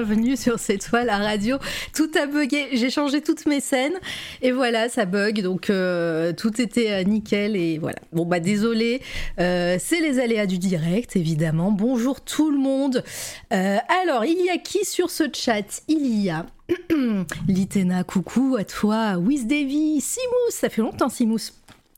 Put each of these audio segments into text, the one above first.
bienvenue sur cette fois la radio. Tout a bugué, j'ai changé toutes mes scènes et voilà, ça bug, donc euh, tout était euh, nickel et voilà. Bon bah désolé, euh, c'est les aléas du direct évidemment. Bonjour tout le monde. alors il y a qui sur ce chat? Il y a Litena, coucou à toi, Wiz Davy, ça fait longtemps Simous.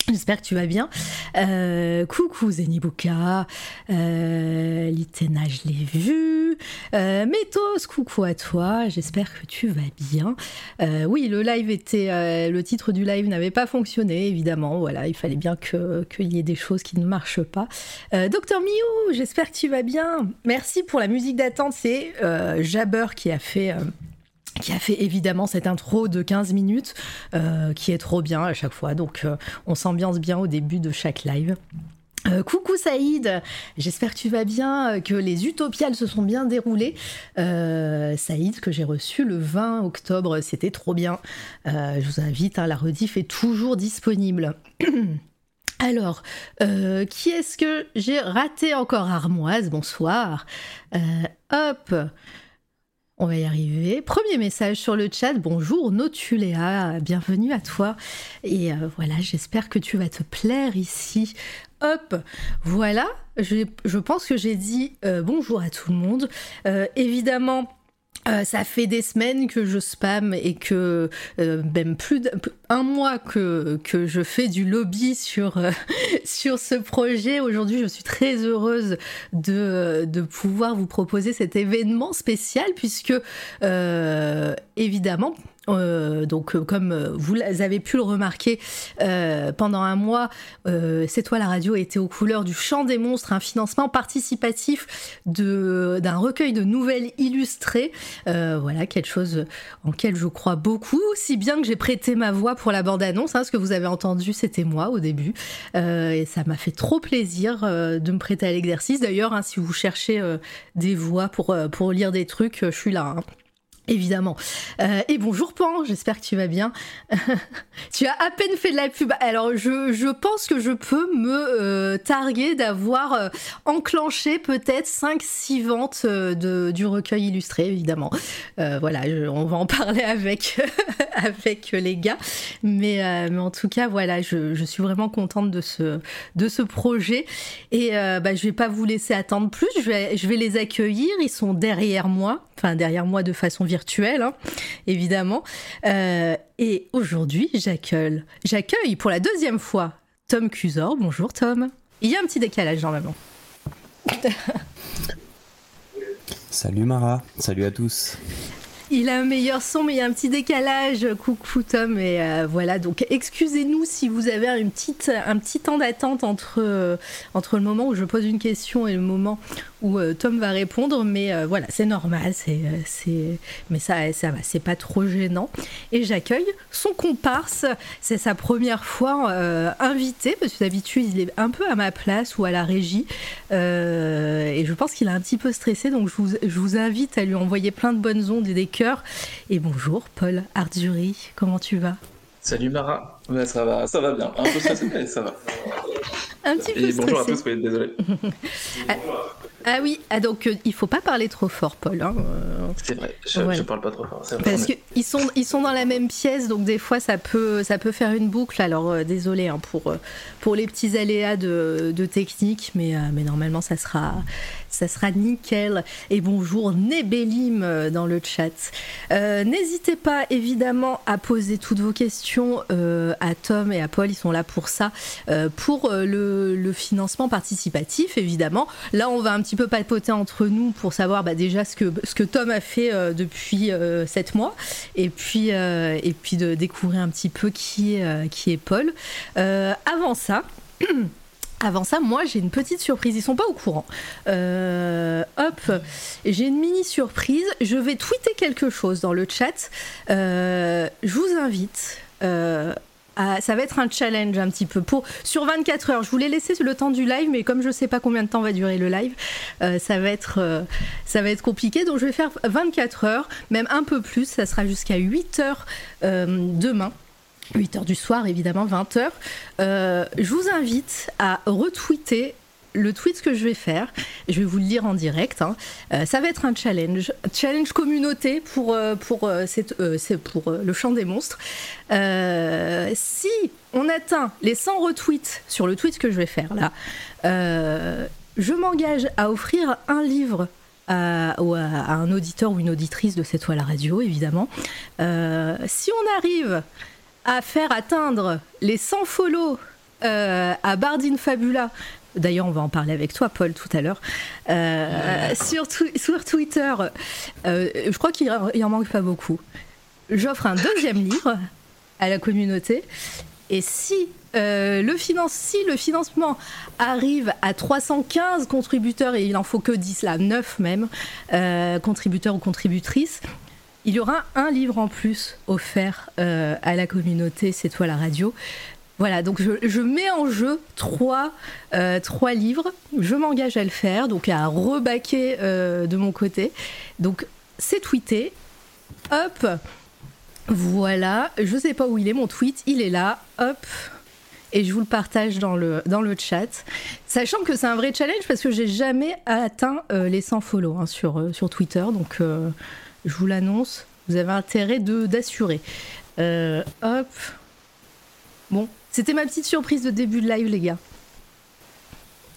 J'espère que tu vas bien. Euh, coucou Zenibuka, euh, Litena, je l'ai vu. Euh, Métos, coucou à toi. J'espère que tu vas bien. Euh, oui, le live était, le titre du live n'avait pas fonctionné, évidemment. Il fallait bien que qu'il y ait des choses qui ne marchent pas. Docteur Miou, j'espère que tu vas bien. Merci pour la musique d'attente. C'est Jabber qui a fait qui a fait évidemment cette intro de 15 minutes, euh, qui est trop bien à chaque fois. Donc euh, on s'ambiance bien au début de chaque live. Euh, coucou Saïd, j'espère que tu vas bien, que les utopiales se sont bien déroulées. Saïd, que j'ai reçu le 20 octobre, c'était trop bien. je vous invite, hein, la rediff est toujours disponible. Alors, qui est-ce que j'ai raté encore? Armoise Bonsoir. hop on va y arriver. Premier message sur le chat. Bonjour Notuléa, bienvenue à toi. Et euh, voilà, j'espère que tu vas te plaire ici. Hop, voilà, je, pense que j'ai dit euh, bonjour à tout le monde. Euh, évidemment, euh, ça fait des semaines que je spam et que euh, même plus d'un mois que, je fais du lobby sur, euh, sur ce projet. Aujourd'hui, je suis très heureuse de pouvoir vous proposer cet événement spécial puisque évidemment, euh, donc, euh, comme euh, vous avez pu le remarquer, pendant un mois, C'est toi la radio était aux couleurs du Chant des monstres, un financement participatif d'un recueil de nouvelles illustrées. voilà, quelque chose en lequel je crois beaucoup, si bien que j'ai prêté ma voix pour la bande-annonce. Hein, ce que vous avez entendu, c'était moi au début. et ça m'a fait trop plaisir de me prêter à l'exercice. D'ailleurs, hein, si vous cherchez des voix pour, pour lire des trucs, je suis là. Hein. Évidemment. Euh, et bonjour Pan, j'espère que tu vas bien. tu as à peine fait de la pub. Alors je, pense que je peux me euh, targuer d'avoir euh, enclenché peut-être 5-6 ventes de, du recueil illustré, évidemment. voilà, on va en parler avec, les gars. Mais, en tout cas, voilà, je, suis vraiment contente de ce, projet. Et bah, je vais pas vous laisser attendre plus, je vais les accueillir. Ils sont derrière moi, enfin derrière moi de façon virtuelle Hein, évidemment. Euh, et aujourd'hui, j'accueille, j'accueille pour la deuxième fois Tom Cusor. Bonjour Tom. Il y a un petit décalage normalement. Salut Mara, salut à tous. Il a un meilleur son, mais il y a un petit décalage. Coucou Tom, et euh, voilà. Donc excusez-nous si vous avez une petite, un petit temps d'attente entre, euh, entre le moment où je pose une question et le moment où euh, Tom va répondre, mais euh, voilà, c'est normal, c'est, euh, c'est, mais ça, ça va, c'est pas trop gênant. Et j'accueille son comparse, c'est sa première fois invité, parce que d'habitude il est un peu à ma place ou à la régie, et je pense qu'il est un petit peu stressé, donc je vous, je vous, invite à lui envoyer plein de bonnes ondes et des cœurs. Et bonjour Paul Arduri, comment tu vas? Salut Mara, ça va, ça va bien, un peu stressé mais ça va. Un petit peu et bonjour à tous, oui, désolé. Ah oui, ah donc euh, il faut pas parler trop fort, Paul. Hein, euh. c'est vrai, je, parle pas trop fort. Parce qu'ils sont, ils sont dans la même pièce, donc des fois ça peut, ça peut faire une boucle. Alors euh, désolé hein, pour, pour les petits aléas de, de technique, mais, mais normalement ça sera, ça sera nickel. Et bonjour Nébélim dans le chat. N'hésitez pas évidemment à poser toutes vos questions à Tom et à Paul, ils sont là pour ça, pour le, financement participatif évidemment. Là on va un petit peu papoter entre nous pour savoir bah, déjà ce que, Tom a fait euh, depuis euh, 7 mois et puis, euh, et de découvrir un petit peu qui euh, qui est Paul. avant ça, Avant ça, moi j'ai une petite surprise. Ils sont pas au courant. hop, j'ai une mini surprise. Je vais tweeter quelque chose dans le chat. je vous invite ça va être un challenge un petit peu pour sur 24 heures. Je voulais laisser le temps du live, mais comme je sais pas combien de temps va durer le live, euh, ça va être euh, ça va être compliqué. Donc je vais faire 24 heures, même un peu plus. Ça sera jusqu'à 8 heures demain. 8 heures du soir, évidemment, 20 heures. je vous invite à retweeter le tweet que je vais faire, je vais vous le lire en direct, hein. euh, ça va être un challenge, challenge communauté pour, euh, euh, le champ des monstres. si on atteint les 100 retweets sur le tweet que je vais faire là, je m'engage à offrir un livre à, à, un auditeur ou une auditrice de cette toile à radio, évidemment. si on arrive à faire atteindre les 100 follow à Bardine Fabula D'ailleurs, on va en parler avec toi, Paul, tout à l'heure. Euh, sur, Twitter, euh, je crois qu'il en manque pas beaucoup. J'offre un deuxième livre à la communauté. Et si, euh, le finance, si le financement arrive à 315 contributeurs, et il en faut que 10, là, 9 même, contributeurs ou contributrices, il y aura un livre en plus offert à la communauté C'est toi la radio. Voilà, donc je, mets en jeu trois, euh, trois livres. Je m'engage à le faire, donc à rebaquer euh, de mon côté. Donc c'est tweeté. Hop. Voilà. Je sais pas où il est mon tweet. Il est là. Hop. Et je vous le partage dans le, chat. Sachant que c'est un vrai challenge parce que j'ai jamais atteint euh, les 100 follow hein, sur, sur Twitter. Donc je vous l'annonce. Vous avez intérêt d'assurer. hop. Bon, c'était ma petite surprise de début de live, les gars.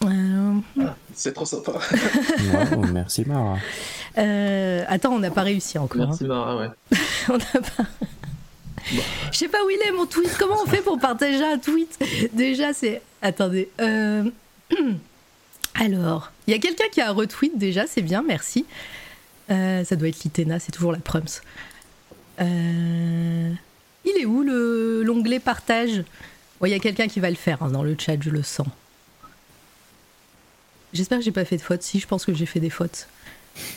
Euh, ah, c'est trop sympa. merci Mara. Euh, attends, on n'a pas réussi encore. Merci Mara, ouais. on n'a pas. Je sais pas où il est mon tweet. Comment on fait pour partager un tweet? Déjà, c'est. Attendez. Euh, alors, il y a quelqu'un qui a un retweet déjà, c'est bien, merci. Ça doit être Litena, c'est toujours la Prums. Il est où l'onglet partage? Il y a quelqu'un qui va le faire hein, dans le chat, je le sens. J'espère que j'ai pas fait de faute. Si, je pense que j'ai fait des fautes.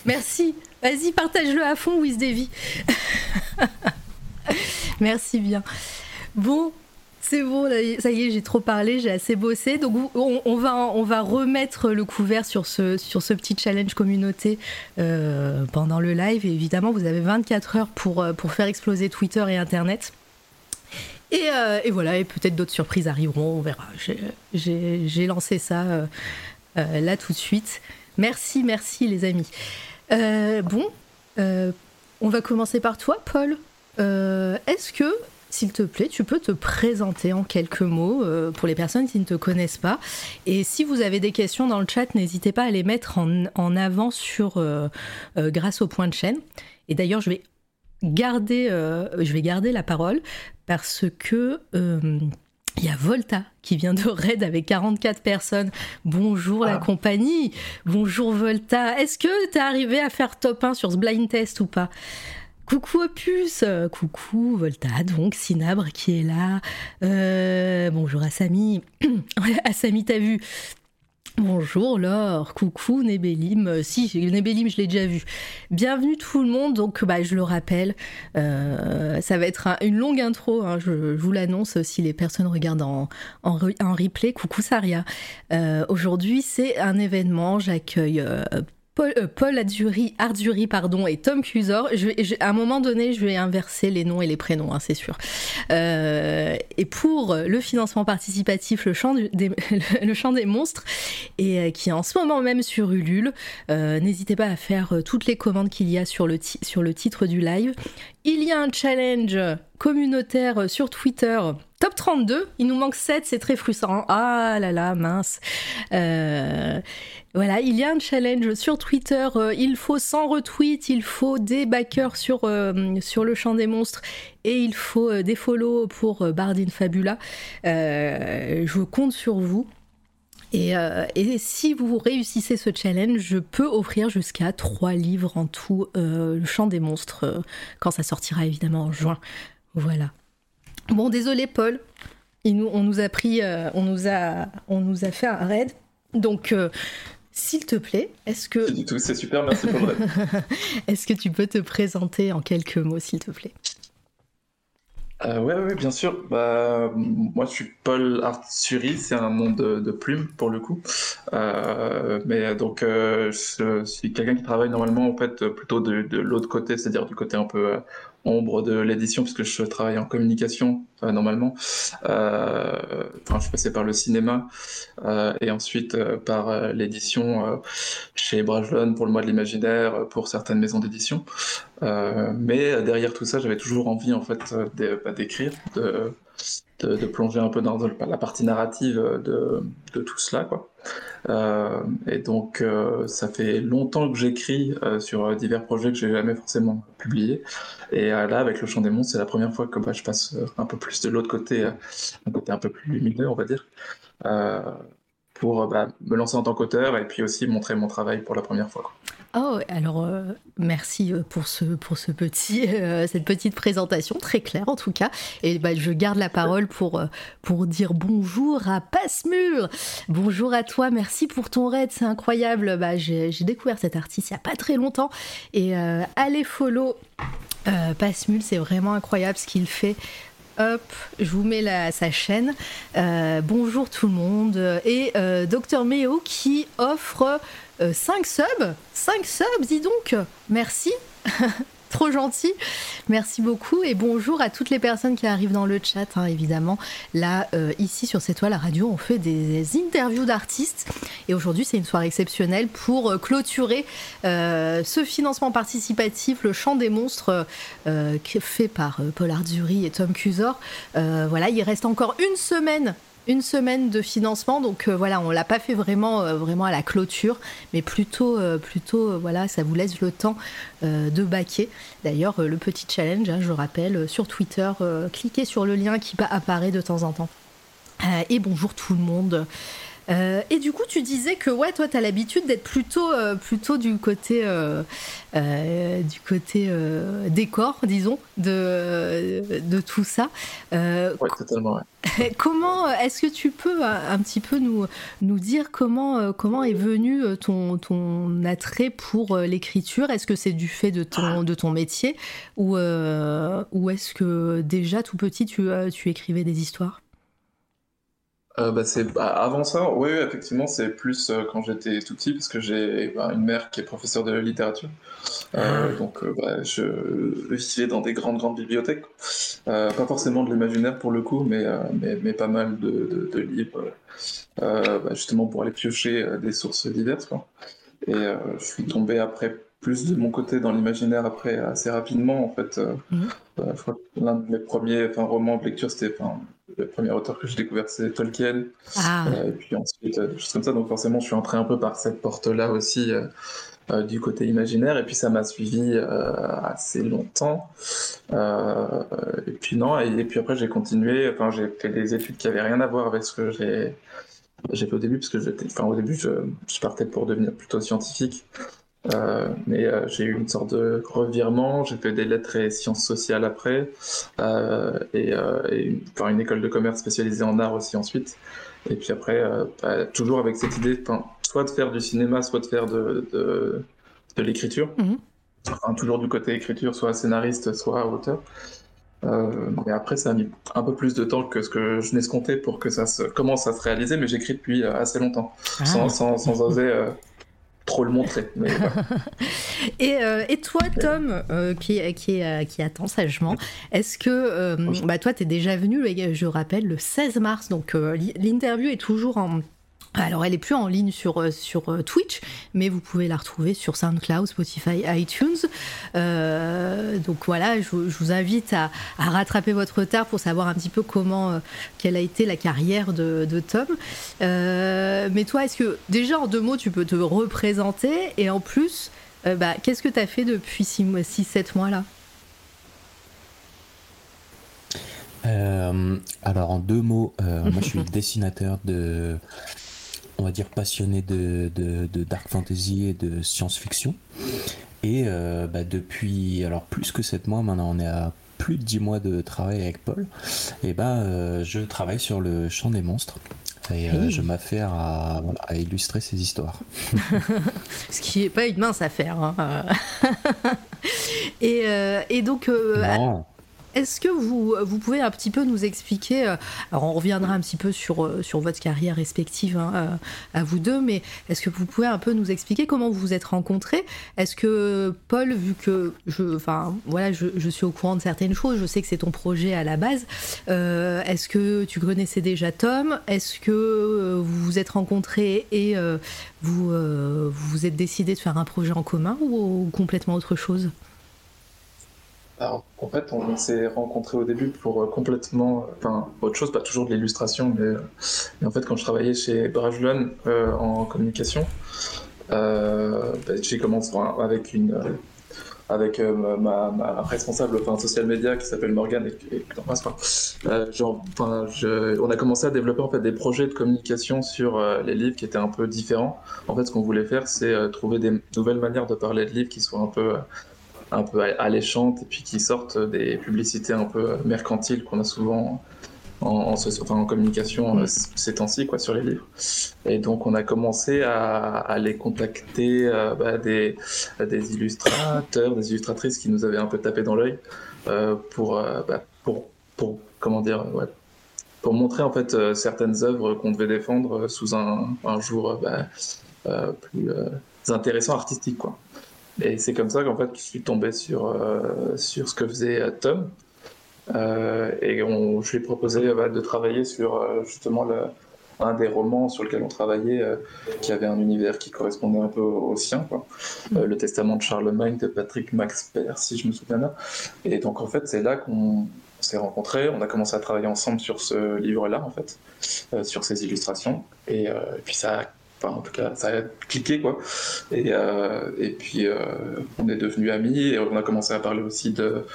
Merci. Vas-y, partage-le à fond, Wiz Merci bien. Bon, c'est bon, ça y est, j'ai trop parlé, j'ai assez bossé. Donc on, va, on va remettre le couvert sur ce, sur ce petit challenge communauté euh, pendant le live. Et évidemment, vous avez 24 heures pour, euh, pour faire exploser Twitter et Internet. Euh, et, voilà, et peut-être d'autres surprises arriveront, on verra. J'ai lancé ça là tout de suite. Merci, merci les amis. bon, on va commencer par toi, Paul. Est-ce que, s'il te plaît, tu peux te présenter en quelques mots pour les personnes qui ne te connaissent pas Et si vous avez des questions dans le chat, n'hésitez pas à les mettre en, en avant sur, grâce au point de chaîne. Et d'ailleurs, je vais garder, je vais garder la parole parce que euh, il y a Volta qui vient de raid avec 44 personnes. Bonjour la ah. compagnie. Bonjour Volta. Est-ce que tu es arrivé à faire top 1 sur ce blind test ou pas? Coucou Opus, coucou Volta, donc Sinabre qui est là. Euh, bonjour Assami. Assami, t'as vu? Bonjour Laure, coucou Nébélim. Euh, si, Nébélim, je l'ai déjà vu. Bienvenue tout le monde. Donc, bah, je le rappelle, euh, ça va être une longue intro. Hein, je, vous l'annonce si les personnes regardent en, replay. Coucou Saria. Aujourd'hui, c'est un événement. J'accueille Paul, euh, Arduri, pardon, et Tom Cusor. À un moment donné, je vais inverser les noms et les prénoms, hein, c'est sûr. Euh, et pour le financement participatif, le chant, des, monstres, et euh, qui est en ce moment même sur Ulule, n'hésitez pas à faire toutes les commandes qu'il y a sur le titre du live. Il y a un challenge communautaire sur Twitter. Top 32, il nous manque 7, c'est très frustrant. Ah là là, mince. Euh, voilà, il y a un challenge sur Twitter. Euh, il faut 100 retweets, il faut des backers sur, euh, sur le champ des monstres et il faut des follow pour Bardine Fabula. je compte sur vous. Et, et, si vous réussissez ce challenge, je peux offrir jusqu'à 3 livres en tout, le champ des monstres, quand ça sortira évidemment en juin. Voilà. Bon, désolé Paul, il nous, on nous a pris, on, nous a, on nous a fait un raid. Donc, s'il te plaît, est-ce que... du tout, c'est super, merci pour le Est-ce que tu peux te présenter en quelques mots, s'il te plaît? Euh, ouais, ouais, bien sûr. Bah, moi, je suis Paul Artsuri, c'est un nom de, de, plume pour le coup. Euh, mais donc, euh, je suis quelqu'un qui travaille normalement en fait plutôt de, de l'autre côté, c'est-à-dire du côté un peu euh, ombre de l'édition, puisque je travaille en communication euh, normalement. Euh, enfin, je passé par le cinéma euh, et ensuite euh, par euh, l'édition chez Brajlon pour le mois de l'imaginaire, pour certaines maisons d'édition. mais derrière tout ça, j'avais toujours envie en fait bah, d'écrire, de, de, de, plonger un peu dans la partie narrative de, de tout cela, quoi. Euh, et donc, euh, ça fait longtemps que j'écris euh, sur divers projets que j'ai jamais forcément publiés. Et là, avec le Chant des Monstres, c'est la première fois que bah, je passe un peu plus de l'autre côté, un côté un peu plus lumineux, on va dire, pour bah, me lancer en tant qu'auteur et puis aussi montrer mon travail pour la première fois. Oh, alors euh, merci euh, pour ce pour ce petit euh, cette petite présentation très claire en tout cas. Et bah, je garde la parole pour pour dire bonjour à Passmur. Bonjour à toi, merci pour ton raid, c'est incroyable. Bah, j'ai découvert cet artiste il y a pas très longtemps et allez follow Passmul, c'est vraiment incroyable ce qu'il fait. Hop, je vous mets la, sa chaîne. Euh, bonjour tout le monde. Et euh, Docteur Méo qui offre 5 euh, subs. 5 subs, dis donc. Merci. gentil. Merci beaucoup et bonjour à toutes les personnes qui arrivent dans le chat, hein, évidemment. Là, euh, ici sur cette toile radio, on fait des interviews d'artistes et aujourd'hui, c'est une soirée exceptionnelle pour euh, clôturer euh, ce financement participatif, le chant des monstres, fait par Paul Arzuri et Tom Cusor. Voilà, il reste encore une semaine une semaine de financement. Donc euh, voilà, on l'a pas fait vraiment, euh, à la clôture, mais plutôt, euh, plutôt voilà, ça vous laisse le temps de baquer. D'ailleurs, le petit challenge, hein, je rappelle, sur Twitter, cliquez sur le lien qui apparaît de temps en temps. et bonjour tout le monde. Euh, et du coup, tu disais que ouais, toi, tu as l'habitude d'être plutôt, euh, plutôt du côté, euh, du côté décor, disons, de, de tout ça. ouais, totalement. Ouais. comment est-ce que tu peux un petit peu nous, nous dire comment, comment est venu ton, ton attrait pour l'écriture? Est-ce que c'est du fait de ton, de ton métier? Ou, ou est-ce que déjà tout petit tu, tu écrivais des histoires? Euh, bah, c'est bah, avant ça, oui, effectivement, c'est plus euh, quand j'étais tout petit parce que j'ai bah, une mère qui est professeure de littérature, euh, ah. donc bah, je vivais dans des grandes grandes bibliothèques, pas forcément de l'imaginaire pour le coup, mais mais, mais pas mal de, de, de livres, bah, justement pour aller piocher des sources diverses. Quoi. Et je suis tombé après plus de mon côté dans l'imaginaire après assez rapidement en fait. Mmh. je crois que l'un de mes premiers enfin, romans de lecture c'était enfin, le premier auteur que j'ai découvert, c'est Tolkien. Ah. Euh, et puis ensuite, euh, des choses comme ça. Donc forcément, je suis entré un peu par cette porte-là aussi, euh, euh, du côté imaginaire. Et puis ça m'a suivi euh, assez longtemps. et puis non, et, et puis après, j'ai continué. Enfin, j'ai fait des études qui avaient rien à voir avec ce que j'ai j'ai fait au début, parce que j'étais, enfin, au début, je, je partais pour devenir plutôt scientifique. Euh, mais euh, j'ai eu une sorte de revirement. J'ai fait des lettres et sciences sociales après, euh, et, et une, enfin, une école de commerce spécialisée en art aussi ensuite. Et puis après, bah, toujours avec cette idée, soit de faire du cinéma, soit de faire de, de, de l'écriture. -hmm. enfin, toujours du côté écriture, soit scénariste, soit auteur. Mais après, ça a mis un peu plus de temps que ce que je n'escomptais pour que ça se commence à se réaliser, mais j'écris depuis assez longtemps, ah. sans, sans, sans oser trop le montrer. Mais et, euh, et, toi, Tom, euh, qui, qui, euh, qui, attend sagement, est-ce que bah, toi, tu es déjà venu, je rappelle, le 16 mars, donc l'interview est toujours en alors, elle est plus en ligne sur, euh, euh, Twitch, mais vous pouvez la retrouver sur SoundCloud, Spotify, iTunes. Euh, donc voilà, je, vous invite à, rattraper votre retard pour savoir un petit peu comment, quelle a été la carrière de, Tom. Mais toi, est-ce que déjà en deux mots, tu peux te représenter et en plus, bah, qu'est-ce que tu as fait depuis 6-7 mois là? Alors en deux mots, moi je suis dessinateur de on va dire passionné de, de, de dark fantasy et de science-fiction. Et euh, bah, depuis alors plus que 7 mois, maintenant on est à plus de 10 mois de travail avec Paul, et bah, euh, je travaille sur le champ des monstres. Et euh, je m'affaire à, illustrer ces histoires. Ce qui n'est pas une mince affaire. Hein. et, et, donc, non. Est-ce que vous, vous pouvez un petit peu nous expliquer, alors on reviendra un petit peu sur, sur votre carrière respective hein, à vous deux, mais est-ce que vous pouvez un peu nous expliquer comment vous vous êtes rencontrés? Est-ce que Paul, vu que je, enfin, voilà, je, suis au courant de certaines choses, je sais que c'est ton projet à la base, est-ce que tu connaissais déjà Tom? Est-ce que vous vous êtes rencontrés et vous vous êtes décidé de faire un projet en commun ou complètement autre chose? Alors, en fait, on s'est rencontrés au début pour euh, complètement, enfin, autre chose, pas toujours de l'illustration, mais, euh, en fait, quand je travaillais chez Brajlon euh, en communication, bah, j'ai commencé avec une, avec ma, responsable enfin, social media qui s'appelle Morgane et, et genre, enfin, je, on a commencé à développer en fait des projets de communication sur les livres qui étaient un peu différents. En fait, ce qu'on voulait faire, c'est trouver des nouvelles manières de parler de livres qui soient un peu un peu alléchantes et puis qui sortent des publicités un peu mercantiles qu'on a souvent en, en, en communication euh, ces temps-ci quoi sur les livres. Et donc on a commencé à, à les contacter euh, bah, des, des illustrateurs des illustratrices qui nous avaient un peu tapé dans l'œil euh, pour, euh, bah, pour pour comment dire ouais, pour montrer en fait certaines œuvres qu'on devait défendre sous un, un jour bah, plus intéressant artistique quoi et c'est comme ça qu'en fait, je suis tombé sur, euh, sur ce que faisait euh, Tom. Euh, et on, je lui ai proposé bah, de travailler sur justement le, un des romans sur lequel on travaillait, euh, qui avait un univers qui correspondait un peu au, au sien, quoi. Mm. le Testament de Charlemagne de Patrick Max Père, si je me souviens bien. Et donc en fait, c'est là qu'on s'est rencontrés, on a commencé à travailler ensemble sur ce livre-là, en fait, sur ces illustrations. Et, et puis ça a Enfin, en tout cas, ça a cliqué, quoi. Et, euh, puis, euh, on est devenus amis et on a commencé à parler aussi de,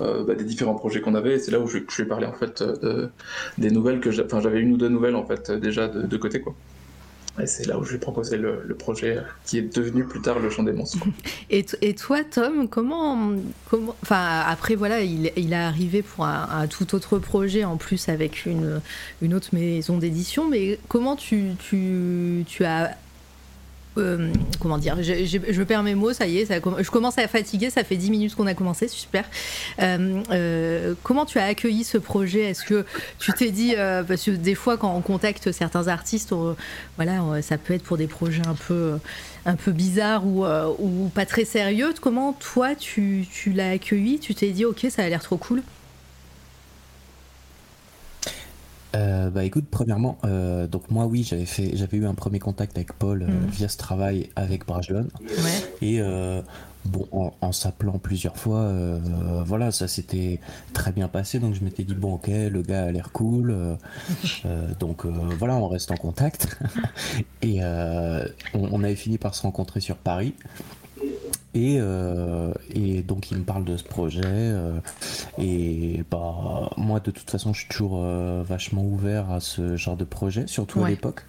euh, bah, des différents projets qu'on avait. Et c'est là où je, je lui parlé, en fait, de, des nouvelles que j'avais une ou deux nouvelles, en fait, déjà de côté, quoi. Et c'est là où je lui ai proposé le, projet qui est devenu plus tard le Chant des monstres. Et, et, toi, Tom, comment, comment, enfin après voilà, il, il est arrivé pour un, un, tout autre projet en plus avec une, une autre maison d'édition, mais comment tu, tu, tu as euh, comment dire, je, perds mes mots, ça y est, ça, je commence à fatiguer, ça fait 10 minutes qu'on a commencé, super. Euh, euh, comment tu as accueilli ce projet? Est-ce que tu t'es dit, parce que des fois quand on contacte certains artistes, voilà, ça peut être pour des projets un peu, un peu bizarres ou, ou pas très sérieux, comment toi tu, tu l'as accueilli? Tu t'es dit, ok, ça a l'air trop cool? Euh, bah écoute, premièrement, euh, donc moi oui, j'avais fait, j'avais eu un premier contact avec Paul euh, mmh. via ce travail avec Brajlon. Ouais. Et bon, en, en s'appelant plusieurs fois, voilà, ça s'était très bien passé. Donc je m'étais dit bon, ok, le gars a l'air cool. donc voilà, on reste en contact. et on, on, avait fini par se rencontrer sur Paris. Et, euh, et, donc il me parle de ce projet euh, et bah moi de toute façon je suis toujours euh, vachement ouvert à ce genre de projet surtout ouais. à l'époque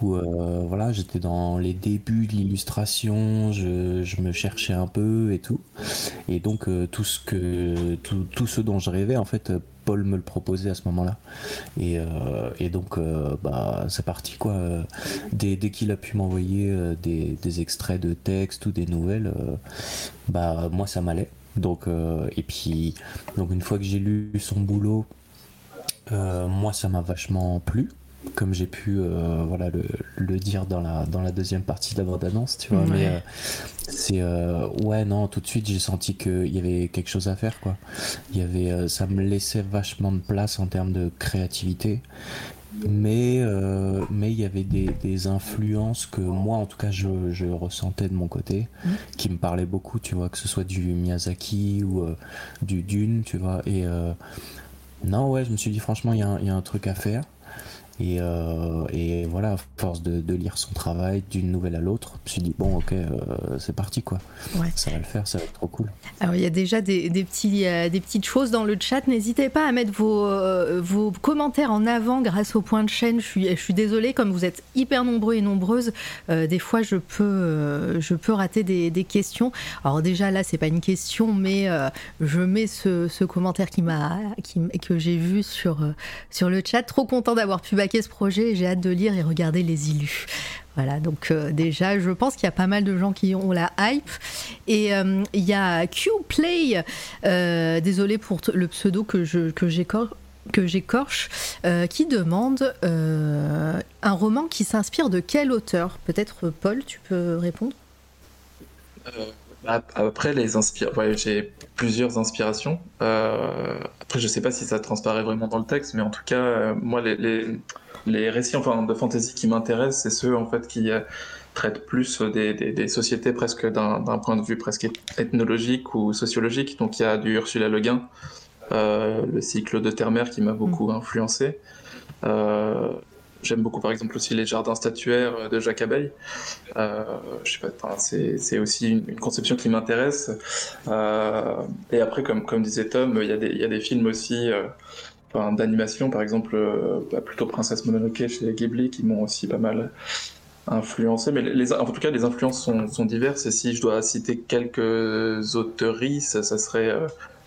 où euh, voilà j'étais dans les débuts de l'illustration je, je, me cherchais un peu et tout et donc euh, tout ce que tout, tout ce dont je rêvais en fait Paul me le proposait à ce moment-là. Et, euh, donc, euh, bah, c'est parti quoi. Dès, dès qu'il a pu m'envoyer euh, des, des, extraits de textes ou des nouvelles, bah, moi ça m'allait. Donc, et puis, donc une fois que j'ai lu son boulot, moi ça m'a vachement plu comme j'ai pu euh, voilà le, le, dire dans la dans la deuxième partie de la bande annonce tu vois ouais. mais euh, c'est euh, ouais non tout de suite j'ai senti qu'il y avait quelque chose à faire quoi il y avait ça me laissait vachement de place en termes de créativité mais mais il y avait des, des, influences que moi en tout cas je, je ressentais de mon côté mmh. qui me parlaient beaucoup tu vois que ce soit du Miyazaki ou du Dune tu vois et non ouais je me suis dit franchement il y, y, a un truc à faire et, euh, et, voilà, à force de, de, lire son travail d'une nouvelle à l'autre, je me suis dit, bon, ok, euh, c'est parti, quoi. Ouais. Ça va le faire, ça va être trop cool. Alors, il y a déjà des, des petits, euh, des petites choses dans le chat. N'hésitez pas à mettre vos, vos commentaires en avant grâce au point de chaîne. Je suis, je suis désolée, comme vous êtes hyper nombreux et nombreuses, des fois, je peux, je peux rater des, des, questions. Alors, déjà, là, c'est pas une question, mais je mets ce, ce commentaire qui m'a, qui, que j'ai vu sur, sur le chat. Trop content d'avoir pu baquer ce projet et j'ai hâte de lire et regarder les illus. Voilà, donc euh, déjà, je pense qu'il y a pas mal de gens qui ont la hype. Et euh, il y a Q-Play, euh, désolé pour le pseudo que je que j'écorche, qui demande un roman qui s'inspire de quel auteur? Peut-être Paul, tu peux répondre? Après, les inspirations, ouais, j'ai plusieurs inspirations. après, je sais pas si ça transparaît vraiment dans le texte, mais en tout cas, moi, les, les, les récits enfin, de fantasy qui m'intéressent, c'est ceux en fait qui euh, traitent plus des, des, sociétés presque d'un point de vue presque ethnologique ou sociologique. Donc il y a du Ursula Le Guin, euh, le cycle de Terre-Mère qui m'a beaucoup mm. influencé. Euh, J'aime beaucoup par exemple aussi les jardins statuaires de Jacques Abeille. Euh, je sais pas, c'est aussi une, conception qui m'intéresse. Euh, et après, comme, disait Tom, il y, a des, films aussi d'animation, par exemple, euh, bah, plutôt Princesse Mononoke chez Ghibli, qui m'ont aussi pas mal influencé. Mais en tout cas, les influences sont, diverses. Et si je dois citer quelques auteuries, ça, serait euh,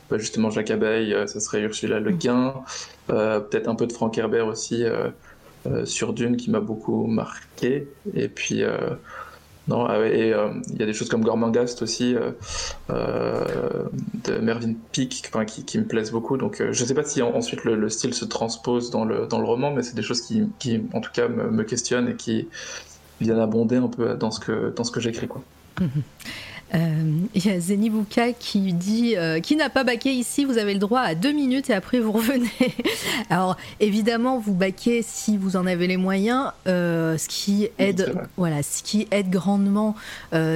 bah, justement Jacques Abeille, euh, ça serait Ursula Le Guin, peut-être un peu de Frank Herbert aussi sur Dune, qui m'a beaucoup marqué. Et puis non, ah et euh, il y a des choses comme Gormangast aussi, euh, euh, de Mervyn Peake, qui, me plaisent beaucoup. Donc je ne sais pas si ensuite le, style se transpose dans le, dans le roman, mais c'est des choses qui, qui, en tout cas, me, questionnent et qui viennent abonder un peu dans ce que, que j'écris. Quoi. Euh, il y a Zenibuka qui dit euh, Qui n'a pas baqué ici Vous avez le droit à deux minutes et après vous revenez. Alors évidemment, vous baquez si vous en avez les moyens. Euh, ce qui aide, voilà, ce qui aide grandement,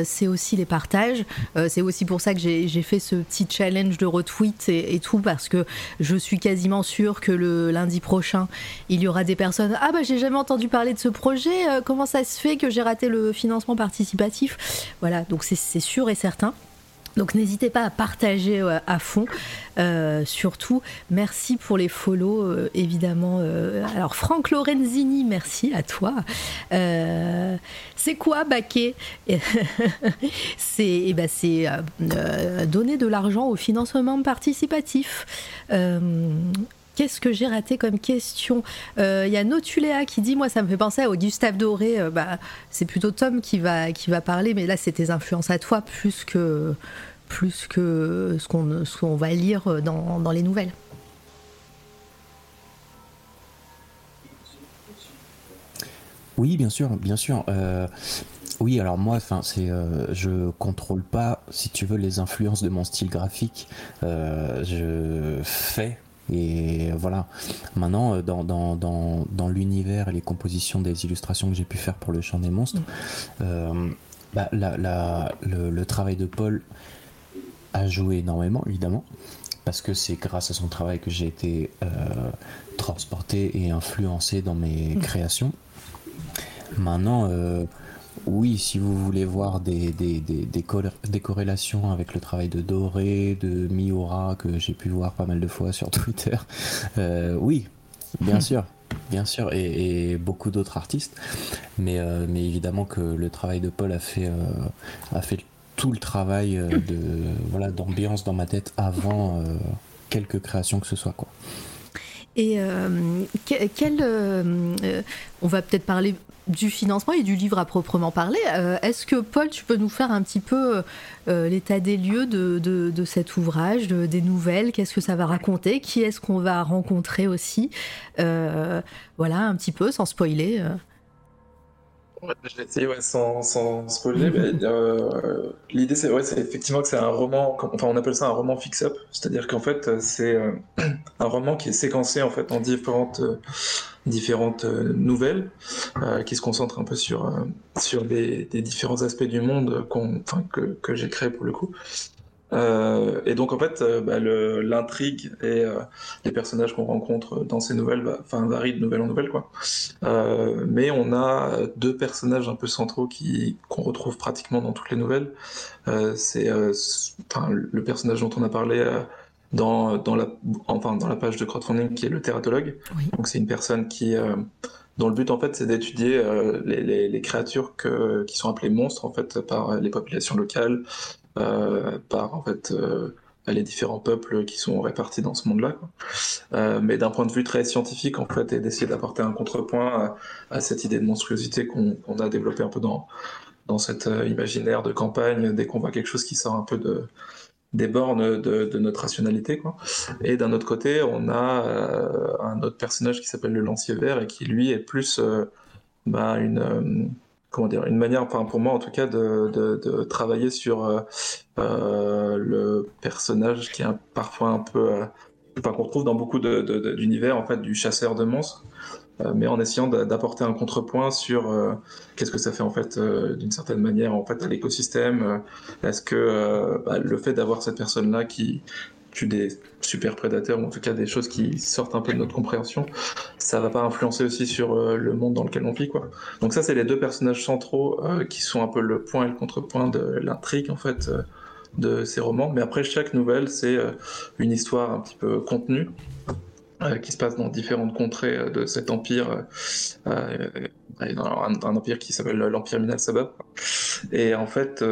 c'est aussi les partages. c'est aussi pour ça que j'ai fait ce petit challenge de retweet et, et, tout parce que je suis quasiment sûre que le lundi prochain, il y aura des personnes Ah bah j'ai jamais entendu parler de ce projet. comment ça se fait que j'ai raté le financement participatif? Voilà, donc c'est sûr et certain. Donc n'hésitez pas à partager euh, à fond. Euh, surtout, merci pour les follow, euh, évidemment. alors Franck Lorenzini, merci à toi. c'est quoi baquer C'est eh ben, donner de l'argent au financement participatif. Qu'est-ce que j'ai raté comme question Il euh, y a Notuléa qui dit Moi, ça me fait penser à Gustave Doré. Euh, bah, c'est plutôt Tom qui va, qui va parler, mais là, c'est tes influences à toi plus que, plus que ce qu'on va lire dans, dans les nouvelles. Oui, bien sûr, bien sûr. Euh, oui, alors moi, enfin, c'est, je contrôle pas, si tu veux, les influences de mon style graphique. je fais et voilà. Maintenant, euh, dans, dans, dans, dans l'univers et les compositions des illustrations que j'ai pu faire pour le Chant des monstres, mm. euh, bah, la, la, le, travail de Paul a joué énormément, évidemment, parce que c'est grâce à son travail que j'ai été euh, transporté et influencé dans mes mm. créations. Maintenant, oui, si vous voulez voir des, des, des, des, corrélations avec le travail de Doré, de Miura, que j'ai pu voir pas mal de fois sur Twitter, euh, oui, bien sûr. Bien sûr, et, beaucoup d'autres artistes, mais, euh, mais évidemment que le travail de Paul a fait, euh, a fait tout le travail de voilà d'ambiance dans ma tête avant quelques créations que ce soit quoi. Et quel, on va peut-être parler du financement et du livre à proprement parler. Euh, est-ce que Paul, tu peux nous faire un petit peu euh, l'état des lieux de, de, cet ouvrage, des nouvelles, qu'est-ce que ça va raconter, qui est-ce qu'on va rencontrer aussi euh, Voilà, un petit peu, sans spoiler. Je vais essayer sans, sans spoiler. mais L'idée, c'est ouais, effectivement que c'est un roman, enfin on appelle ça un roman fix-up, c'est-à-dire qu'en fait c'est un roman qui est séquencé en fait en différentes différentes euh, nouvelles euh, qui se concentrent un peu sur, euh, sur des, différents aspects du monde que, que j'ai créé pour le coup. Et donc en fait, bah, l'intrigue et les personnages qu'on rencontre dans ces nouvelles, enfin varient de nouvelle en nouvelle quoi. mais on a deux personnages un peu centraux qui qu'on retrouve pratiquement dans toutes les nouvelles. c'est le personnage dont on a parlé dans, dans, la, enfin, dans la page de crowdfunding qui est le thératologue. Donc c'est une personne qui, euh, dont le but en fait c'est d'étudier euh, les, les, les, créatures que, qui sont appelées monstres en fait par les populations locales, euh, par en fait les différents peuples qui sont répartis dans ce monde-là. mais d'un point de vue très scientifique, en fait, et d'essayer d'apporter un contrepoint à, cette idée de monstruosité qu'on a développée un peu dans, dans cet imaginaire de campagne, dès qu'on voit quelque chose qui sort un peu de, des bornes de, notre rationalité. Quoi. Et d'un autre côté, on a euh, un autre personnage qui s'appelle le lancier vert et qui lui est plus euh, bah, une, euh, comment dire, une manière, enfin, pour moi en tout cas, de, de travailler sur le personnage qui est parfois un peu, enfin, qu'on retrouve dans beaucoup d'univers en fait du chasseur de monstres. Euh, mais en essayant d'apporter un contrepoint sur euh, qu'est-ce que ça fait en fait euh, d'une certaine manière en fait à l'écosystème. Est-ce que bah, le fait d'avoir cette personne-là qui des super prédateurs ou en tout cas des choses qui sortent un peu de notre compréhension, ça va pas influencer aussi sur le monde dans lequel on vit quoi. Donc ça c'est les deux personnages centraux qui sont un peu le point et le contrepoint de l'intrigue en fait de ces romans. Mais après chaque nouvelle c'est une histoire un petit peu contenue euh, qui se passe dans différentes contrées euh, de cet empire, euh, un, un, empire qui s'appelle l'Empire Minal Sabab. Et en fait,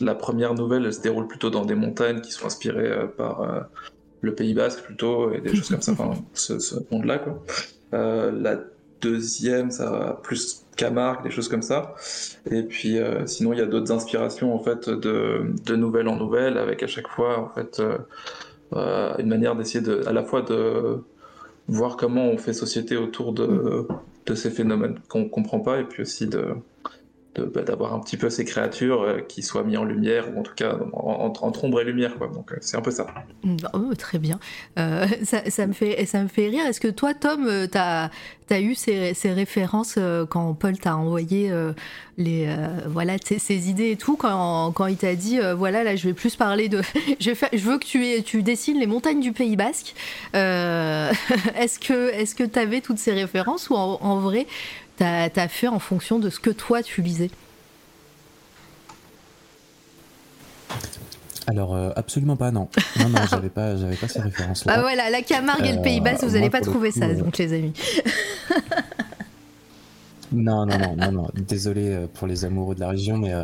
la première nouvelle elle se déroule plutôt dans des montagnes qui sont inspirées par le Pays Basque plutôt, et des choses comme ça, enfin, ce, ce monde-là. Quoi. la deuxième, ça va plus Camargue, des choses comme ça. Et puis sinon, il y a d'autres inspirations en fait de, de nouvelles en nouvelles, avec à chaque fois en fait euh, une manière d'essayer de, à la fois de voir comment on fait société autour de, de ces phénomènes qu'on comprend pas, et puis aussi de, d'avoir un petit peu ces créatures euh, qui soient mises en lumière ou en tout cas entre en, ombre et lumière quoi. Donc euh, c'est un peu ça. Bah, oh, très bien. Ça, ça, me fait ça me fait rire. Est-ce que toi Tom tu as, eu ces, ces références quand Paul t'a envoyé les voilà ces idées et tout quand, quand il t'a dit voilà là je vais plus parler de je, veux que tu, tu dessines les montagnes du Pays Basque. Est-ce que est-ce que tu avais toutes ces références ou en vrai t'as as fait en fonction de ce que toi tu lisais Alors euh, absolument pas non. Non non, j'avais pas j'avais pas ces références là. Ah voilà, la Camargue et le Pays Bas, vous n'allez pas trouver ça euh, donc les amis. non non non non non, désolé euh, pour les amoureux de la région mais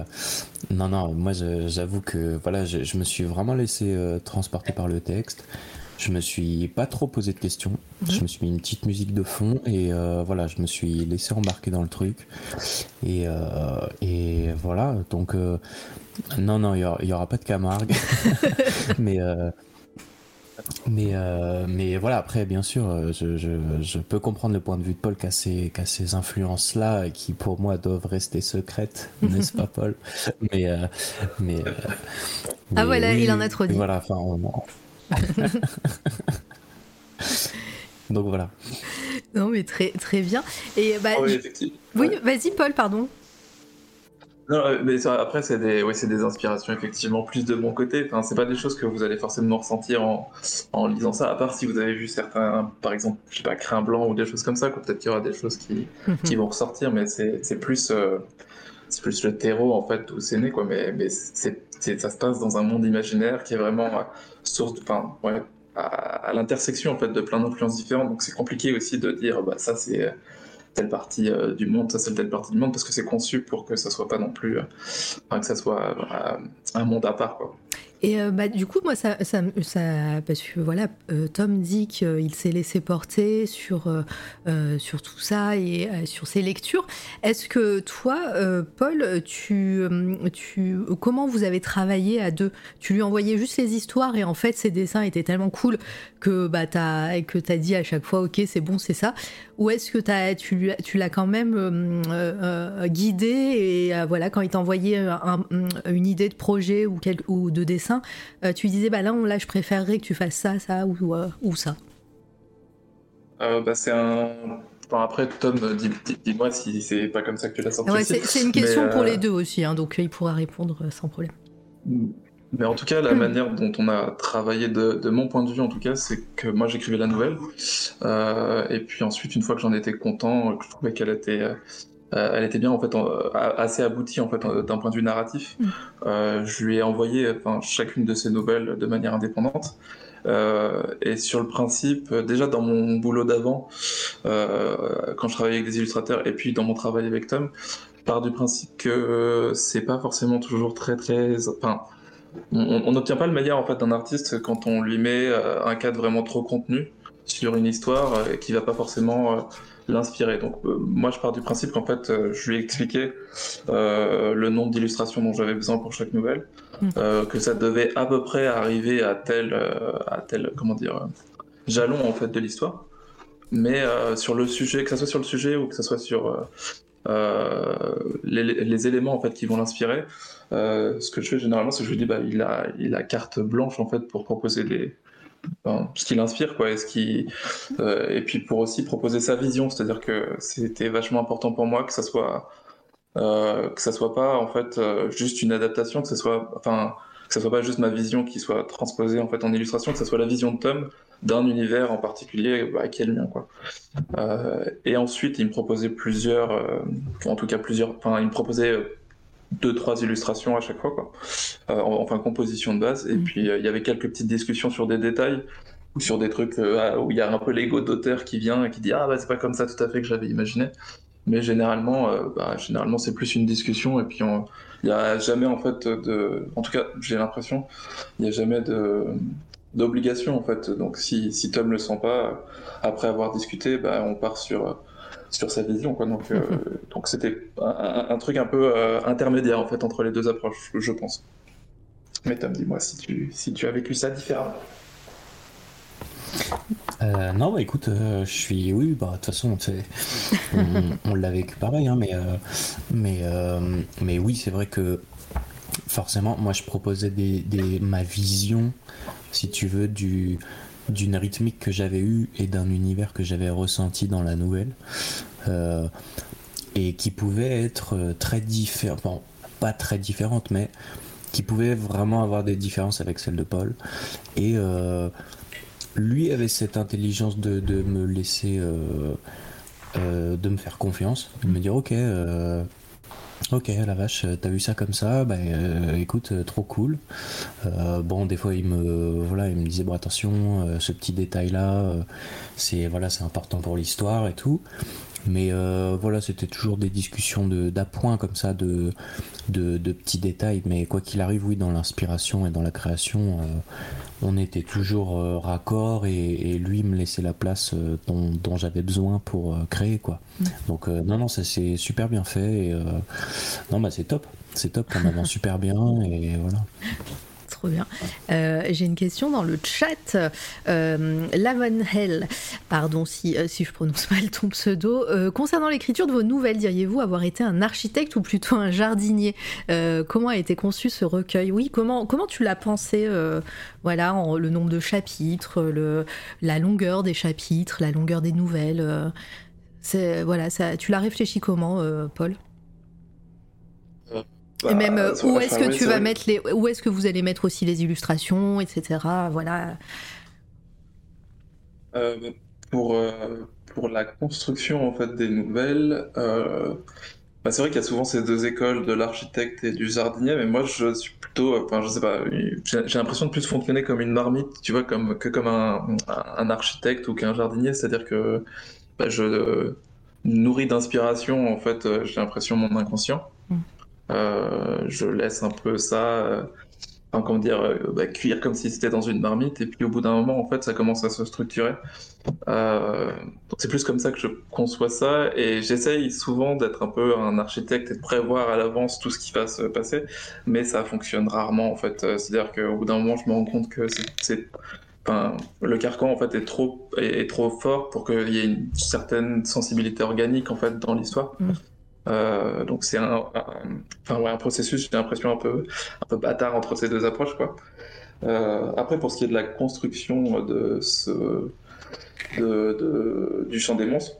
non non, moi j'avoue que voilà, je, je, me suis vraiment laissé transporter par le texte. Je me suis pas trop posé de questions. Mhm. Je me suis mis une petite musique de fond et euh, voilà, je me suis laissé embarquer dans le truc. Et, euh, et voilà, donc euh, non, non, il y, aura, pas de Camargue. mais mais, mais voilà, après, bien sûr, je, je, peux comprendre le point de vue de Paul qui a ces, ces influences-là qui, pour moi, doivent rester secrètes, n'est-ce pas, Paul? Mais, mais, Ah voilà, il en a trop dit. Voilà, enfin, Donc voilà. Non mais très très bien. Et bah, ah oui, oui vas-y Paul, pardon. Non, euh, mais après c'est des, c'est des inspirations effectivement plus de mon côté. Enfin, c'est pas des choses que vous allez forcément ressentir en, en lisant ça, à part si vous avez vu certains, par exemple, je sais pas, crin blanc ou des choses comme ça. Peut-être qu'il y aura des choses qui, mhm. qui vont ressortir, mais c'est, c'est plus, euh, c'est plus le terreau en fait où c'est né quoi. Mais, mais c'est, ça se passe dans un monde imaginaire qui est vraiment euh, source enfin, ouais, à, l'intersection en fait de plein d'influences différentes. Donc c'est compliqué aussi de dire bah ça c'est euh, telle partie euh, du monde, ça c'est telle partie du monde parce que c'est conçu pour que ça soit pas non plus, que ça soit un monde à part. Et euh, bah, du coup, moi, ça, ça, parce que voilà, euh, Tom dit qu'il s'est laissé porter sur, euh, sur tout ça et sur ses lectures. Est-ce que toi, Paul, tu, tu, comment vous avez travaillé à deux? Tu lui envoyais juste les histoires et en fait, ses dessins étaient tellement cool que bah, as, que as dit à chaque fois, ok, c'est bon, c'est ça Ou est-ce que as, tu, tu l'as quand même guidé et voilà, quand il t'a envoyé une idée de projet ou, quel, ou de dessin, euh, tu disais, bah là, là, je préférerais que tu fasses ça, ça ou, euh, ou ça euh, bah, C'est un. après, Tom, dis-moi si c'est pas comme ça que tu l'as senti. c'est une question pour les deux aussi, hein, donc il pourra répondre sans problème. Mais en tout cas, la hmm. manière dont on a travaillé de, mon point de vue, en tout cas, c'est que moi j'écrivais la nouvelle, et puis ensuite, une fois que j'en étais content, que je trouvais qu'elle était euh, elle était bien en fait assez aboutie en fait d'un point de vue narratif. Mm. Euh, je lui ai envoyé enfin, chacune de ces nouvelles de manière indépendante. Euh, et sur le principe, déjà dans mon boulot d'avant, quand je travaillais avec des illustrateurs, et puis dans mon travail avec Tom, je pars du principe que c'est pas forcément toujours très très, enfin, on n'obtient pas le meilleur en fait d'un artiste quand on lui met un cadre vraiment trop contenu sur une histoire qui va pas forcément l'inspirer. Donc moi je pars du principe qu'en fait je lui ai expliqué le nombre d'illustrations dont j'avais besoin pour chaque nouvelle, mm. que ça devait à peu près arriver à tel à tel comment dire jalon en fait de l'histoire. Mais sur le sujet, que ça soit sur le sujet ou que ça soit sur euh, les, éléments en fait qui vont l'inspirer. Euh, ce que je fais généralement, c'est que je lui dis bah il a il a carte blanche en fait pour proposer les ce qui l'inspire quoi et ce qui euh, et puis pour aussi proposer sa vision c'est-à-dire que c'était vachement important pour moi que ça soit que ça soit pas en fait juste une adaptation que ça soit enfin que ça soit pas juste ma vision qui soit transposée en fait en illustration que ça soit la vision de Tom d'un univers en particulier bah, qui est le mien quoi. Euh, et ensuite il me proposait plusieurs, euh, en tout cas plusieurs, enfin il me proposait euh, deux trois illustrations à chaque fois quoi, enfin composition de base. Et mm. puis il y avait quelques petites discussions sur des détails ou sur des trucs ah, où il y a un peu l'ego d'auteur qui vient et qui dit ah bah c'est pas comme ça tout à fait que j'avais imaginé. Mais généralement, bah, généralement c'est plus une discussion et puis il n'y a jamais en fait de, en tout cas j'ai l'impression, il n'y a jamais de d'obligation en fait. Donc si, si Tom le sent pas, après avoir discuté, bah, on part sur sur sa vision quoi. Donc euh, donc c'était un, truc un peu euh, intermédiaire en fait entre les deux approches, je pense. Mais Tom, dis-moi si tu si tu as vécu ça différemment. Euh, non, bah écoute, je suis. Oui, bah de toute façon, on, l'a vécu pareil, hein, mais, mais, oui, c'est vrai que forcément, moi je proposais des, ma vision si tu veux, du, d'une rythmique que j'avais eue et d'un univers que j'avais ressenti dans la nouvelle. Euh, et qui pouvait être euh, très différent, pas très différente, mais qui pouvait vraiment avoir des différences avec celle de Paul. Et euh, lui avait cette intelligence de, me laisser, de me faire confiance, de me dire ok, Ok, la vache, euh, t'as vu ça comme ça Bah euh, écoute, euh, trop cool. bon, des fois il me, voilà, il me disait bon attention, ce petit détail là, c'est voilà, c'est important pour l'histoire et tout. Mais voilà, c'était toujours des discussions d'appoint comme ça, de, de, petits détails. Mais quoi qu'il arrive, oui, dans l'inspiration et dans la création, on était toujours euh, raccord et, lui me laissait la place euh, dont, j'avais besoin pour euh, créer quoi. Mm. Donc non non ça c'est super bien fait et non bah c'est top c'est top on avance super bien et voilà trop bien. Euh, j'ai une question dans le chat. Euh, Lavon Hell, pardon si, euh, si je prononce mal ton pseudo. Euh, concernant l'écriture de vos nouvelles, diriez-vous avoir été un architecte ou plutôt un jardinier? Comment a été conçu ce recueil? Oui, comment, comment tu l'as pensé Voilà, le nombre de chapitres, la longueur des chapitres, la longueur des nouvelles. voilà, ça, tu l'as réfléchi comment, Paul? Et même bah, euh, où est-ce que tu vas mettre les, où est-ce que vous allez mettre aussi les illustrations, etc. Voilà. Euh, pour euh, pour la construction en fait des nouvelles, bah, c'est vrai qu'il y a souvent ces deux écoles de l'architecte et du jardinier, mais moi je suis plutôt, enfin je sais pas, j'ai l'impression de plus fonctionner comme une marmite, tu vois, comme que comme un, un architecte ou qu'un jardinier, c'est-à-dire que bah, je nourris d'inspiration en fait, j'ai l'impression mon inconscient. Mm. Euh, je laisse un peu ça, euh, enfin, comment dire, euh, bah, cuire comme si c'était dans une marmite. Et puis au bout d'un moment, en fait, ça commence à se structurer. donc c'est plus comme ça que je conçois ça. Et j'essaye souvent d'être un peu un architecte et de prévoir à l'avance tout ce qui va se passer. Mais ça fonctionne rarement, en fait. C'est-à-dire qu'au bout d'un moment, je me rends compte que c'est Enfin, le carcan en fait est trop est, trop fort pour qu'il y ait une certaine sensibilité organique en fait dans l'histoire. Mm. Euh, donc c'est un, enfin, un processus, j'ai l'impression un peu, un peu bâtard entre ces deux approches. Quoi. Euh, après, pour ce qui est de la construction de ce, du champ des monstres,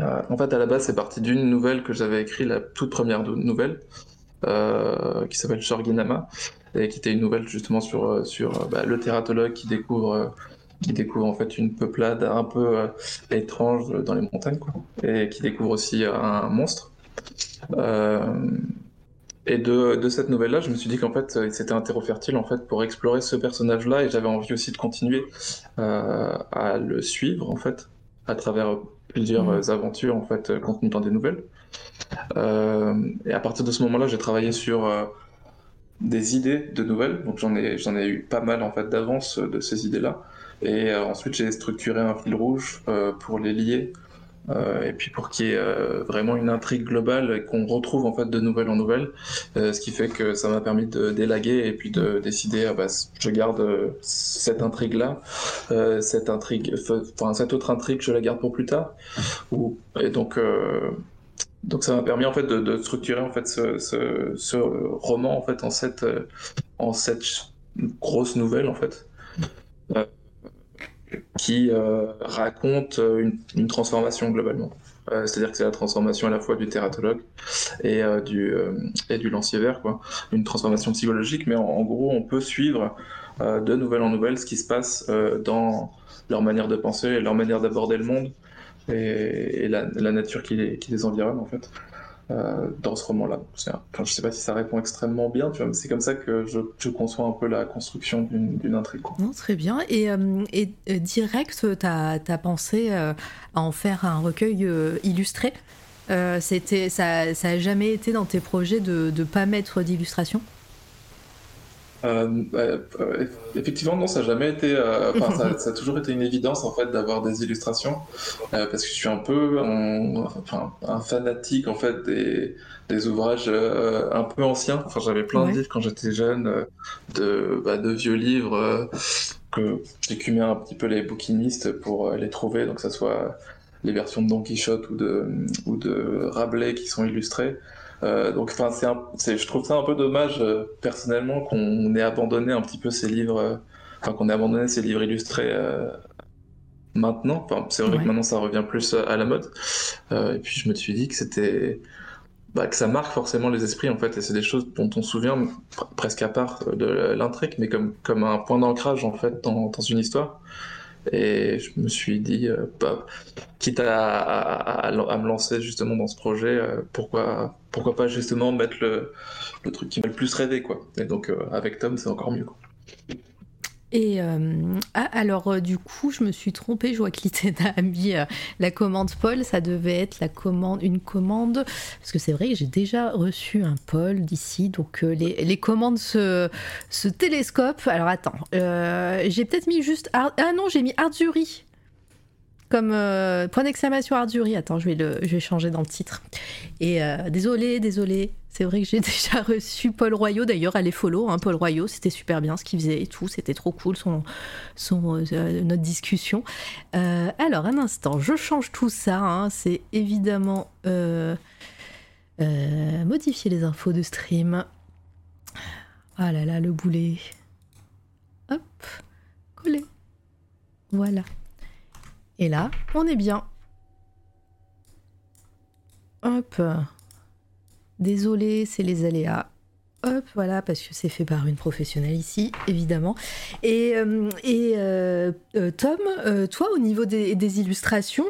euh, en fait, à la base, c'est parti d'une nouvelle que j'avais écrite, la toute première nouvelle, qui s'appelle Shorginama, et qui était une nouvelle justement sur, sur bah, le thératologue qui découvre qui découvre en fait une peuplade un peu étrange dans les montagnes, quoi, et qui découvre aussi un monstre. Euh, et de, de cette nouvelle-là, je me suis dit qu'en fait, c'était un terreau fertile en fait pour explorer ce personnage-là, et j'avais envie aussi de continuer euh, à le suivre en fait à travers plusieurs mmh. aventures en fait contenues dans des nouvelles. et à partir de ce moment-là, j'ai travaillé sur des idées de nouvelles. Donc j'en ai, j'en ai eu pas mal en fait d'avance de ces idées-là. Et ensuite j'ai structuré un fil rouge pour les lier euh, et puis pour qu'il y ait euh, vraiment une intrigue globale et qu'on retrouve en fait de nouvelles en nouvelles, euh, ce qui fait que ça m'a permis de délaguer et puis de décider, ah bah, je garde cette intrigue là, cette intrigue, enfin cette autre intrigue, je la garde pour plus tard. Ou, et donc donc ça m'a permis en fait de, de, structurer en fait ce, ce, ce, roman en fait en cette en cette grosse nouvelle en fait qui euh, raconte euh, une, transformation globalement. Euh, c'est-à-dire que c'est la transformation à la fois du thératologue et du et du lancier vert, quoi. Une transformation psychologique, mais en, gros, on peut suivre de nouvelle en nouvelle ce qui se passe dans leur manière de penser, leur manière d'aborder le monde et, la, nature qui les, qui les environne en fait. Euh, dans ce roman-là. Enfin, je sais pas si ça répond extrêmement bien, mais c'est comme ça que je, conçois un peu la construction d'une intrigue. Très bien. Et, euh, euh, direct, tu as, pensé à en faire un recueil illustré? Ça n'a jamais été dans tes projets de ne pas mettre d'illustration? Euh, euh, effectivement, non, ça n'a jamais été. Euh, ça, ça, a toujours été une évidence en fait d'avoir des illustrations, euh, parce que je suis un peu un, enfin, un fanatique en fait des, des ouvrages euh, un peu anciens. Enfin, j'avais plein de livres quand j'étais jeune, de, bah, de vieux livres que j'écumais un petit peu les bouquinistes pour les trouver, donc que ça soit les versions de Don Quichotte ou de, ou de Rabelais qui sont illustrées. Euh, donc, enfin, c'est, je trouve ça un peu dommage euh, personnellement qu'on ait abandonné un petit peu ces livres, euh, enfin qu'on ait abandonné ces livres illustrés maintenant. Enfin, c'est vrai que maintenant ça revient plus à la mode. et puis je me suis dit que c'était, bah, que ça marque forcément les esprits en fait, et c'est des choses dont on se souvient presque à part de l'intrigue, mais comme comme un point d'ancrage en fait dans, dans une histoire. Et je me suis dit, euh, bah, quitte à, me lancer justement dans ce projet, euh, pourquoi, pourquoi pas justement mettre le, truc qui m'a le plus rêvé, quoi. Et donc, euh, avec Tom, c'est encore mieux. Et euh, ah, alors euh, du coup, je me suis trompée. Je vois que Litena a mis euh, la commande Paul. Ça devait être la commande, une commande, parce que c'est vrai que j'ai déjà reçu un Paul d'ici. Donc les, les, commandes se, se télescopent. Alors attends, j'ai peut-être mis juste ah non, j'ai mis Arduri comme point d'exclamation Arduri. Attends, je vais je vais changer dans le titre. Et désolé, désolé. C'est vrai que j'ai déjà reçu Paul Royaux, d'ailleurs, allez follow, hein, Paul Royaux, c'était super bien ce qu'il faisait et tout, c'était trop cool son, euh, notre discussion. Euh, alors, un instant, je change tout ça, hein, c'est évidemment euh, modifier les infos de stream. Ah là là, le boulet. Hop, coller. Voilà. Et là, on est bien. Hop. Désolé, c'est les aléas. Hop, voilà, parce que c'est fait par une professionnelle ici, évidemment. Et, euh, euh, euh, Tom, toi, au niveau des, illustrations,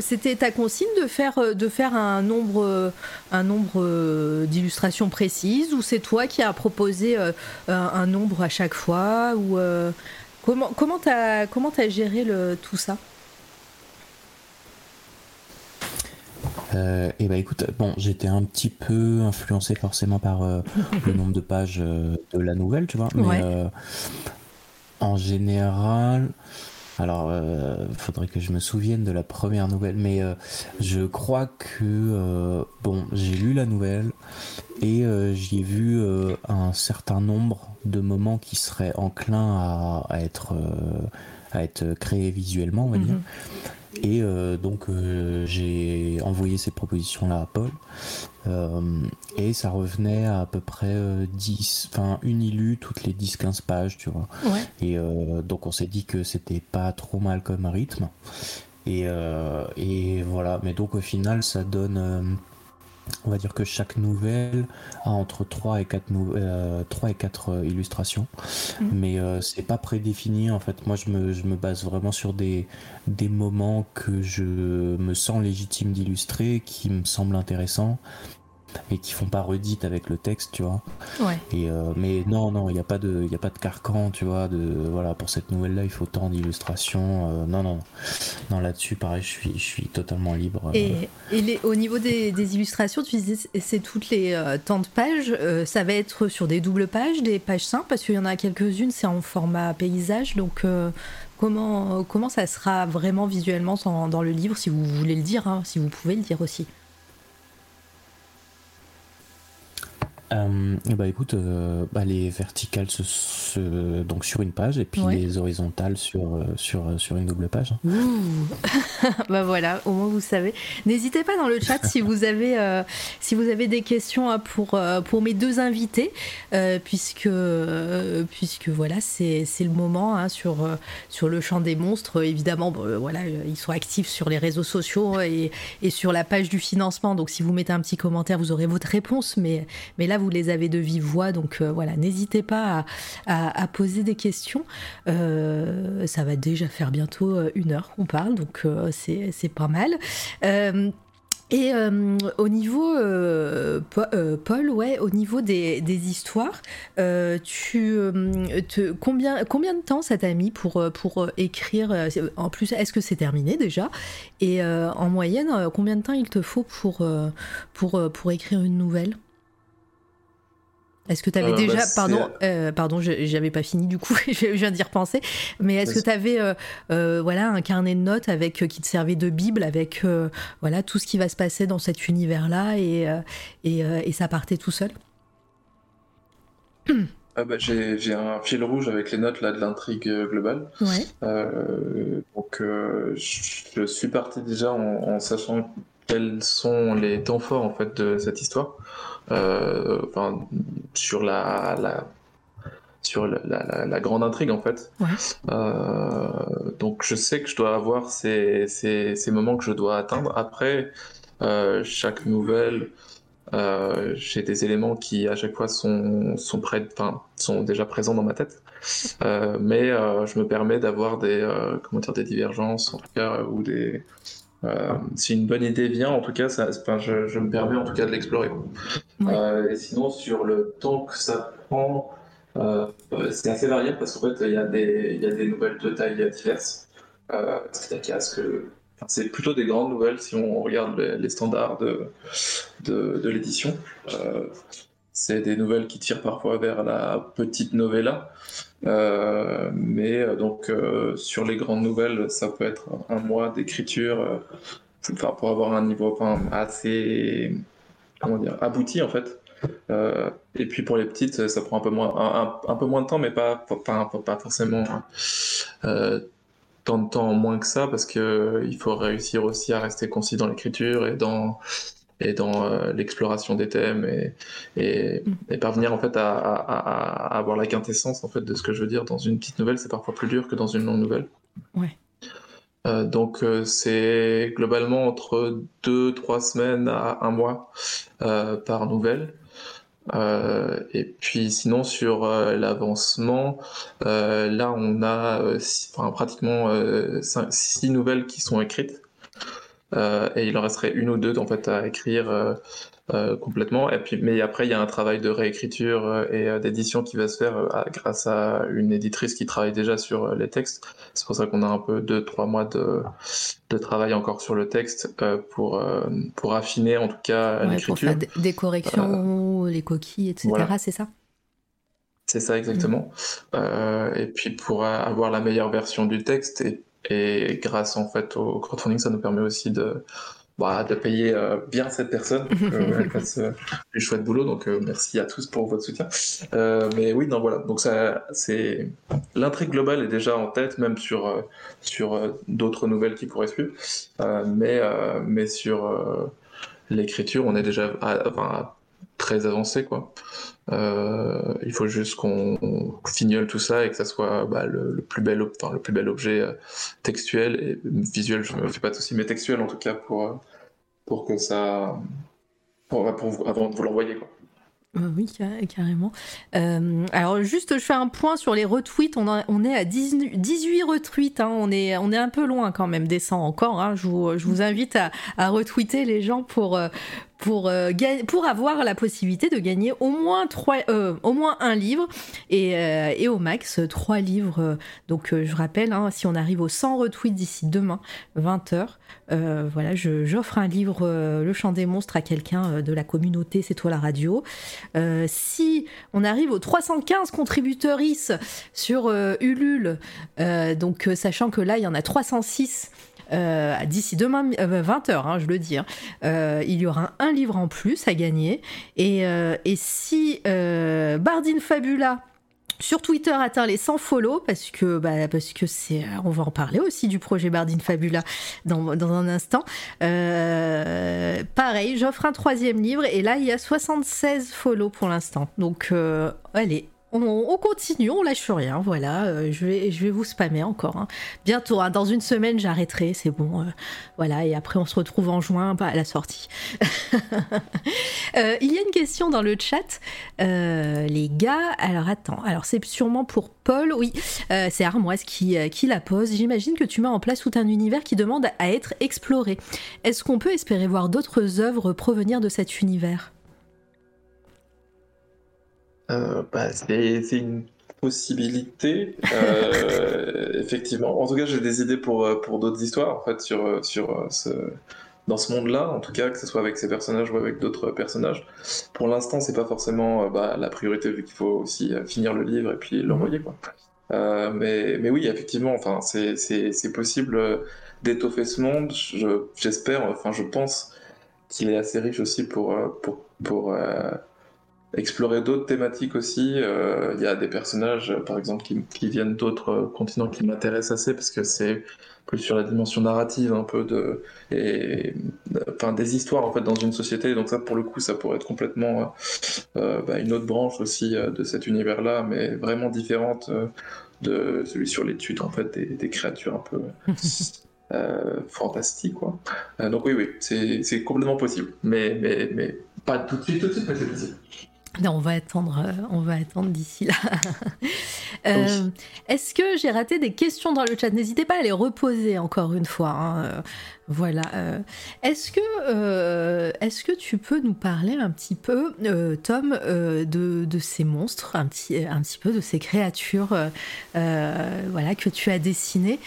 c'était ta consigne de faire, un nombre, d'illustrations précises, ou c'est toi qui as proposé un, nombre à chaque fois, ou comment comment t'as géré tout ça? Euh, et bah écoute, bon, j'étais un petit peu influencé forcément par euh, le nombre de pages euh, de la nouvelle, tu vois. Mais en général, alors il faudrait que je me souvienne de la première nouvelle, mais je crois que bon, j'ai lu la nouvelle et j'y ai vu un certain nombre de moments qui seraient enclins à, être à être créés visuellement, on va dire. Et euh, donc euh, j'ai envoyé ces propositions-là à Paul. Euh, et ça revenait à à peu près 10, enfin une illu toutes les 10-15 pages, tu vois. Et donc on s'est dit que c'était pas trop mal comme rythme. Et, et voilà, mais donc au final ça donne on va dire que chaque nouvelle a entre 3 et 4, euh, et 4 euh, illustrations. Mm. Mais euh, c'est pas prédéfini en fait. Moi je me, je me base vraiment sur des, des moments que je me sens légitime d'illustrer, qui me semblent intéressants. Et qui font pas redite avec le texte, tu vois. Ouais. Et euh, mais non, non, il n'y a pas de, a pas de carcan, tu vois. De voilà, pour cette nouvelle-là, il faut tant d'illustrations. Euh, non, non, non. Là-dessus, pareil, je suis, je suis totalement libre. Et, et les, au niveau des, des, illustrations, tu disais c'est toutes les euh, temps de pages. ça va être sur des doubles pages, des pages simples, parce qu'il y en a quelques-unes, c'est en format paysage. Donc comment, comment ça sera vraiment visuellement dans, dans le livre, si vous voulez le dire, hein, si vous pouvez le dire aussi. Euh, bah écoute, euh, bah les verticales se, donc sur une page et puis les horizontales sur, euh, sur, sur une double page. bah voilà, au moins vous savez. N'hésitez pas dans le chat si vous avez, si vous avez des questions hein, pour, pour mes deux invités, puisque, puisque voilà, c'est le moment hein, sur, sur le champ des monstres. Évidemment, voilà, ils sont actifs sur les réseaux sociaux et, et, sur la page du financement. Donc si vous mettez un petit commentaire, vous aurez votre réponse. Mais, mais là, vous les avez de vive voix, donc euh, voilà, n'hésitez pas à, poser des questions. Euh, ça va déjà faire bientôt euh, une heure qu'on parle, donc c'est pas mal. Et au niveau, Paul, ouais, au niveau des, histoires, tu, combien, combien de temps ça t'a mis pour, pour écrire En plus, est-ce que c'est terminé déjà? Et en moyenne, combien de temps il te faut pour, pour, pour écrire une nouvelle? Est-ce que tu avais euh, déjà, bah, pardon, euh, pardon, j'avais pas fini du coup, je viens d'y repenser, mais est-ce que tu avais, euh, voilà, un carnet de notes avec qui te servait de bible avec, voilà, tout ce qui va se passer dans cet univers-là et, et, ça partait tout seul? Ah bah, j'ai un fil rouge avec les notes là de l'intrigue globale. donc je suis parti déjà en, en, sachant quels sont les temps forts en fait de cette histoire. Euh, enfin, sur la, la sur la, la, grande intrigue en fait. Euh, donc je sais que je dois avoir ces, ces, ces moments que je dois atteindre. Après, euh, chaque nouvelle, euh, j'ai des éléments qui à chaque fois sont, sont, prêts, sont déjà présents dans ma tête. Mais je me permets d'avoir des, comment dire, des divergences en tout cas ou des, euh, si une bonne idée vient, en tout cas, ça, je, je, me permets en tout cas de l'explorer. Euh, et sinon, sur le temps que ça prend, euh, c'est assez variable parce qu'en fait, il y, a des, y a des nouvelles de taille diverses. C'est plutôt des grandes nouvelles si on regarde les, standards de, de, de l'édition. c'est des nouvelles qui tirent parfois vers la petite novella. Euh, mais euh, donc euh, sur les grandes nouvelles, ça peut être un mois d'écriture pour avoir un niveau assez comment dire, abouti en fait. et puis pour les petites, ça prend un peu moins, un, peu moins de temps, mais pas, pas, forcément tant de temps moins que ça, parce qu'il faut réussir aussi à rester concis dans l'écriture et dans et dans euh, l'exploration des thèmes et, et, mm. parvenir en fait à, à, avoir la quintessence en fait de ce que je veux dire dans une petite nouvelle c'est parfois plus dur que dans une longue nouvelle ouais. Euh, donc euh, c'est globalement entre deux trois semaines à un mois par nouvelle et puis sinon sur l'avancement là on a enfin, pratiquement six nouvelles qui sont écrites euh, et il en resterait une ou deux en fait à écrire euh, euh, complètement. Et puis, mais après, il y a un travail de réécriture et d'édition qui va se faire grâce à une éditrice qui travaille déjà sur les textes. C'est pour ça qu'on a un peu deux, trois mois de, de travail encore sur le texte pour, pour affiner en tout cas l'écriture. Pour faire des corrections, les coquilles, etc. C'est ça? C'est ça exactement. et puis pour avoir la meilleure version du texte et et grâce en fait au crowdfunding, ça nous permet aussi de, bah, de payer euh, bien cette personne pour qu'elle fasse euh, du chouette boulot. Donc euh, merci à tous pour votre soutien. mais oui, non voilà. Donc ça, c'est l'intrigue globale est déjà en tête, même sur sur d'autres nouvelles qui pourraient suivre. mais mais sur l'écriture, on est déjà enfin, très avancé quoi. Euh, il faut juste qu'on fignole tout ça et que ça soit bah, le, plus bel, le plus bel objet euh, textuel et visuel. Je me fais pas de soucis, mais textuel en tout cas pour euh, pour que ça pour, pour avant de vous l'envoyer quoi. Oui, carrément. alors juste, je fais un point sur les retweets. On, est à 18 retweets. Hein. On, est, on est un peu loin quand même des 100 encore. Hein. Je, vous, invite à, retweeter les gens pour, pour, pour avoir la possibilité de gagner au moins, trois, au moins un livre et, et, au max trois livres. Donc je rappelle, hein, si on arrive aux 100 retweets d'ici demain, 20h, voilà, j'offre un livre, Le chant des monstres, à quelqu'un de la communauté C'est toi la radio. si on arrive aux 315 contributeurs sur Ulule, donc sachant que là, il y en a 306 euh, d'ici demain 20h, euh, hein, je le dis, hein. euh, il y aura un livre en plus à gagner. Et, et si Bardine Fabula sur Twitter atteint les 100 follow parce que bah, parce que c'est on va en parler aussi du projet Bardine Fabula dans, dans un instant pareil j'offre un troisième livre et là il y a 76 follow pour l'instant donc allez on, continue, on lâche rien, voilà. Euh, je, vais, vous spammer encore. Hein. Bientôt, hein, dans une semaine, j'arrêterai, c'est bon. Euh, voilà, et après, on se retrouve en juin à la sortie. Euh, il y a une question dans le chat, les gars. Alors, attends, alors c'est sûrement pour Paul, oui, c'est Armoise qui, qui la pose. J'imagine que tu mets en place tout un univers qui demande à être exploré. Est-ce qu'on peut espérer voir d'autres œuvres provenir de cet univers? Euh, bah, c'est une possibilité, euh, effectivement. En tout cas, j'ai des idées pour, euh, pour d'autres histoires, en fait, sur, sur ce, dans ce monde-là, en tout cas, que ce soit avec ces personnages ou avec d'autres personnages. Pour l'instant, c'est pas forcément bah, la priorité, vu qu'il faut aussi finir le livre et puis l'envoyer, mais, mais oui, effectivement, enfin, c'est possible d'étoffer ce monde. J'espère, enfin, je pense qu'il est assez riche aussi pour, pour, pour explorer d'autres thématiques aussi. Euh, il y a des personnages, par exemple, qui, viennent d'autres continents qui m'intéressent assez parce que c'est plus sur la dimension narrative un peu de et enfin des histoires en fait dans une société. Donc ça pour le coup ça pourrait être complètement euh, bah, une autre branche aussi euh, de cet univers là mais vraiment différente de celui sur l'étude en fait des, créatures un peu fantastiques quoi. Donc oui oui c'est complètement possible. Mais mais mais pas tout de suite tout de suite mais c'est possible on va attendre, euh, on va attendre d'ici là. Euh, est-ce que j'ai raté des questions dans le chat? N'hésitez pas à les reposer encore une fois. Hein. Euh, voilà. Est-ce que, est-ce que tu peux nous parler un petit peu, Tom, de, ces monstres, un petit, un petit peu de ces créatures, voilà, que tu as dessinées?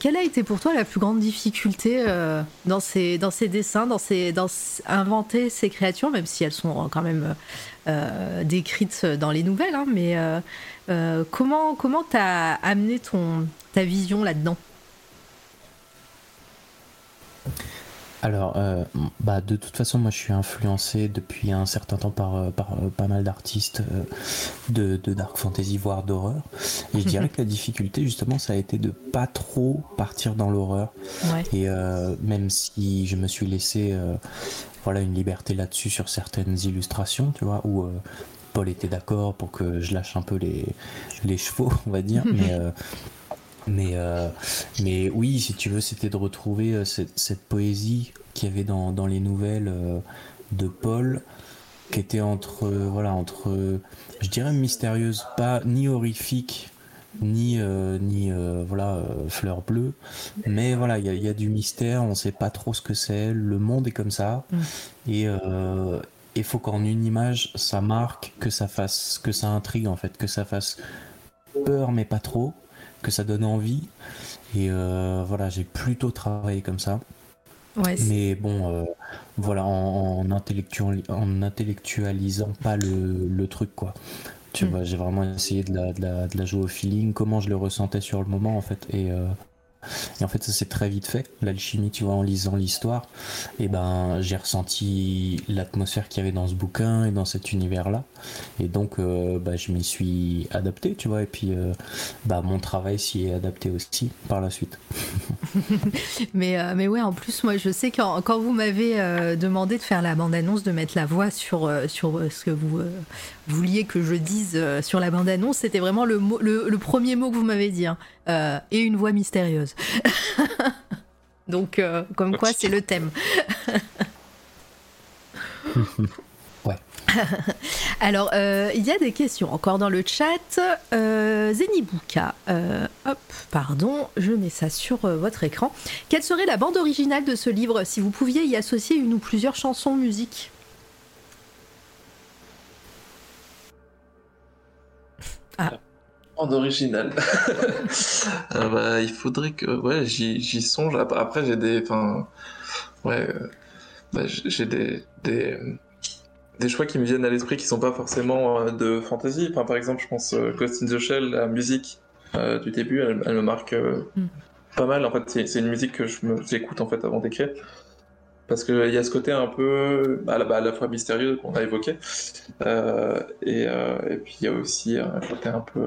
Quelle a été pour toi la plus grande difficulté dans ces, dans ces dessins, dans ces, dans inventer ces créatures, même si elles sont quand même décrites dans les nouvelles, hein, mais euh, euh, comment comment t'as amené ton ta vision là-dedans? Alors, bah, de toute façon, moi je suis influencé depuis un certain temps par, par pas mal d'artistes de, dark fantasy, voire d'horreur. Et je dirais que la difficulté, justement, ça a été de pas trop partir dans l'horreur. Et même si je me suis laissé voilà une liberté là-dessus sur certaines illustrations, tu vois, où euh, Paul était d'accord pour que je lâche un peu les, chevaux, on va dire, mais euh, euh, mais oui, si tu veux, c'était de retrouver cette, poésie qu'il y avait dans, dans, les nouvelles de Paul, qui était entre, voilà, entre, je dirais mystérieuse, pas ni horrifique, ni euh, ni euh, voilà euh, fleur bleue mais voilà il y, a du mystère on sait pas trop ce que c'est. Le monde est comme ça. Mm. et il faut qu'en une image ça marque que ça fasse que ça intrigue en fait. Que ça fasse peur mais pas trop. Que ça donne envie. Et voilà j'ai plutôt travaillé comme ça. Mais bon voilà en, en, en intellectualisant pas le, le truc quoi tu mm. vois, j'ai vraiment essayé de la, de, la, de la, jouer au feeling, comment je le ressentais sur le moment en fait. Et, euh, et en fait, ça s'est très vite fait. L'alchimie, tu vois, en lisant l'histoire, et ben, j'ai ressenti l'atmosphère qu'il y avait dans ce bouquin et dans cet univers-là. Et donc, euh, bah, je m'y suis adapté, tu vois. Et puis, euh, bah, mon travail s'y est adapté aussi par la suite. mais, euh, mais ouais, en plus, moi, je sais quand, quand vous m'avez demandé de faire la bande-annonce, de mettre la voix sur, sur ce que vous vouliez que je dise sur la bande-annonce, c'était vraiment le, le, premier mot que vous m'avez dit. Hein. et une voix mystérieuse. Donc, comme quoi, c'est le thème. ouais. Alors, euh, il y a des questions encore dans le chat. Euh, Zenibuka, euh, hop, pardon, je mets ça sur votre écran. Quelle serait la bande originale de ce livre si vous pouviez y associer une ou plusieurs chansons musique? Ah. En original. Ah bah, il faudrait que. Ouais, j'y songe. Après, j'ai des. Enfin. Ouais. Bah, j'ai des, des, des, choix qui me viennent à l'esprit qui sont pas forcément euh, de fantasy. Enfin, par exemple, je pense euh, Ghost in the Shell, la musique euh, du début, elle, me marque mm. pas mal. En fait, c'est une musique que j'écoute en fait avant d'écrire. Parce qu'il y a ce côté un peu bah, à la fois mystérieux qu'on a évoqué. et, et, puis il y a aussi un côté un peu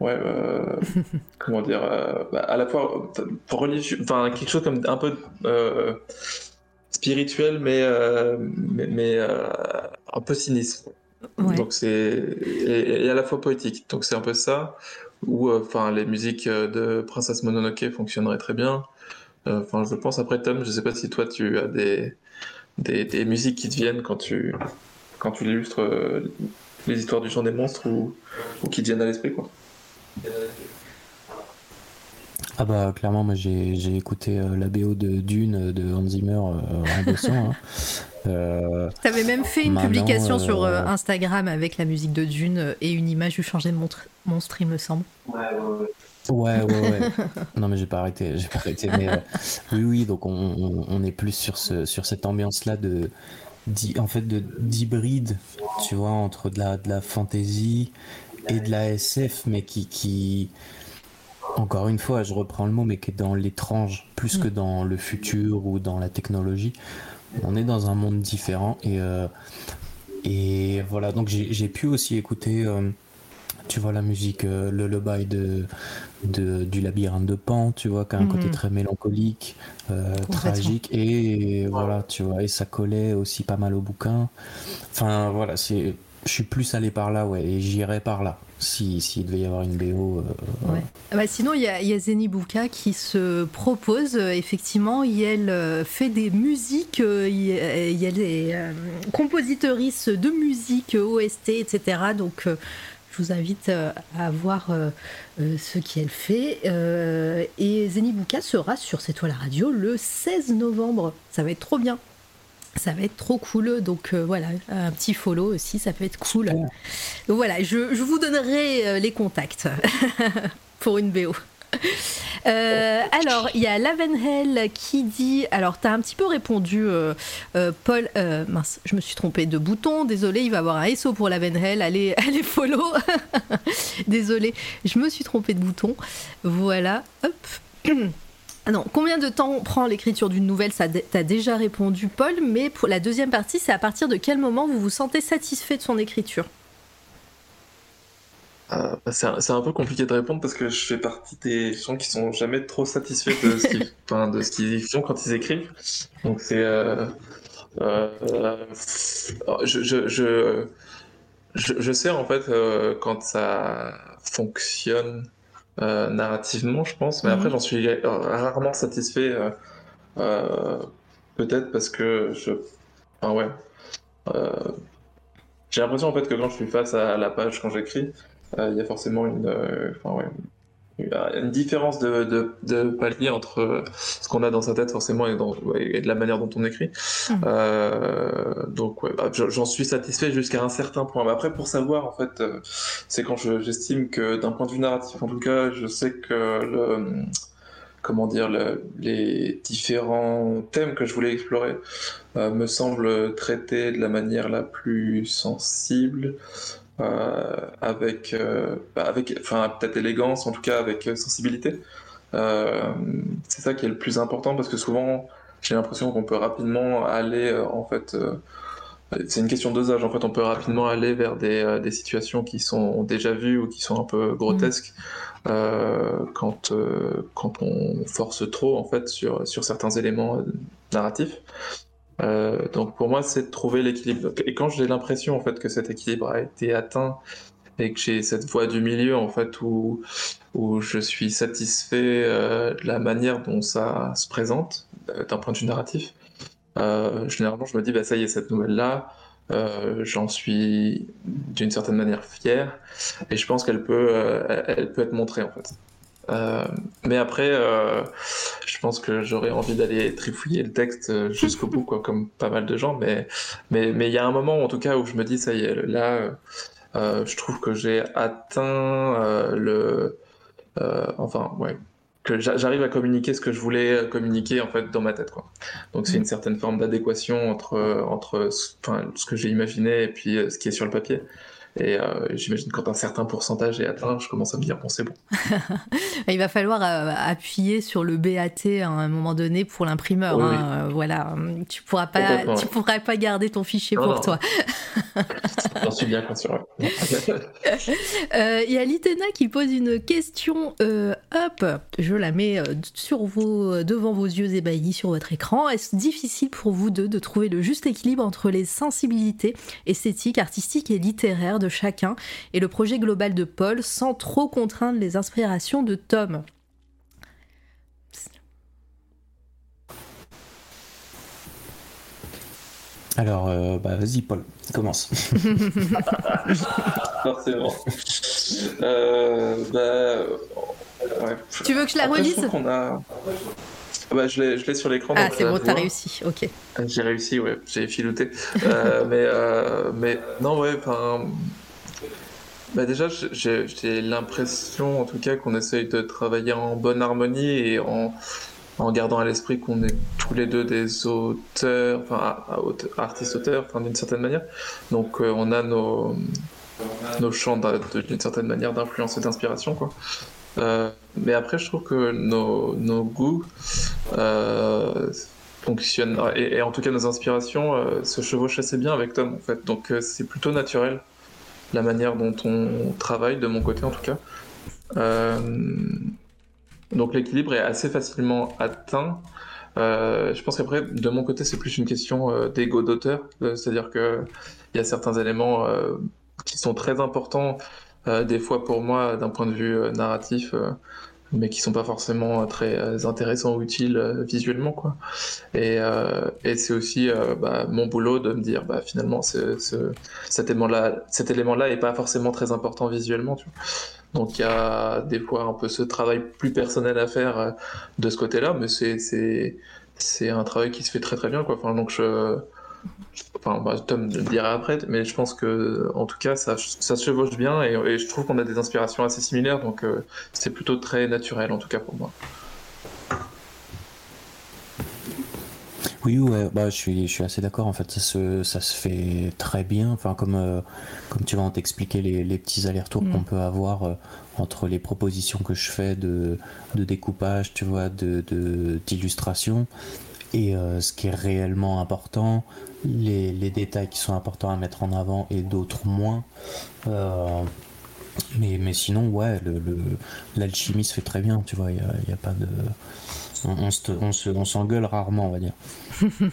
ouais, euh, comment dire, euh, bah, à la fois religieux, enfin quelque chose comme un peu euh, spirituel, mais mais, mais un peu sinistre. Donc c'est et, à la fois poétique. Donc c'est un peu ça. Ou enfin les musiques de Princesse Mononoke fonctionneraient très bien. Enfin je pense après Tom, je sais pas si toi tu as des des, des musiques qui te viennent quand tu quand tu illustres les histoires du chant des monstres ou, ou qui te viennent à l'esprit quoi. Ah bah clairement moi j'ai écouté euh, la BO de Dune de Hans Zimmer euh, en bossant. Hein. Euh, T'avais même fait une publication sur Instagram avec la musique de Dune et une image du changer de monstre, il me semble. Ouais ouais ouais. Ouais non mais j'ai pas arrêté, j'ai pas arrêté. Mais oui oui donc on, est plus sur ce sur cette ambiance là de en fait de d'hybride tu vois entre de la de la fantasy et de la SF, mais qui, qui, encore une fois, je reprends le mot, mais qui est dans l'étrange, plus que mm. dans le futur ou dans la technologie. On est dans un monde différent et, euh, et voilà, donc j'ai pu aussi écouter, euh, tu vois, la musique, euh, le lullaby de, de, du labyrinthe de Pan, tu vois, qui a un côté mm. très mélancolique, tragique et voilà, tu vois, et ça collait aussi pas mal au bouquin. Enfin voilà, c'est je suis plus allé par là, ouais, et j'irai par là, s'il si, devait y avoir une BO. Euh, ouais. Ah bah sinon, il y a, y a Zenibuka qui se propose, euh, effectivement, elle euh, fait des musiques, il y, a des compositeuristes de musique, OST, etc. Donc, je vous invite à voir ce qu'elle fait. et Zenibuka sera sur cette toile radio le 16 novembre. Ça va être trop bien ça va être trop cool. Donc euh, voilà, un petit follow aussi, ça peut être cool. Donc voilà, je, vous donnerai euh, les contacts pour une BO. Euh, alors, il y a Lavenhell qui dit. Alors, tu as un petit peu répondu, Paul. mince, je me suis trompée de bouton. Désolé, il va avoir un SO pour Lavenhell. Allez, allez, follow. Désolé, je me suis trompée de bouton. Voilà. Hop. Non, combien de temps prend l'écriture d'une nouvelle? T'as déjà répondu, Paul. Mais pour la deuxième partie, c'est à partir de quel moment vous vous sentez satisfait de son écriture? Euh, bah, c'est un, peu compliqué de répondre parce que je fais partie des gens qui sont jamais trop satisfaits de ce qu'ils font quand ils écrivent. Donc c'est euh, euh, je, je, je, je, sais en fait quand ça fonctionne euh, narrativement, je pense. Mais après, mhm. j'en suis rarement satisfait. Euh, euh, peut-être parce que je. Enfin, ouais. J'ai l'impression en fait que quand je suis face à la page, quand j'écris, il y a forcément une. Enfin, ouais une différence de, de, palier entre ce qu'on a dans sa tête forcément et, de la manière dont on écrit. Mmh. Euh, donc ouais, bah, j'en suis satisfait jusqu'à un certain point. Mais après pour savoir en fait, euh, c'est quand j'estime que d'un point de vue narratif en tout cas, je sais que le comment dire les différents thèmes que je voulais explorer euh, me semblent traités de la manière la plus sensible euh, avec, euh, bah, avec enfin, peut-être élégance, en tout cas avec euh, sensibilité. c'est ça qui est le plus important parce que souvent, j'ai l'impression qu'on peut rapidement aller, en fait, c'est une question de dosage. En fait, on peut rapidement aller vers des, des, situations qui sont déjà vues ou qui sont un peu grotesques quand, quand on force trop en fait sur, sur certains éléments narratifs. Euh, donc pour moi, c'est de trouver l'équilibre. Et quand j'ai l'impression en fait que cet équilibre a été atteint et que j'ai cette voie du milieu en fait où où je suis satisfait euh, de la manière dont ça se présente euh, d'un point de vue narratif, généralement je me dis bah ça y est cette nouvelle là. j'en suis d'une certaine manière fier et je pense qu'elle peut, elle peut être montrée en fait. Mais après, euh, pense que j'aurais envie d'aller trifouiller le texte euh, jusqu'au bout, quoi, comme pas mal de gens. Mais mais mais il y a un moment, en tout cas, où je me dis ça y est, là, je trouve que j'ai atteint le, enfin ouais, que j'arrive à communiquer ce que je voulais communiquer en fait dans ma tête quoi. Donc c'est une certaine forme d'adéquation entre entre ce que j'ai imaginé et puis ce qui est sur le papier. Et euh, j'imagine quand un certain pourcentage est atteint, je commence à me dire bon c'est bon. Il va falloir euh, appuyer sur le BAT à un moment donné pour l'imprimeur. Hein, euh, voilà, tu pourras pas, tu pourras pas garder ton fichier pour toi. J'en suis bien conscient. Il y a Litena qui pose une question. hop, je la mets sur vos, devant vos yeux ébahis sur votre écran. Est-ce difficile pour vous deux de trouver le juste équilibre entre les sensibilités esthétiques, artistiques et littéraires de chacun et le projet global de Paul sans trop contraindre les inspirations de Tom. Alors, euh, bah, vas-y, Paul, commence. Forcément. Euh, bah, Tu veux que je la relise? a... Bah, je l'ai sur l'écran. Ah, c'est bon, t'as réussi, ok. J'ai réussi, ouais, j'ai filouté. euh, mais, euh, mais non, ouais, enfin. Bah déjà, j'ai l'impression, en tout cas, qu'on essaye de travailler en bonne harmonie et en, en gardant à l'esprit qu'on est tous les deux des auteurs, enfin, artistes-auteurs, enfin, d'une certaine manière. Donc, euh, on a nos, nos champs d'une certaine manière d'influence et d'inspiration, quoi. Euh, mais après, je trouve que nos, goûts euh, fonctionnent, et, en tout cas nos inspirations euh, se chevauchent assez bien avec Tom, en fait. Donc c'est plutôt naturel la manière dont on travaille, de mon côté en tout cas. donc l'équilibre est assez facilement atteint. je pense qu'après, de mon côté, c'est plus une question d'ego d'auteur, c'est-à-dire qu'il y a certains éléments qui sont très importants des fois pour moi d'un point de vue euh, narratif euh, mais qui sont pas forcément très intéressants ou utiles visuellement quoi et, et c'est aussi bah, mon boulot de me dire bah finalement ce, cet élément là cet élément là est pas forcément très important visuellement tu vois. donc il y a des fois un peu ce travail plus personnel à faire de ce côté là mais c'est c'est c'est un travail qui se fait très très bien quoi enfin donc je Enfin, bah, Tom le dira après, mais je pense que, en tout cas, ça, ça se chevauche bien et, je trouve qu'on a des inspirations assez similaires, donc euh, c'est plutôt très naturel, en tout cas pour moi. Oui, ouais, bah, je, suis, je suis assez d'accord. En fait, ça se, ça se fait très bien. Enfin, comme, euh, comme tu vas t'expliquer les, les petits allers-retours mm. qu'on peut avoir euh, entre les propositions que je fais de, de découpage, tu vois, de, d'illustration et ce qui est réellement important, les, détails qui sont importants à mettre en avant et d'autres moins. Euh, mais, mais sinon, ouais, l'alchimie le, se fait très bien, tu vois, il n'y a, pas de. On, s'engueule rarement, on va dire.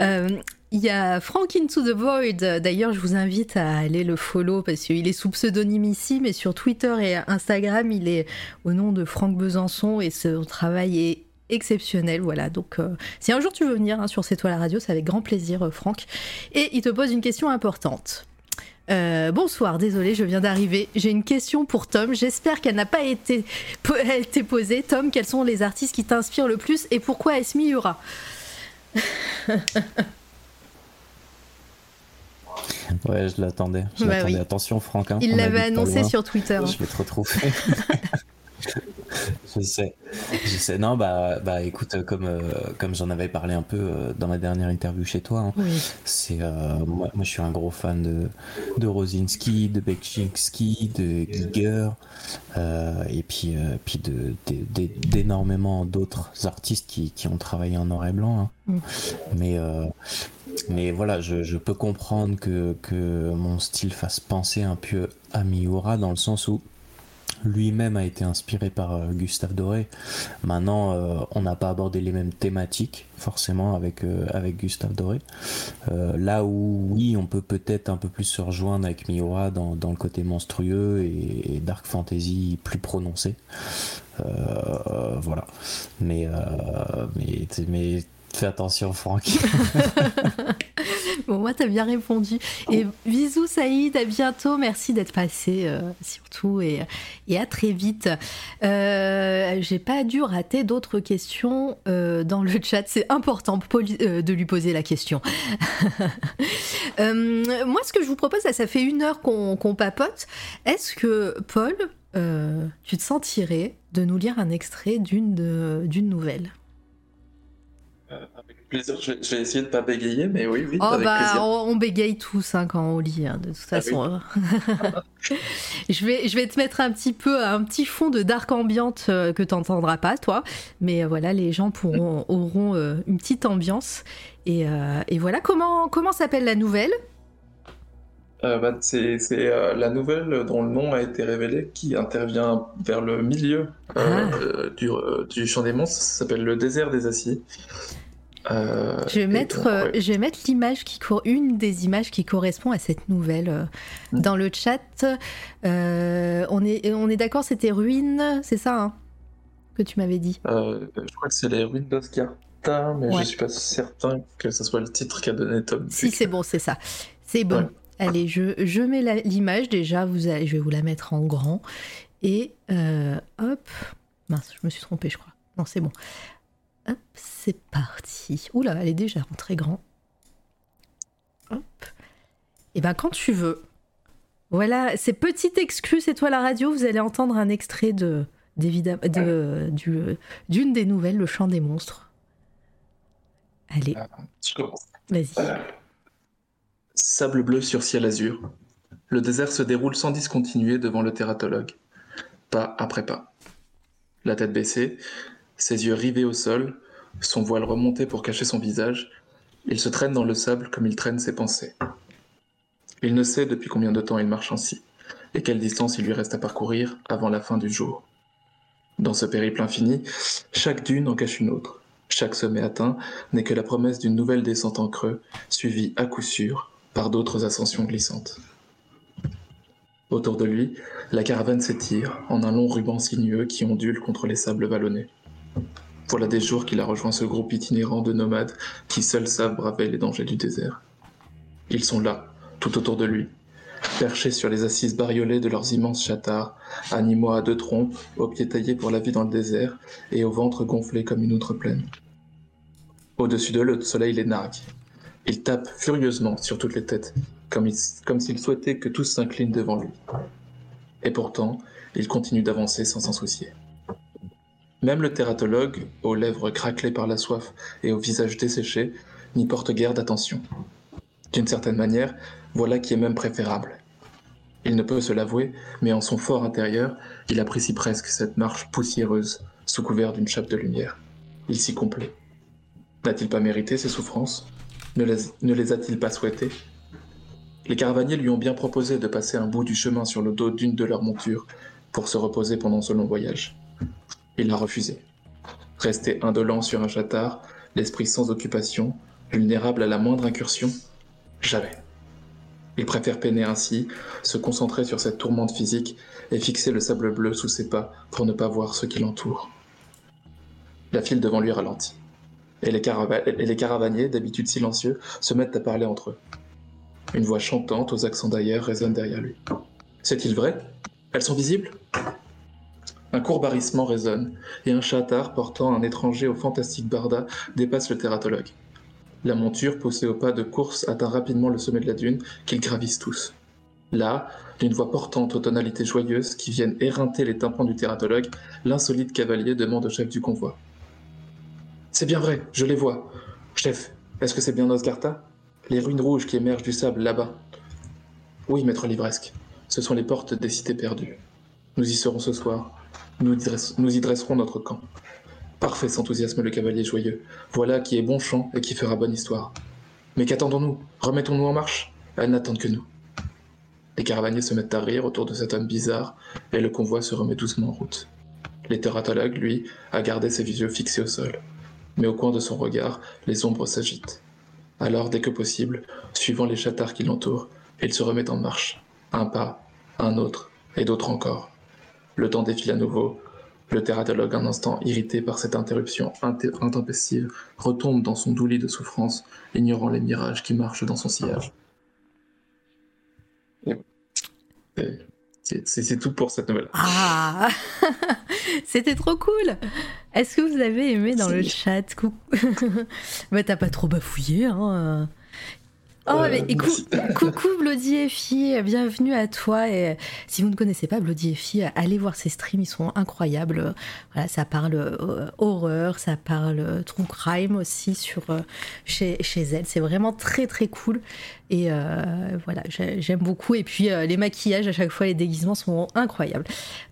Euh, il y a Frank Into the Void. D'ailleurs, je vous invite à aller le follow parce qu'il est sous pseudonyme ici, mais sur Twitter et Instagram, il est au nom de Franck Besançon et son travail est exceptionnel. Voilà, donc euh, si un jour tu veux venir hein, sur C'est toi la radio, c'est avec grand plaisir, euh, Franck. Et il te pose une question importante. Euh, bonsoir, désolé, je viens d'arriver. J'ai une question pour Tom. J'espère qu'elle n'a pas été, été posée. Tom, quels sont les artistes qui t'inspirent le plus et pourquoi est-ce Miura? Ouais, je l'attendais. Je bah l'attendais. Attention, Franck. Hein, il l'avait annoncé sur Twitter. Je vais te retrouver. je sais, je sais. Non, bah, bah écoute, comme, euh, comme j'en avais parlé un peu euh, dans ma dernière interview chez toi, hein, c'est euh, moi, moi, je suis un gros fan de, de Rosinski, de Bekchinski, de Giger, et puis, puis de, d'énormément d'autres artistes qui, qui, ont travaillé en noir et blanc. Hein. Mm. Mais, mais voilà, je, je, peux comprendre que, que mon style fasse penser un peu à Miura dans le sens où lui-même a été inspiré par euh, Gustave Doré. Maintenant, euh, on n'a pas abordé les mêmes thématiques forcément avec euh, Gustave Doré. là où oui, on peut peut-être un peu plus se rejoindre avec Miura dans, dans le côté monstrueux et, dark fantasy plus prononcé. voilà. Mais mais mais Fais attention, Franck. bon, moi, t'as bien répondu. Et bisous, Saïd, à bientôt. Merci d'être passé, euh, surtout, et, et, à très vite. Euh, J'ai pas dû rater d'autres questions euh, dans le chat. C'est important de lui poser la question. Euh, moi, ce que je vous propose, ça, fait une heure qu'on papote. Est-ce que, Paul, euh, tu te sentirais de nous lire un extrait d'une nouvelle? Avec plaisir, je vais, essayer de pas bégayer, mais oui, oui, oh, avec bah, plaisir. On, bégaye tous hein, quand on lit, hein, de toute Ah façon. je, vais, je vais te mettre un petit peu un petit fond de dark ambiante euh, que tu n'entendras pas, toi. Mais euh, voilà, les gens pourront, auront euh, une petite ambiance. Et, et voilà, comment, comment s'appelle la nouvelle? Euh, bah, c'est euh, la nouvelle dont le nom a été révélé qui intervient vers le milieu euh, du, euh, du champ des monstres. Ça s'appelle le désert des aciers. Euh, Je vais et mettre, donc, euh, ouais. je vais mettre l'image qui court, une des images qui correspond à cette nouvelle euh, Mm. dans le chat. Euh, on est, on est d'accord, c'était ruine, c'est ça hein, que tu m'avais dit? Je crois que c'est les ruines d'Oscarta, mais Ouais. je suis pas certain que ce soit le titre qu'a donné Tom. Si c'est bon, c'est ça. C'est bon. Ouais. Allez, je, je mets l'image déjà. Vous allez, je vais vous la mettre en grand. Et hop. Mince, je me suis trompée, je crois. Non, c'est bon. Hop, c'est parti. Oula, elle est déjà en très grand. Hop. Et ben quand tu veux. Voilà, c'est petite excuse, c'est toi la radio. Vous allez entendre un extrait de d'évidemment de du- d'une des nouvelles, le chant des monstres. Allez, Je commence. vas-y. Sable bleu sur ciel azur. Le désert se déroule sans discontinuer devant le tératologue, pas après pas. La tête baissée, ses yeux rivés au sol, son voile remonté pour cacher son visage, il se traîne dans le sable comme il traîne ses pensées. Il ne sait depuis combien de temps il marche ainsi, et quelle distance il lui reste à parcourir avant la fin du jour. Dans ce périple infini, chaque dune en cache une autre. Chaque sommet atteint n'est que la promesse d'une nouvelle descente en creux, suivie à coup sûr par d'autres ascensions glissantes. Autour de lui, la caravane s'étire en un long ruban sinueux qui ondule contre les sables vallonnés. Voilà des jours qu'il a rejoint ce groupe itinérant de nomades qui seuls savent braver les dangers du désert. Ils sont là, tout autour de lui, perchés sur les assises bariolées de leurs immenses châtards, animaux à deux trompes, aux pieds taillés pour la vie dans le désert et au ventre gonflé comme une outre pleine. Au-dessus d'eux, le soleil les nargue. Il tape furieusement sur toutes les têtes, comme comme s'il souhaitait que tous s'inclinent devant lui. Et pourtant, il continue d'avancer sans s'en soucier. Même le tératologue, aux lèvres craquelées par la soif et au visage desséché, n'y porte guère d'attention. D'une certaine manière, voilà qui est même préférable. Il ne peut se l'avouer, mais en son fort intérieur, il apprécie presque cette marche poussiéreuse, sous couvert d'une chape de lumière. Il s'y complaît. N'a-t-il pas mérité ces souffrances? Ne les, ne les a-t-il pas souhaitées? Les caravaniers lui ont bien proposé de passer un bout du chemin sur le dos d'une de leurs montures pour se reposer pendant ce long voyage. Il a refusé. Resté indolent sur un chatard, l'esprit sans occupation, vulnérable à la moindre incursion, jamais. Il préfère peiner ainsi, se concentrer sur cette tourmente physique et fixer le sable bleu sous ses pas pour ne pas voir ce qui l'entoure. La file devant lui ralentit et les, et les caravaniers, d'habitude silencieux, se mettent à parler entre eux. Une voix chantante aux accents d'ailleurs résonne derrière lui. C'est-il vrai? Elles sont visibles? Un court barrissement résonne, et un chatard portant un étranger au fantastique barda dépasse le tératologue. La monture, poussée au pas de course, atteint rapidement le sommet de la dune, qu'ils gravissent tous. Là, d'une voix portante aux tonalités joyeuses qui viennent éreinter les tympans du tératologue, l'insolite cavalier demande au chef du convoi. C'est bien vrai, je les vois. Chef, est-ce que c'est bien Osgarta? Les ruines rouges qui émergent du sable là-bas. Oui, maître Livresque, ce sont les portes des cités perdues. Nous y serons ce soir. Nous y, dresserons notre camp. Parfait, s'enthousiasme le cavalier joyeux. Voilà qui est bon chant et qui fera bonne histoire. Mais qu'attendons-nous? Remettons-nous en marche? Elles n'attendent que nous. Les caravaniers se mettent à rire autour de cet homme bizarre et le convoi se remet doucement en route. L'éthératologue, lui, a gardé ses yeux fixés au sol mais au coin de son regard, les ombres s'agitent. Alors, dès que possible, suivant les chatards qui l'entourent, il se remet en marche. Un pas, un autre, et d'autres encore. Le temps défile à nouveau. Le tératologue, un instant irrité par cette interruption intempestive, retombe dans son doux lit de souffrance, ignorant les mirages qui marchent dans son sillage. C'est tout pour cette nouvelle. Ah C'était trop cool Est-ce que vous avez aimé dans le chat? Coucou. bah t'as pas trop bafouillé, hein Oh, mais coucou Bloody Effie, bienvenue à toi. Et si vous ne connaissez pas Bloody Effie, allez voir ses streams, ils sont incroyables. Voilà, ça parle euh, horreur, ça parle euh, true crime aussi sur, euh, chez, chez elle. C'est vraiment très très cool. Et voilà, j'aime beaucoup. Et puis les maquillages à chaque fois, les déguisements sont incroyables.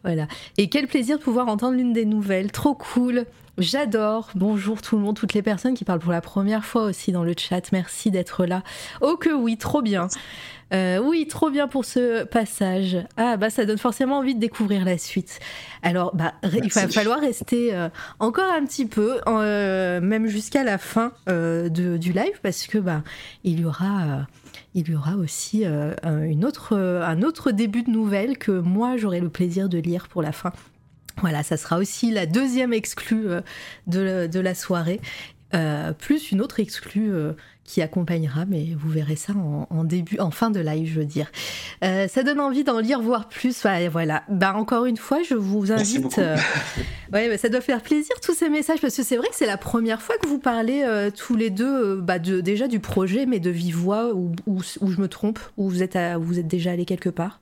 Voilà. Et quel plaisir de pouvoir entendre l'une des nouvelles. Trop cool. J'adore. Bonjour tout le monde, toutes les personnes qui parlent pour la première fois aussi dans le chat. Merci d'être là. Oh que oui, trop bien. Euh, oui, trop bien pour ce passage. Ah bah ça donne forcément envie de découvrir la suite. Alors bah il va falloir rester euh, encore un petit peu, euh, même jusqu'à la fin du live, parce que bah il y aura il y aura aussi une autre, un autre début de nouvelle que moi j'aurai le plaisir de lire pour la fin. Voilà, ça sera aussi la deuxième exclue euh, de, la soirée, euh, plus une autre exclue euh, qui accompagnera, mais vous verrez ça en, début, en fin de live, je veux dire. ça donne envie d'en lire, voir plus. voilà. Bah, encore une fois, je vous invite. ouais, bah, ça doit faire plaisir tous ces messages parce que c'est vrai que c'est la première fois que vous parlez tous les deux, bah, de, déjà du projet, mais de vive voix, ou, je me trompe, ou vous êtes, vous êtes déjà allé quelque part?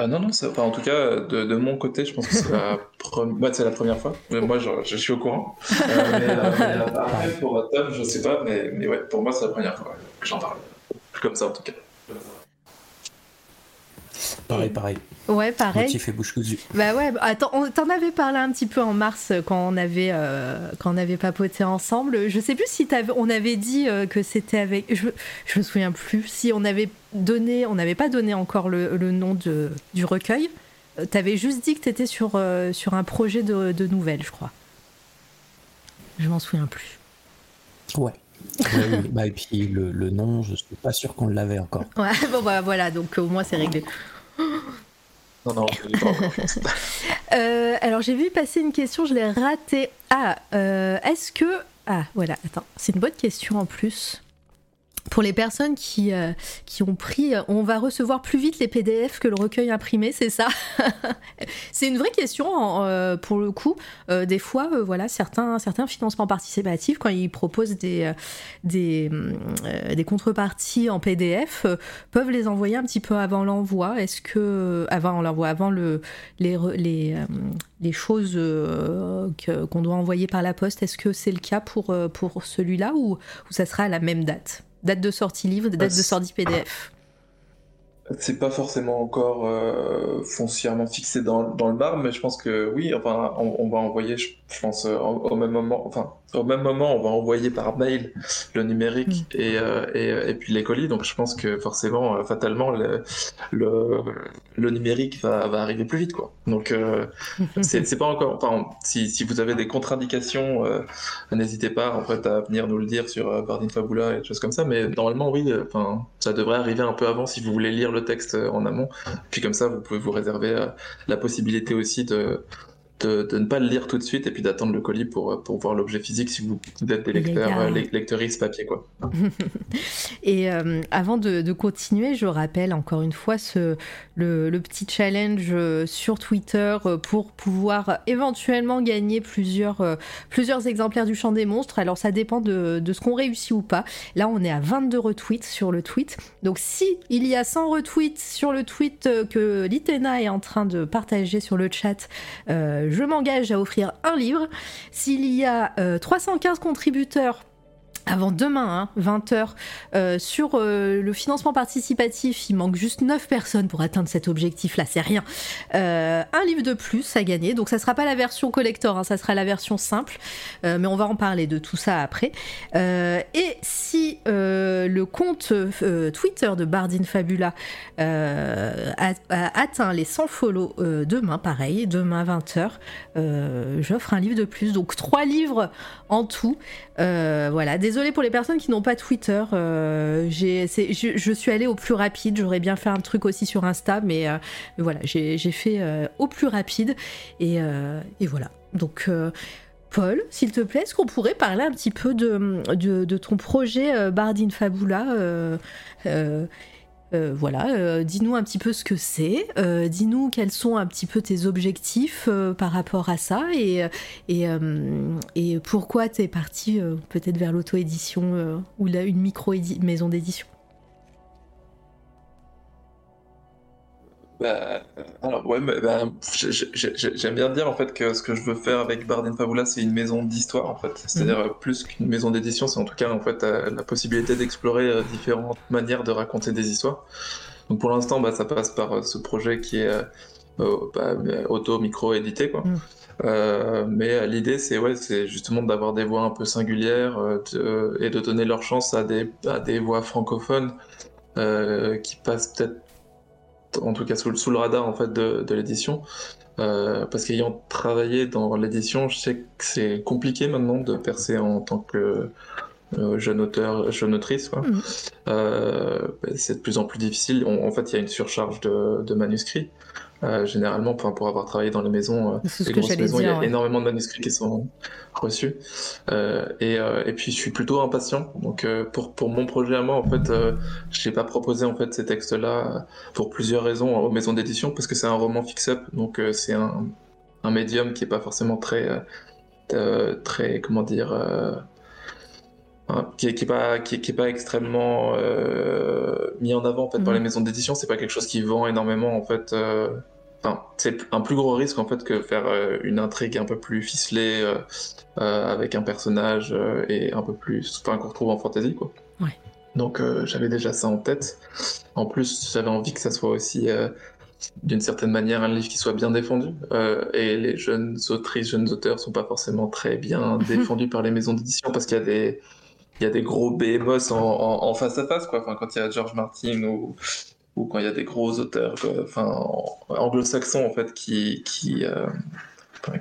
Ah non, non, en tout cas, de, de, mon côté, je pense que c'est la, bah, la, première fois. Mais moi, je, je, suis au courant. Euh, mais, euh, après, pour Tom, je sais pas, mais, mais ouais, pour moi, c'est la première fois que j'en parle. Comme ça, en tout cas. Pareil, pareil. Ouais, pareil. fait bouche cousue. Bah ouais, bah, attends, on t'en avait parlé un petit peu en mars euh, quand on avait, euh, quand on avait papoté ensemble. Je sais plus si on avait dit euh, que c'était avec. Je, je me souviens plus. Si on avait donné, on n'avait pas donné encore le, le nom de, du recueil. T'avais juste dit que t'étais sur, sur un projet de, de nouvelles, je crois. Je m'en souviens plus. Ouais. Bah, et puis le, le, nom, je suis pas sûr qu'on l'avait encore. Ouais, bon bah voilà, donc au moins c'est réglé. Non, non, euh, alors j'ai vu passer une question, je l'ai ratée. Ah, euh, est-ce que... Ah, voilà, attends, c'est une bonne question en plus pour les personnes qui, euh, qui ont pris, on va recevoir plus vite les PDF que le recueil imprimé, c'est ça C'est une vraie question euh, pour le coup. Euh, des fois, voilà, certains, certains financements participatifs, quand ils proposent des, des, contreparties en PDF, peuvent les envoyer un petit peu avant l'envoi. Est-ce que, avant l'envoi, avant le, les, les, choses qu'on doit envoyer par la poste, est-ce que c'est le cas pour, pour celui-là ou ça sera à la même date? Date de sortie livre, date de sortie PDF c'est pas forcément encore euh, foncièrement fixé dans, dans, le bar, mais je pense que oui, enfin, on, va envoyer, je, pense, euh, au, même moment, enfin, au même moment, on va envoyer par mail le numérique mm. et, euh, et, et, puis les colis. Donc, je pense que forcément, euh, fatalement, le, le, le, numérique va, va arriver plus vite, quoi. Donc, c'est pas encore, enfin, si, si vous avez des contre-indications, n'hésitez pas, en fait, à venir nous le dire sur Bardine Fabula et des choses comme ça. Mais normalement, oui, enfin, ça devrait arriver un peu avant si vous voulez lire le texte euh, en amont. Puis comme ça, vous pouvez vous réserver euh, la possibilité aussi de, de, ne pas le lire tout de suite et puis d'attendre le colis pour, euh, pour voir l'objet physique si vous, êtes des lecteurs, euh, lecteuristes papier. Quoi. et euh, avant de, continuer, je rappelle encore une fois ce, le, petit challenge sur Twitter pour pouvoir éventuellement gagner plusieurs, plusieurs exemplaires du Chant des Monstres. Alors ça dépend de, de ce qu'on réussit ou pas. Là, on est à 22 retweets sur le tweet. Donc si il y a 100 retweets sur le tweet que Litena est en train de partager sur le chat, je m'engage à offrir un livre. S'il y a 315 euh, contributeurs avant demain, 20h, hein, euh, sur euh, le financement participatif, il manque juste 9 personnes pour atteindre cet objectif-là, c'est rien. Euh, un livre de plus à gagner, donc ça sera pas la version collector, hein, ça sera la version simple, mais on va en parler de tout ça après. et si le compte Twitter de Bardine Fabula atteint les 100 follow demain, pareil, demain 20h, j'offre un livre de plus, donc 3 livres en tout. voilà, désolé désolée pour les personnes qui n'ont pas Twitter. Euh, je, suis allée au plus rapide. J'aurais bien fait un truc aussi sur Insta, mais, euh, voilà, j'ai fait euh, au plus rapide. Et, voilà. Donc. Paul, s'il te plaît, est-ce qu'on pourrait parler un petit peu de, de, ton projet Bardine Fabula voilà, dis-nous un petit peu ce que c'est, dis-nous quels sont un petit peu tes objectifs par rapport à ça et, pourquoi tu es parti peut-être vers l'auto-édition ou là, une micro-maison d'édition. Bah, alors ouais, bah, j'aime bien dire en fait que ce que je veux faire avec Bardin Fabula, c'est une maison d'histoire en fait. C'est-à-dire mhm. plus qu'une maison d'édition, c'est en tout cas en fait euh, la possibilité d'explorer euh, différentes manières de raconter des histoires. Donc pour l'instant, bah, ça passe par euh, ce projet qui est auto micro édité quoi. Mhm. mais l'idée, c'est ouais, c'est justement d'avoir des voix un peu singulières et de donner leur chance à des, à des voix francophones qui passent peut-être en tout cas sous, sous le radar en fait de, de l'édition. Euh, parce qu'ayant travaillé dans l'édition, je sais que c'est compliqué maintenant de percer en tant que euh, jeune auteur, jeune autrice. Quoi. Mmh. Euh, c'est de plus en plus difficile. en fait, il y a une surcharge de, de manuscrits. Euh, généralement, pour avoir travaillé dans les maisons, euh, les grosses maisons, il y a énormément de manuscrits qui sont reçus. Euh, et, et, puis, je suis plutôt impatient. Donc, pour, pour mon projet à moi, en fait, je n'ai pas proposé en fait ces textes-là pour plusieurs raisons aux maisons d'édition, parce que c'est un roman fix-up, donc c'est un, un, médium qui est pas forcément très, très, comment dire. Hein, qui, qui est pas qui, qui est pas extrêmement euh, mis en avant en fait par les mhm. maisons d'édition c'est pas quelque chose qui vend énormément en fait euh, enfin c'est un plus gros risque en fait que faire euh, une intrigue un peu plus ficelée avec un personnage et un peu plus enfin qu'on retrouve en fantasy quoi ouais. donc j'avais déjà ça en tête en plus j'avais envie que ça soit aussi d'une certaine manière un livre qui soit bien défendu et les jeunes autrices jeunes auteurs sont pas forcément très bien défendus par les maisons d'édition parce qu'il y a des il y a des gros behemoths en, en, face à face, quoi. Enfin, quand il y a George Martin ou, ou quand il y a des gros auteurs, enfin, anglo-saxons, en fait, qui, qui, euh,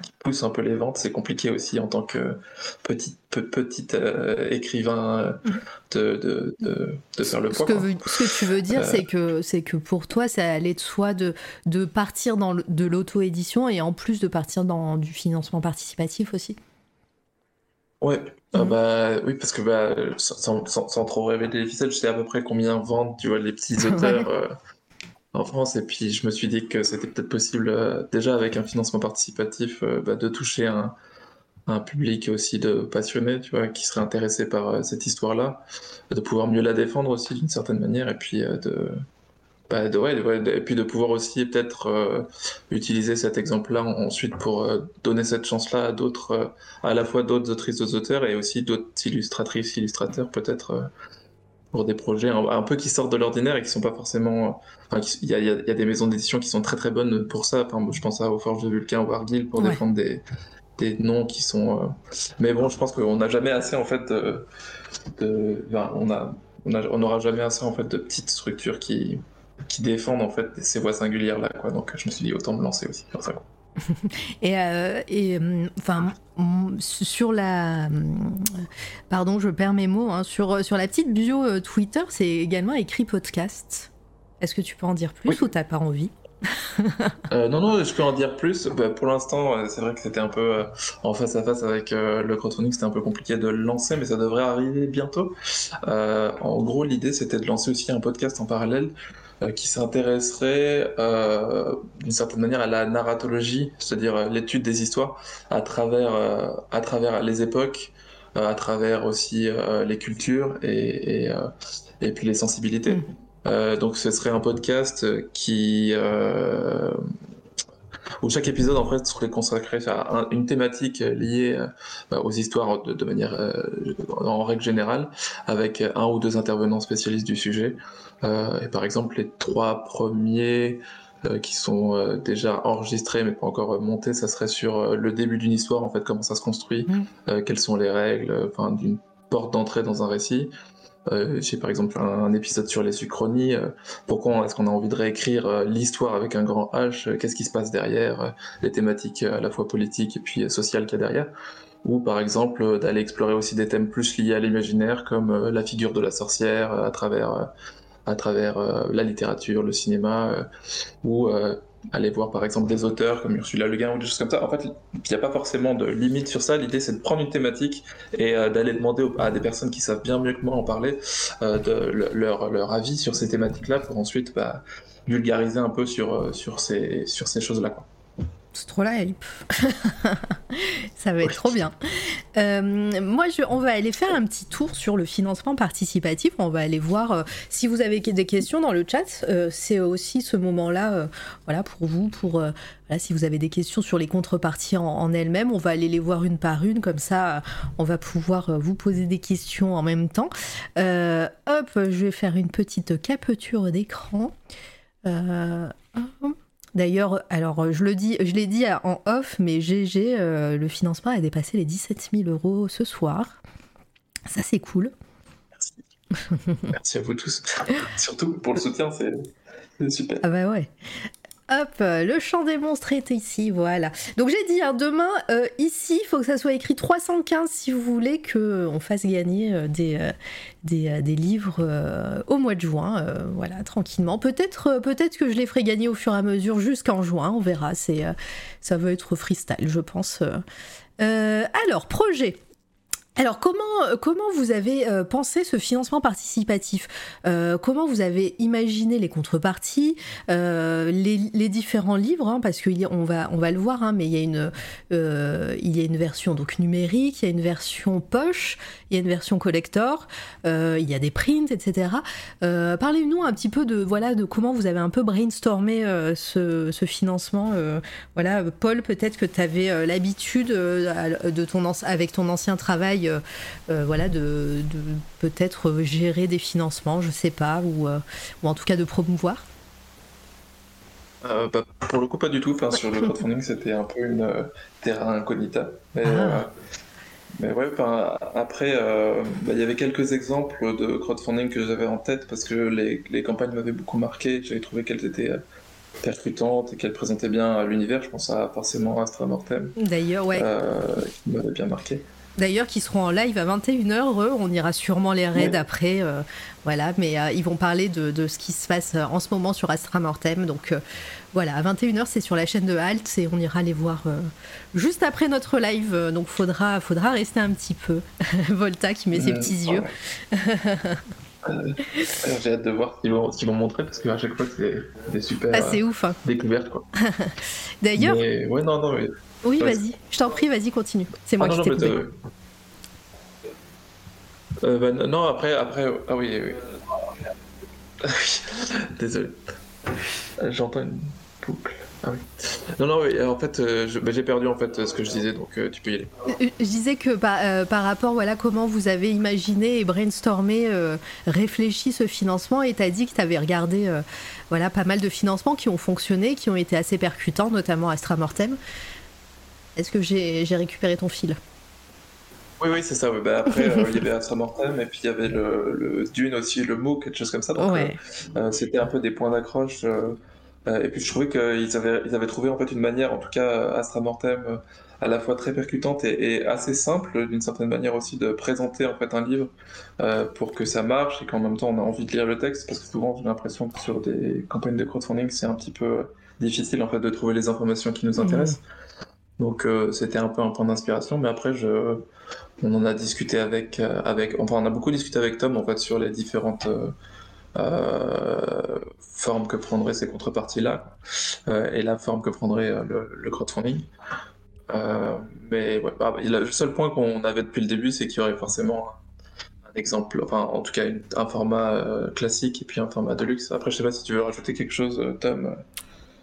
qui poussent un peu les ventes, c'est compliqué aussi en tant que petit, petit euh, écrivain euh, de, de, de, faire le poids. Ce que, ce que tu veux dire, c'est que, c'est que pour toi, ça allait de soi de, de partir dans de l'auto-édition et en plus de partir dans du financement participatif aussi Ouais, ah bah, oui, parce que bah, sans, sans, trop révéler les ficelles, je sais à peu près combien vendent tu vois, les petits auteurs euh, en France. Et puis je me suis dit que c'était peut-être possible, euh, déjà avec un financement participatif, euh, bah, de toucher un, un, public aussi de passionnés, tu vois, qui seraient intéressés par cette histoire-là, de pouvoir mieux la défendre aussi d'une certaine manière, et puis de, bah, de, ouais, et puis de pouvoir aussi peut-être euh, utiliser cet exemple-là ensuite pour euh, donner cette chance-là à d'autres, euh, à la fois d'autres autrices, d'autres auteurs et aussi d'autres illustratrices, illustrateurs peut-être pour des projets un, peu qui sortent de l'ordinaire et qui sont pas forcément. Il y, a, y, a, des maisons d'édition qui sont très très bonnes pour ça. Enfin, je pense à Aux Forges de Vulcain ou Argyle pour défendre des, des noms qui sont. Mais bon, je pense qu'on n'a jamais assez en fait de. de... on a on n'aura jamais assez en fait de petites structures qui, qui défendent en fait ces voix singulières là quoi. Donc je me suis dit autant me lancer aussi sur ça. et, euh, et euh, enfin sur la pardon je perds mes mots hein, sur sur la petite bio euh, Twitter c'est également écrit podcast. Est-ce que tu peux en dire plus ou t'as pas envie non, non, je peux en dire plus. Bah, pour l'instant, c'est vrai que c'était un peu en face à face avec le crowdfunding, c'était un peu compliqué de le lancer, mais ça devrait arriver bientôt. en gros, l'idée c'était de lancer aussi un podcast en parallèle euh, qui s'intéresserait euh, d'une certaine manière à la narratologie, c'est-à-dire euh, l'étude des histoires à travers, à travers les époques, à travers aussi les cultures et, et, et, puis les sensibilités. Mm. donc ce serait un podcast qui où chaque épisode en fait serait consacré à une thématique liée aux histoires de, de manière en règle générale, avec un ou deux intervenants spécialistes du sujet. Euh, et par exemple, les trois premiers euh, qui sont euh, déjà enregistrés mais pas encore montés, ça serait sur le début d'une histoire, en fait, comment ça se construit, mm. quelles sont les règles, enfin, d'une porte d'entrée dans un récit. Euh, J'ai par exemple un, épisode sur les suchronies. pourquoi est-ce qu'on a envie de réécrire l'histoire avec un grand H Qu'est-ce qui se passe derrière Les thématiques à la fois politiques et puis sociales qu'il y a derrière. Ou par exemple d'aller explorer aussi des thèmes plus liés à l'imaginaire comme la figure de la sorcière à travers à travers euh, la littérature, le cinéma, euh, ou euh, aller voir par exemple des auteurs comme Ursula Le Guin ou des choses comme ça. En fait, il n'y a pas forcément de limite sur ça. L'idée, c'est de prendre une thématique et d'aller demander à des personnes qui savent bien mieux que moi en parler de leur, leur avis sur ces thématiques-là pour ensuite bah, vulgariser un peu sur, sur ces, sur ces choses-là. C'est trop la hype. ça va être trop bien. Euh, moi, je, on va aller faire un petit tour sur le financement participatif. On va aller voir euh, si vous avez des questions dans le chat. Euh, c'est aussi ce moment-là, voilà, pour vous, pour si vous avez des questions sur les contreparties en, elles-mêmes, on va aller les voir une par une. Comme ça, on va pouvoir vous poser des questions en même temps. hop, je vais faire une petite capture d'écran. D'ailleurs, alors je le dis, je l'ai dit en off, mais GG, euh, le financement a dépassé les 17 000 euros ce soir. Ça, c'est cool. Merci. Merci à vous tous. Surtout pour le soutien, c'est super. Ah bah ouais. Hop, le champ des monstres est ici, voilà. Donc j'ai dit, hein, demain, euh, ici, il faut que ça soit écrit 315 si vous voulez qu'on fasse gagner euh, des, euh, des, livres au mois de juin, voilà, tranquillement. Peut-être peut que je les ferai gagner au fur et à mesure jusqu'en juin, on verra. C'est, ça va être freestyle, je pense. alors, projet. Alors comment, euh, comment vous avez euh, pensé ce financement participatif? Euh, Comment vous avez imaginé les contreparties, les, différents livres hein, Parce qu'on va, on va le voir, hein, mais il y, a une, il y a une version donc, numérique, il y a une version poche, il y a une version collector, il y a des prints, etc. Parlez-nous un petit peu de, voilà, de comment vous avez un peu brainstormé ce, ce, financement. voilà, Paul, peut-être que tu avais l'habitude de ton, avec ton ancien travail euh, euh, voilà, de, peut-être gérer des financements, je sais pas, ou, euh, ou en tout cas de promouvoir? Bah, Pour le coup, pas du tout. Enfin, sur le crowdfunding, c'était un peu une terra incognita. Mais, ah. Mais ouais, après, bah, il y avait quelques exemples de crowdfunding que j'avais en tête parce que les, les campagnes m'avaient beaucoup marqué. J'avais trouvé qu'elles étaient percutantes et qu'elles présentaient bien l'univers. Je pense à forcément Astra Mortem. D'ailleurs, ouais. qui m'avait bien marqué. D'ailleurs, qui seront en live à 21h. On ira sûrement les raids après. Euh, voilà, mais euh, ils vont parler de, ce qui se passe euh, en ce moment sur Astra Mortem. Donc voilà, à 21h, c'est sur la chaîne de Halt et on ira les voir juste après notre live. Donc faudra, faudra rester un petit peu. Volta qui met ses petits yeux. J'ai hâte de voir ce vont, montrer parce qu'à chaque fois, c'est des super ah, ouf, hein. découvertes. D'ailleurs. Ouais, non, non, mais oui, vas-y. Je t'en prie, vas-y, continue. C'est moi ah, qui t'ai coupé. Euh, bah, non, après, après, ah oui, oui. Ah Désolé. J'entends une Ah oui. Non, non, oui, en fait, euh, bah, j'ai perdu en fait ce que je disais, donc euh, tu peux y aller. Je disais que par, par, rapport, voilà, comment vous avez imaginé et brainstormé, réfléchi ce financement, et t'as dit que t'avais regardé, voilà, pas mal de financements qui ont fonctionné, qui ont été assez percutants, notamment Astra Mortem. Est-ce que j'ai récupéré ton fil? Oui, oui, c'est ça. Bah, après, euh, il y avait Astra Mortem et puis il y avait le, Dune aussi, le MOOC, quelque chose comme ça. Donc, euh, euh, c'était un peu des points d'accroche. Et puis je trouvais qu'ils avaient, ils avaient trouvé en fait une manière, en tout cas Astra Mortem, à la fois très percutante et, assez simple, d'une certaine manière aussi, de présenter en fait un livre pour que ça marche et qu'en même temps on a envie de lire le texte. Parce que souvent j'ai l'impression que sur des campagnes de crowdfunding, c'est un petit peu difficile en fait de trouver les informations qui nous mmh. intéressent. Donc euh, c'était un peu un point d'inspiration, mais après je, on en a discuté avec, euh, avec, enfin on a beaucoup discuté avec Tom en fait sur les différentes euh, formes que prendraient ces contreparties-là et la forme que prendrait le, crowdfunding. mais bah, le seul point qu'on avait depuis le début, c'est qu'il y aurait forcément un exemple, enfin en tout cas un format classique et puis un format de luxe. Après je sais pas si tu veux rajouter quelque chose, Tom.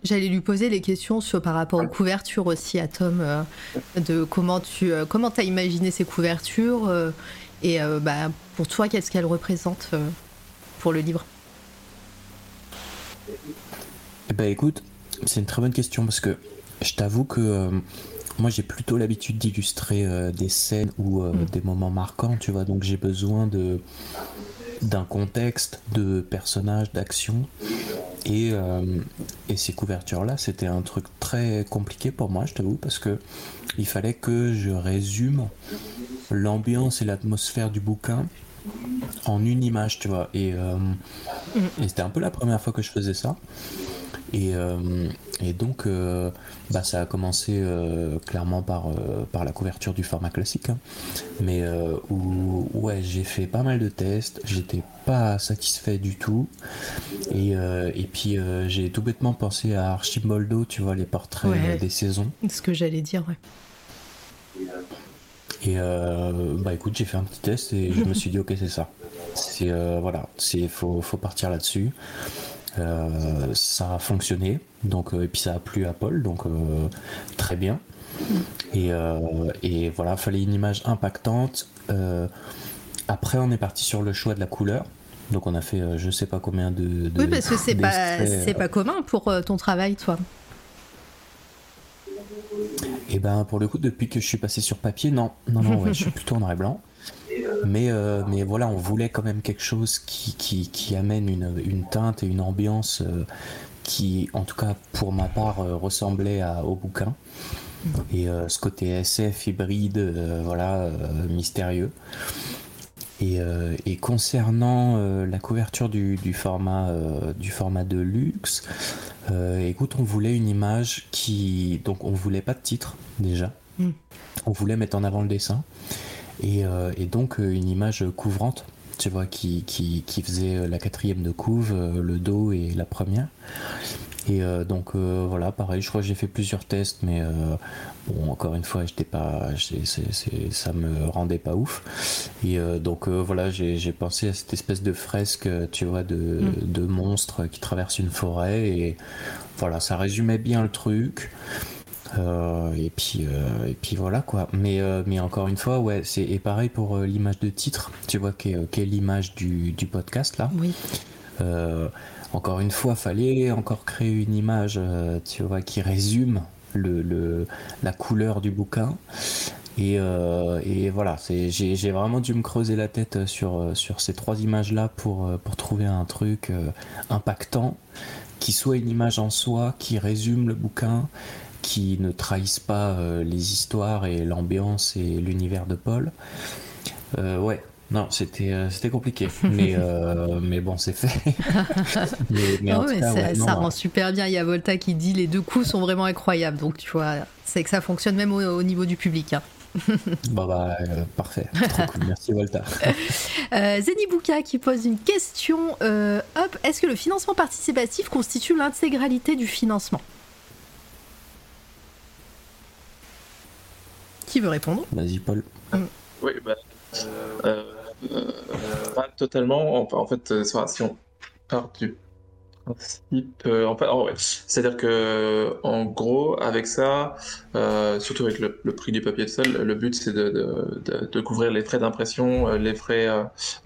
J'allais lui poser les questions sur, par rapport aux couvertures aussi à Tom, euh, de comment tu euh, comment as imaginé ces couvertures euh, et bah, pour toi, qu'est-ce qu'elles représentent pour le livre Bah écoute, c'est une très bonne question parce que je t'avoue que moi j'ai plutôt l'habitude d'illustrer des scènes ou mm. des moments marquants, tu vois, donc j'ai besoin de d'un contexte, de personnages, d'action. Et, euh, et, ces couvertures-là, c'était un truc très compliqué pour moi, je t'avoue, parce que il fallait que je résume l'ambiance et l'atmosphère du bouquin en une image, tu vois. Et, euh, et c'était un peu la première fois que je faisais ça. Et, et donc, bah, ça a commencé clairement par, par la couverture du format classique. Hein. Mais où, ouais, j'ai fait pas mal de tests, j'étais pas satisfait du tout. Et, et puis, j'ai tout bêtement pensé à Archimboldo, tu vois, les portraits des saisons. Ce que j'allais dire, ouais. Et euh, bah écoute, j'ai fait un petit test et je me suis dit ok c'est ça. C'est euh, voilà, c'est faut, faut partir là-dessus. Euh, ça a fonctionné, donc et puis ça a plu à Paul, donc très bien. Et, et voilà, fallait une image impactante. après, on est parti sur le choix de la couleur. Donc on a fait je sais pas combien de. de oui, parce que c'est pas, c'est pas commun pour ton travail, toi. Et eh ben pour le coup, depuis que je suis passé sur papier, non, non, non, je suis plutôt en noir et blanc. Mais, euh, mais voilà, on voulait quand même quelque chose qui, qui, amène une, une, teinte et une ambiance euh, qui, en tout cas pour ma part, euh, ressemblait à, au bouquin. Et ce côté SF hybride, voilà, mystérieux. Et, et concernant la couverture du, du format, du format de luxe, euh, écoute, on voulait une image qui. Donc, on voulait pas de titre, déjà. Hmm. On voulait mettre en avant le dessin. Et, euh, donc, euh, une image couvrante, tu vois, qui, qui, faisait la quatrième de couve, le dos et la première. Et donc voilà, pareil, je crois que j'ai fait plusieurs tests, mais bon, encore une fois, j'étais pas, ça me rendait pas ouf. Et donc voilà, j'ai pensé à cette espèce de fresque, tu vois, de, mm. de monstres qui traversent une forêt. Et voilà, ça résumait bien le truc. et puis et puis voilà quoi mais mais encore une fois ouais c'est et pareil pour l'image de titre tu vois qui est, l'image du, du, podcast là oui encore une fois, fallait encore créer une image, euh, tu vois, qui résume la couleur du bouquin. Et, euh, voilà, j'ai vraiment dû me creuser la tête sur, sur ces trois images-là pour, pour trouver un truc euh, impactant, qui soit une image en soi, qui résume le bouquin, qui ne trahisse pas les histoires et l'ambiance et l'univers de Paul. ouais, non, c'était euh, c'était compliqué, mais euh, mais bon, c'est fait. ça, rend super bien. Il y a Volta qui dit les deux coups sont vraiment incroyables, donc tu vois, c'est que ça fonctionne même au, niveau du public. Hein. bon bah euh, parfait, trop cool, merci Volta. Zenibuka qui pose une question. hop, est-ce que le financement participatif constitue l'intégralité du financement? Qui veut répondre? Vas-y Paul. Oui, bah, euh, euh, pas totalement. En, fait, euh, si on part du principe, en fait, oh, c'est-à-dire que en gros, avec ça, surtout avec le, prix du papier de seul, le but c'est de, couvrir les frais d'impression, les frais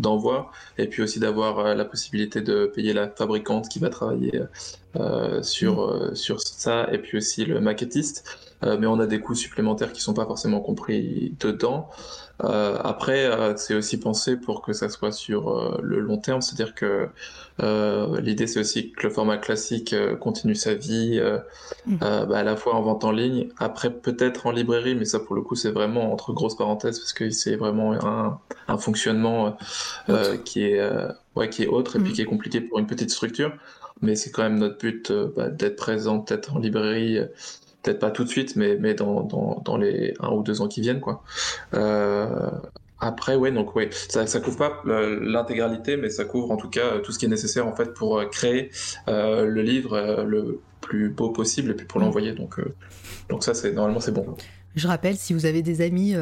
d'envoi, et puis aussi d'avoir la possibilité de payer la fabricante qui va travailler sur, mmh. sur ça, et puis aussi le maquettiste. mais on a des coûts supplémentaires qui sont pas forcément compris dedans. Euh, après, euh, c'est aussi pensé pour que ça soit sur euh, le long terme, c'est-à-dire que l'idée c'est aussi que le format classique continue sa vie, mmh. bah, à la fois en vente en ligne, après peut-être en librairie, mais ça pour le coup c'est vraiment entre grosses parenthèses parce que c'est vraiment un, un fonctionnement qui est ouais, qui est autre et puis mmh. qui est compliqué pour une petite structure. Mais c'est quand même notre but bah, d'être présent peut-être en librairie peut-être pas tout de suite, mais, mais dans, dans, dans, les un ou deux ans qui viennent, quoi. Euh, après, ouais, donc ouais, ça, ça couvre pas euh, l'intégralité, mais ça couvre en tout cas tout ce qui est nécessaire en fait pour euh, créer euh, le livre le plus beau possible et puis pour mm. l'envoyer. Donc, donc ça, c'est normalement c'est bon. Je rappelle, si vous avez des amis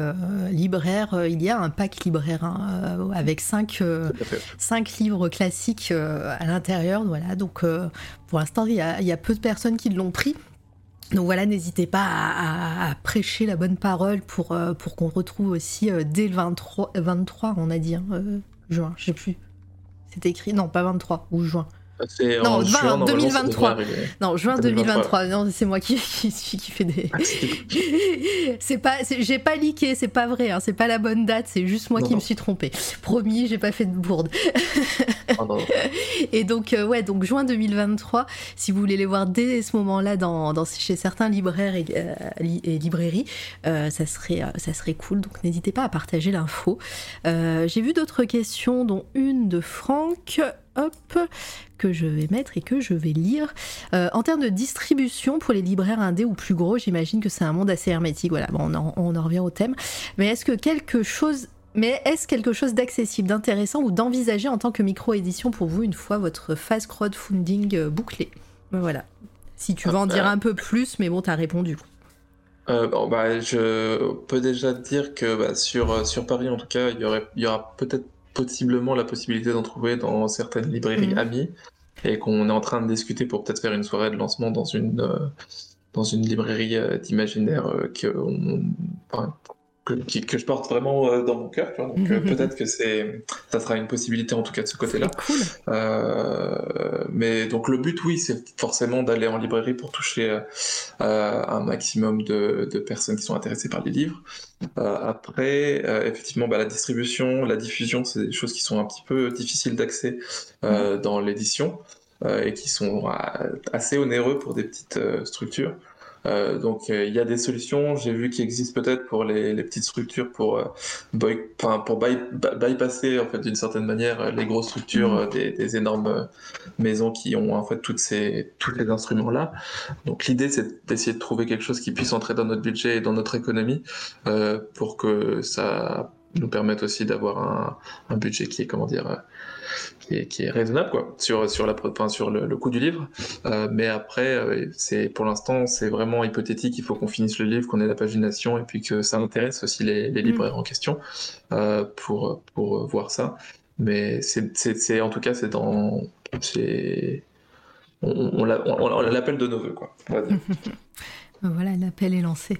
libraires, il y a un pack libraire hein, avec cinq, cinq, livres classiques à l'intérieur. Voilà, donc pour l'instant, il y, a peu de personnes qui l'ont pris. Donc voilà, n'hésitez pas à, prêcher la bonne parole pour, euh, pour qu'on retrouve aussi euh, dès le 23, 23 on a dit, hein, euh, juin, je sais plus. C'est écrit, non, pas 23, ou juin. Non, juin, 2023. Non, juin 2023. Non, c'est moi qui, qui, qui fait des. Ah, c'est pas, j'ai pas liqué, c'est pas vrai. Hein, c'est pas la bonne date. C'est juste moi qui me suis trompée. Promis, j'ai pas fait de bourde. Oh, et donc, euh, ouais, donc juin 2023. Si vous voulez les voir dès ce moment-là dans, dans, chez certains libraires et, euh, et librairies, euh, ça serait, ça serait cool. Donc, n'hésitez pas à partager l'info. j'ai vu d'autres questions, dont une de Franck. Hop, que je vais mettre et que je vais lire. Euh, en termes de distribution pour les libraires indés ou plus gros, j'imagine que c'est un monde assez hermétique. Voilà, bon, on en, on en revient au thème. Mais est-ce que quelque chose mais est-ce quelque chose d'accessible, d'intéressant ou d'envisager en tant que micro-édition pour vous une fois votre phase crowdfunding euh, bouclée Voilà. Si tu veux en dire un peu plus, mais bon, t'as répondu. Euh, bon, bah, je peux déjà dire que bah, sur, sur Paris, en tout cas, il y, aurait, il y aura peut-être possiblement la possibilité d'en trouver dans certaines librairies mmh. amies et qu'on est en train de discuter pour peut-être faire une soirée de lancement dans une, euh, dans une librairie euh, d'imaginaire que on, que, que, je porte vraiment euh, dans mon cœur. Donc euh, peut-être que c'est, ça sera une possibilité en tout cas de ce côté-là. Cool. Euh, mais donc le but, oui, c'est forcément d'aller en librairie pour toucher euh, un maximum de, de, personnes qui sont intéressées par les livres. après, effectivement, bah, la distribution, la diffusion, c'est des choses qui sont un petit peu difficiles d'accès dans l'édition. et qui sont assez onéreux pour des petites structures. Euh, donc euh, il y a des solutions. J'ai vu qu'il existe peut-être pour les, les, petites structures pour, euh, boy, pour by, bypasser en fait d'une certaine manière les grosses structures mm. des, des, énormes maisons qui ont en fait toutes ces, tous les instruments là. Donc l'idée c'est d'essayer de trouver quelque chose qui puisse entrer dans notre budget et dans notre économie pour que ça nous permette aussi d'avoir un, un budget qui est comment dire qui est, raisonnable quoi sur sur la enfin, sur le, coût du livre. Euh, mais après euh, c'est pour l'instant c'est vraiment hypothétique il faut qu'on finisse le livre qu'on ait la pagination et puis que ça intéresse aussi les, les libraires mm. en question euh, pour pour voir ça. Mais c'est en tout cas c'est dans c'est on, on, l'appelle de nos voeux quoi Voilà, l'appel est lancé.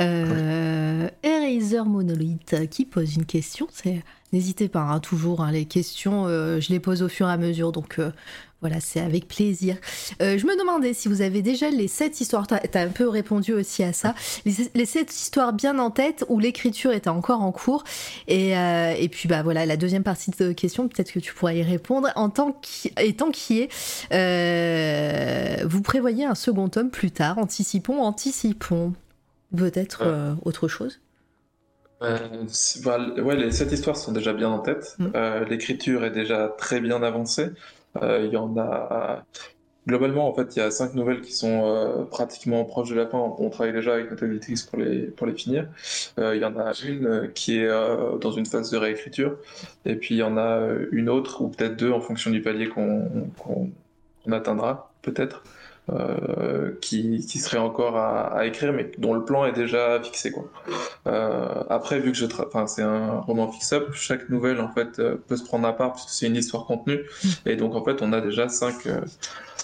Euh, Eraser Monolith qui pose une question, c'est N'hésitez pas, hein, toujours, hein, les questions, euh, je les pose au fur et à mesure, donc euh, voilà, c'est avec plaisir. Euh, je me demandais si vous avez déjà les sept histoires, tu as, un peu répondu aussi à ça, les, sept histoires bien en tête où l'écriture était encore en cours. Et, et, puis bah voilà, la deuxième partie de question, peut-être que tu pourras y répondre. En tant qu'étant qui est, vous prévoyez un second tome plus tard, anticipons, anticipons. Peut-être autre chose? Euh, bah, ouais, les sept histoires sont déjà bien en tête. Mm. Euh, l'écriture est déjà très bien avancée. Euh, il y en a. Globalement, en fait, il y a cinq nouvelles qui sont pratiquement proches de la fin. On travaille déjà avec Notabilitix pour les, pour les finir. il y en a une qui est dans une phase de réécriture. Et puis, il y en a une autre, ou peut-être deux en fonction du palier qu'on atteindra, peut-être. Euh, qui, qui, serait encore à, à, écrire, mais dont le plan est déjà fixé. Quoi. Euh, après, vu que c'est un roman fix-up, chaque nouvelle en fait euh, peut se prendre à part puisque c'est une histoire contenue, et donc en fait on a déjà cinq, euh,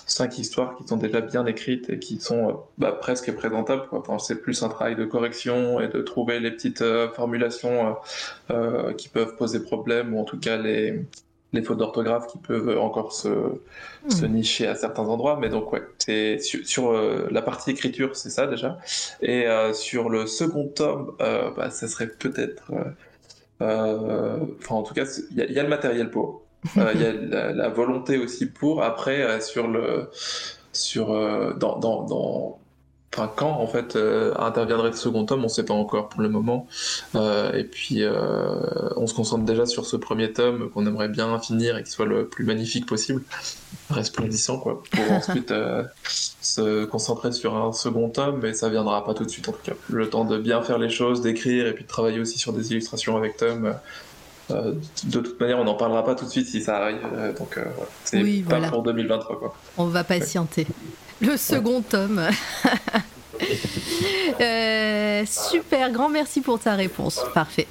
cinq histoires qui sont déjà bien écrites et qui sont bah, presque présentables. Enfin, c'est plus un travail de correction et de trouver les petites formulations qui peuvent poser problème ou en tout cas les les fautes d'orthographe qui peuvent encore se, se, hmm. nicher à certains endroits. Mais donc, ouais, c'est sur, euh, la partie écriture, c'est ça déjà. Et euh, sur le second tome, euh, bah, ça serait peut-être. Enfin, en tout cas, il y, a le matériel pour. Il y a la, volonté aussi pour. Après, sur le. Sur, dans, dans, dans enfin quand en fait euh, interviendrait le second tome, on ne sait pas encore pour le moment. Euh, et puis euh, on se concentre déjà sur ce premier tome qu'on aimerait bien finir et qu'il soit le plus magnifique possible, resplendissant quoi, pour ensuite se concentrer sur un second tome, mais ça viendra pas tout de suite en tout cas. Le temps de bien faire les choses, d'écrire et puis de travailler aussi sur des illustrations avec Tom. de toute manière, on n'en parlera pas tout de suite si ça arrive. donc, c'est pas pour 2023. Quoi. On va patienter. Le second tome. Euh, super, grand merci pour ta réponse. Parfait.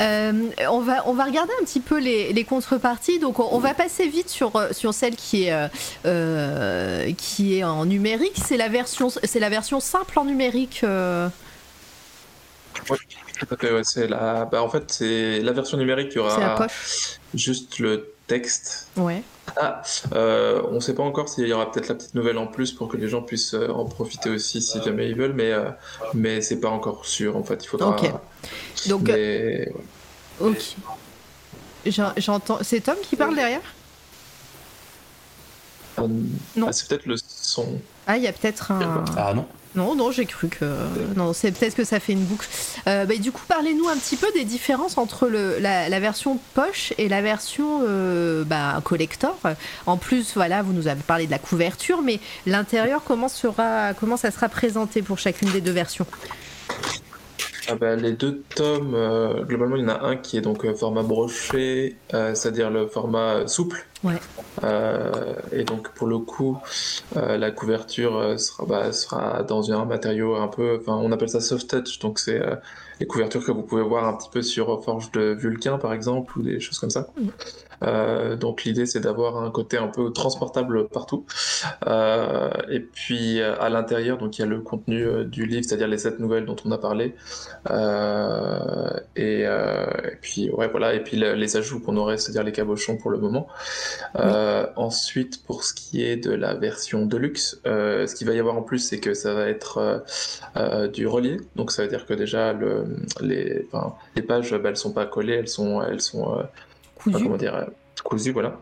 Euh, on, va, on va regarder un petit peu les, contreparties. Donc, on, va passer vite sur, sur celle qui est, euh, qui est en numérique. C'est la, version, c'est la version simple en numérique. Oui, tout à fait. c'est la, bah, en fait, c'est la version numérique. Il y aura juste le texte. Ouais. Ah, euh, on ne sait pas encore s'il y aura peut-être la petite nouvelle en plus pour que les gens puissent euh, en profiter aussi si jamais ils veulent, mais, euh, mais c'est pas encore sûr en fait. Il faudra. Ok. Donc. Ok. J'entends. C'est Tom qui parle derrière? Non. Ah, c'est peut-être le son. Ah, il y a peut-être un. Ah non. Non, non, j'ai cru que. Non, c'est peut-être que ça fait une boucle. Euh, bah, du coup, parlez-nous un petit peu des différences entre le, la, version poche et la version euh, bah, collector. En plus, voilà, vous nous avez parlé de la couverture, mais l'intérieur, comment, sera, comment ça sera présenté pour chacune des deux versions? Ah bah, les deux tomes, euh, globalement, il y en a un qui est donc format broché, c'est-à-dire le format souple, euh, et donc pour le coup, euh, la couverture euh, sera, bah, sera dans un matériau un peu, enfin on appelle ça soft touch, donc c'est les couvertures que vous pouvez voir un petit peu sur Forge de Vulcain par exemple ou des choses comme ça. Euh, donc l'idée c'est d'avoir un côté un peu transportable partout. Euh, et puis à l'intérieur donc il y a le contenu euh, du livre, c'est-à-dire les sept nouvelles dont on a parlé. Et, et, puis ouais voilà et puis les ajouts qu'on aurait, c'est-à-dire les cabochons pour le moment. Ensuite pour ce qui est de la version deluxe, ce qu'il va y avoir en plus c'est que ça va être du relié. Donc ça veut dire que déjà le, les, les pages bah, elles sont pas collées, elles sont elles sont comment dire, cousu, voilà.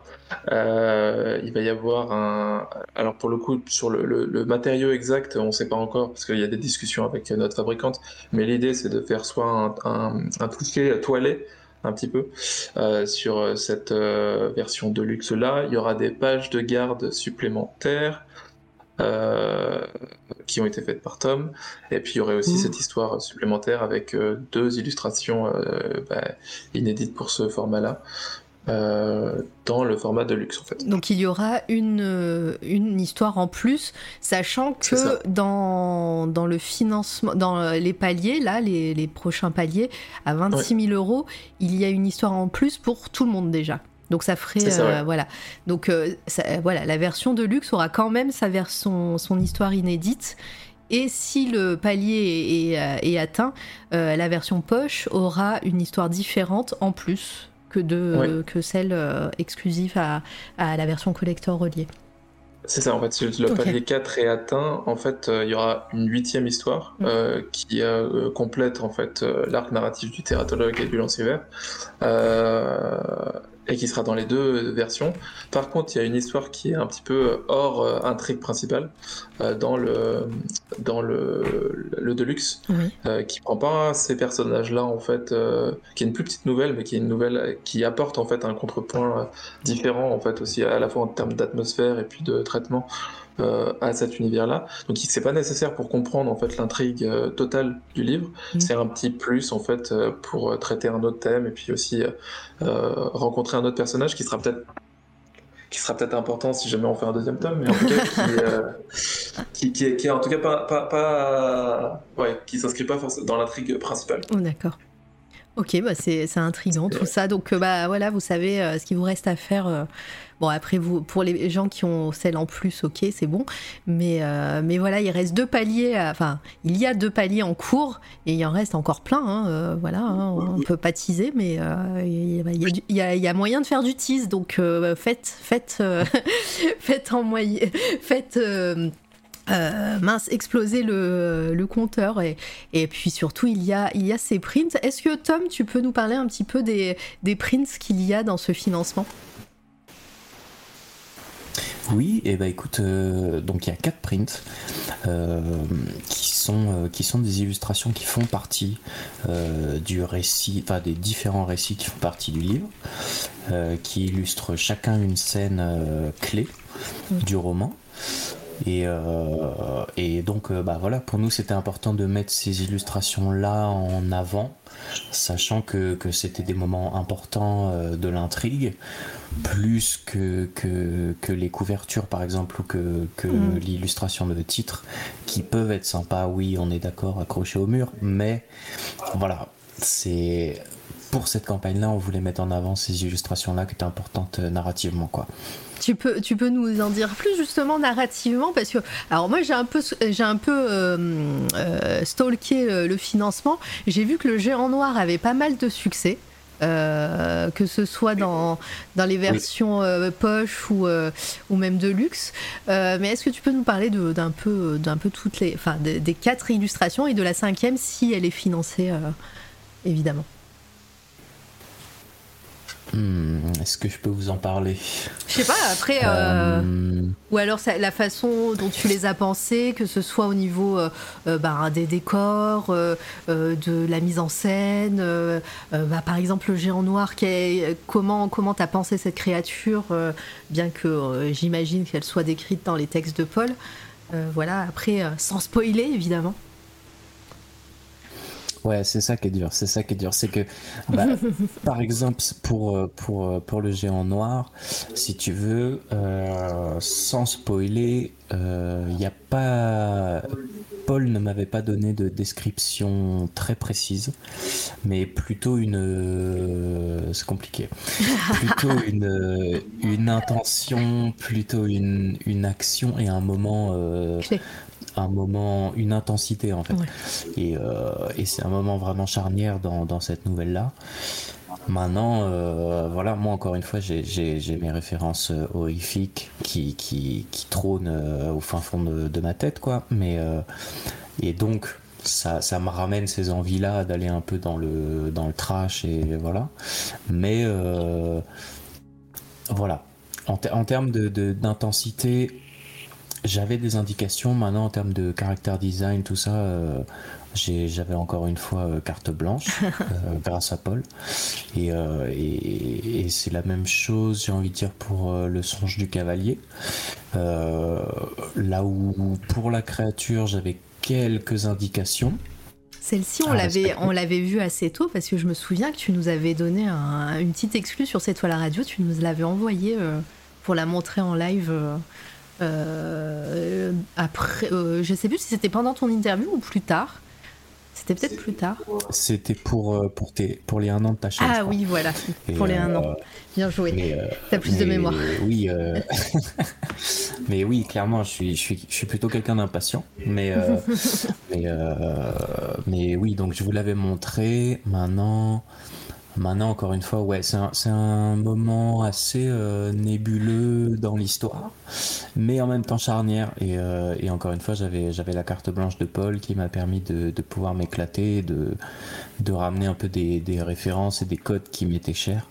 Euh, il va y avoir un. Alors pour le coup, sur le, matériau exact, on ne sait pas encore parce qu'il y a des discussions avec notre fabricante. Mais l'idée, c'est de faire soit un, un, un toucher toilé un petit peu euh, sur cette euh, version de luxe là. Il y aura des pages de garde supplémentaires. Qui ont été faites par Tom. Et puis il y aurait aussi mmh. cette histoire supplémentaire avec deux illustrations bah, inédites pour ce format-là. Euh, dans le format de luxe en fait. Donc il y aura une, euh, une histoire en plus, sachant que dans, dans le financement, dans les paliers, là, les, les prochains paliers, à 26 000 euros, il y a une histoire en plus pour tout le monde déjà. Donc ça ferait euh, voilà. Donc voilà, la version de luxe aura quand même sa version, son histoire inédite. Et si le palier est, est atteint, la version poche aura une histoire différente en plus que, de, que celle euh, exclusive à, à, la version collector reliée. C'est ça, en fait, si le palier 4 est atteint, en fait, euh, il y aura une huitième histoire mm. euh, qui complète en fait l'arc narratif du thératologue et du lancier et qui sera dans les deux versions. Par contre, il y a une histoire qui est un petit peu hors euh, intrigue principale euh, dans le dans le, le Deluxe, euh, qui prend pas ces personnages-là en fait, qui est une plus petite nouvelle, mais qui est une nouvelle qui apporte en fait un contrepoint différent en fait aussi à la fois en termes d'atmosphère et puis de traitement. Euh, à cet univers-là. Donc c'est pas nécessaire pour comprendre en fait l'intrigue euh, totale du livre. Mm. C'est un petit plus en fait euh, pour traiter un autre thème et puis aussi rencontrer un autre personnage qui sera peut-être qui sera peut-être important si jamais on fait un deuxième tome, mais en tout cas qui, qui, est, qui, en tout cas pas, pas, pas ouais, qui s'inscrit pas forcément dans l'intrigue principale. Oh, d'accord. Ok, bah c'est intriguant tout ça. Donc bah voilà, vous savez ce qu'il vous reste à faire Bon, après, vous, pour les gens qui ont celle en plus, ok, c'est bon. Mais, euh, mais voilà, il reste deux paliers, enfin, il y a deux paliers en cours et il en reste encore plein. Hein, euh, voilà, hein, on peut pas teaser, mais euh, il y, y, a moyen de faire du tease. Donc, faites, faites, faites en moyen. Faites. Mince, exploser le, le compteur et, et, puis surtout il y a, il y a ces prints. Est-ce que Tom, tu peux nous parler un petit peu des, des prints qu'il y a dans ce financement? Oui, et bah écoute, euh, donc il y a quatre prints euh, qui, sont, euh, qui sont des illustrations qui font partie du récit, enfin des différents récits qui font partie du livre, qui illustrent chacun une scène clé du roman. Et, et donc, bah voilà, pour nous, c'était important de mettre ces illustrations-là en avant, sachant que, que c'était des moments importants de l'intrigue, plus que, que, les couvertures par exemple ou que, que mm. l'illustration de titre qui peuvent être sympas, oui on est d'accord, accrochés au mur, mais voilà, c'est pour cette campagne-là, on voulait mettre en avant ces illustrations-là qui étaient importantes euh, narrativement, quoi. Tu peux, tu peux nous en dire plus justement narrativement parce que alors moi j'ai un peu j'ai un peu euh, euh, stalké le financement. J'ai vu que le géant noir avait pas mal de succès. Euh, que ce soit dans, dans les versions euh, poche ou, euh, ou même de luxe. mais est-ce que tu peux nous parler d'un peu, d'un peu toutes les, enfin, des, quatre illustrations et de la cinquième si elle est financée, évidemment? Hmm, est-ce que je peux vous en parler? Je sais pas, après, ou alors la façon dont tu les as pensés, que ce soit au niveau bah, des décors, de la mise en scène, bah, par exemple le géant noir, qui est, comment comment t'as pensé cette créature, bien que j'imagine qu'elle soit décrite dans les textes de Paul. voilà, après, sans spoiler évidemment. Ouais, c'est ça qui est dur. C'est ça qui est dur. C'est que, bah, par exemple, pour, euh, pour, euh, pour le géant noir, si tu veux, euh, sans spoiler, il n'y a pas. Paul ne m'avait pas donné de description très précise, mais plutôt une. c'est compliqué. Plutôt une, une intention, plutôt une, une action et un moment un moment, une intensité en fait. Euh, et, c'est un moment vraiment charnière dans, cette nouvelle-là. Maintenant, euh, voilà, moi encore une fois, j'ai mes références euh, horrifiques qui, qui, trônent au fin fond de, ma tête, quoi. Mais, et donc, ça, ça, me ramène ces envies-là d'aller un peu dans le, dans le trash et voilà. Mais voilà. En, en termes d'intensité, j'avais des indications maintenant en termes de caractère design, tout ça. Euh, j'avais encore une fois euh, carte blanche euh, grâce à Paul. Et, et, c'est la même chose, j'ai envie de dire, pour le songe du cavalier. là où pour la créature, j'avais quelques indications. Celle-ci, on l'avait, on l'avait vue assez tôt parce que je me souviens que tu nous avais donné une petite exclue sur cette toile à radio. Tu nous l'avais envoyée pour la montrer en live euh, après, euh, je sais plus si c'était pendant ton interview ou plus tard. C'était peut-être plus tard. C'était pour, euh, pour, tes, pour les 1 an de ta chaîne. Ah oui, voilà, pour les 1 an. Bien joué. T'as plus de mémoire. Oui, mais oui, clairement, je suis, je suis, je suis plutôt quelqu'un d'impatient. Mais, mais, mais, oui, donc je vous l'avais montré. Maintenant, Maintenant, encore une fois, ouais, c'est un, un, moment assez euh, nébuleux dans l'histoire, mais en même temps charnière. Et, euh, encore une fois, j'avais, j'avais la carte blanche de Paul qui m'a permis de, de pouvoir m'éclater, de, de ramener un peu des, des références et des codes qui m'étaient chers.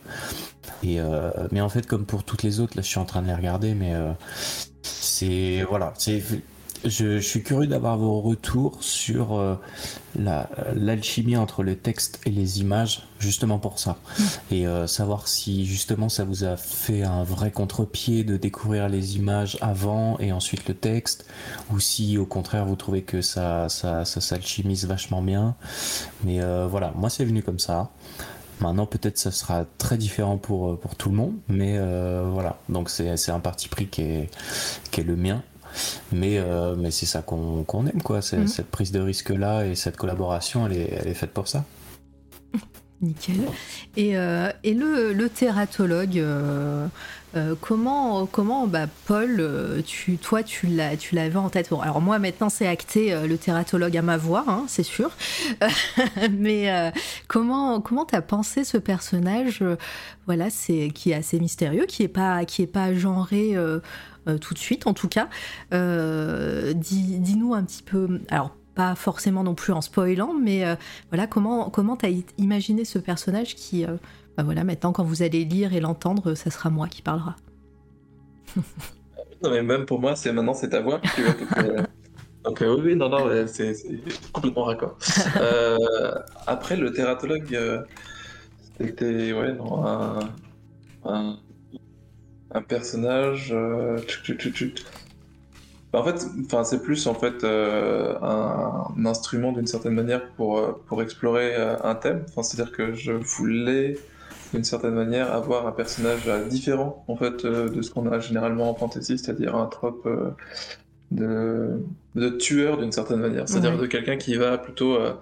Et, euh, mais en fait, comme pour toutes les autres, là, je suis en train de les regarder, mais c'est voilà, c'est je, suis curieux d'avoir vos retours sur euh, l'alchimie entre le texte et les images, justement pour ça. Et euh, savoir si justement ça vous a fait un vrai contre-pied de découvrir les images avant et ensuite le texte, ou si au contraire vous trouvez que ça, ça, ça s'alchimise vachement bien. Mais euh, voilà, moi c'est venu comme ça. Maintenant, peut-être ça sera très différent pour, pour tout le monde, mais voilà. Donc, c'est un parti pris qui est, qui est le mien. Mais, euh, mais c'est ça qu'on aime, quoi. Mhm. Cette prise de risque-là et cette collaboration, elle est, elle est faite pour ça. Nickel. Et, euh, et le, le, thératologue, euh, comment, comment bah, Paul, tu, toi, tu l'avais en tête Alors moi, maintenant, c'est acté le thératologue à ma voix, hein, c'est sûr. Mais comment comment as pensé ce personnage Voilà, c'est qui est assez mystérieux, qui est pas qui est pas genré tout de suite, en tout cas. Euh, dis-nous un petit peu, alors pas forcément non plus en spoilant, mais euh, voilà, comment comment t'as imaginé ce personnage qui, bah voilà, maintenant quand vous allez lire et l'entendre, ça sera moi qui parlera. non mais même pour moi, c'est maintenant c'est ta voix. Donc oui, oui, non, non, c'est complètement raccord. après, le thératologue, c'était ouais, non, un, un personnage. Euh, bah, en fait, enfin, c'est plus en fait euh, un, instrument d'une certaine manière pour, euh, pour explorer un thème. Enfin, c'est-à-dire que je voulais d'une certaine manière avoir un personnage différent en fait de ce qu'on a généralement en fantasy, c'est-à-dire un trope de, de tueur d'une certaine manière, c'est-à-dire de quelqu'un qui va plutôt euh,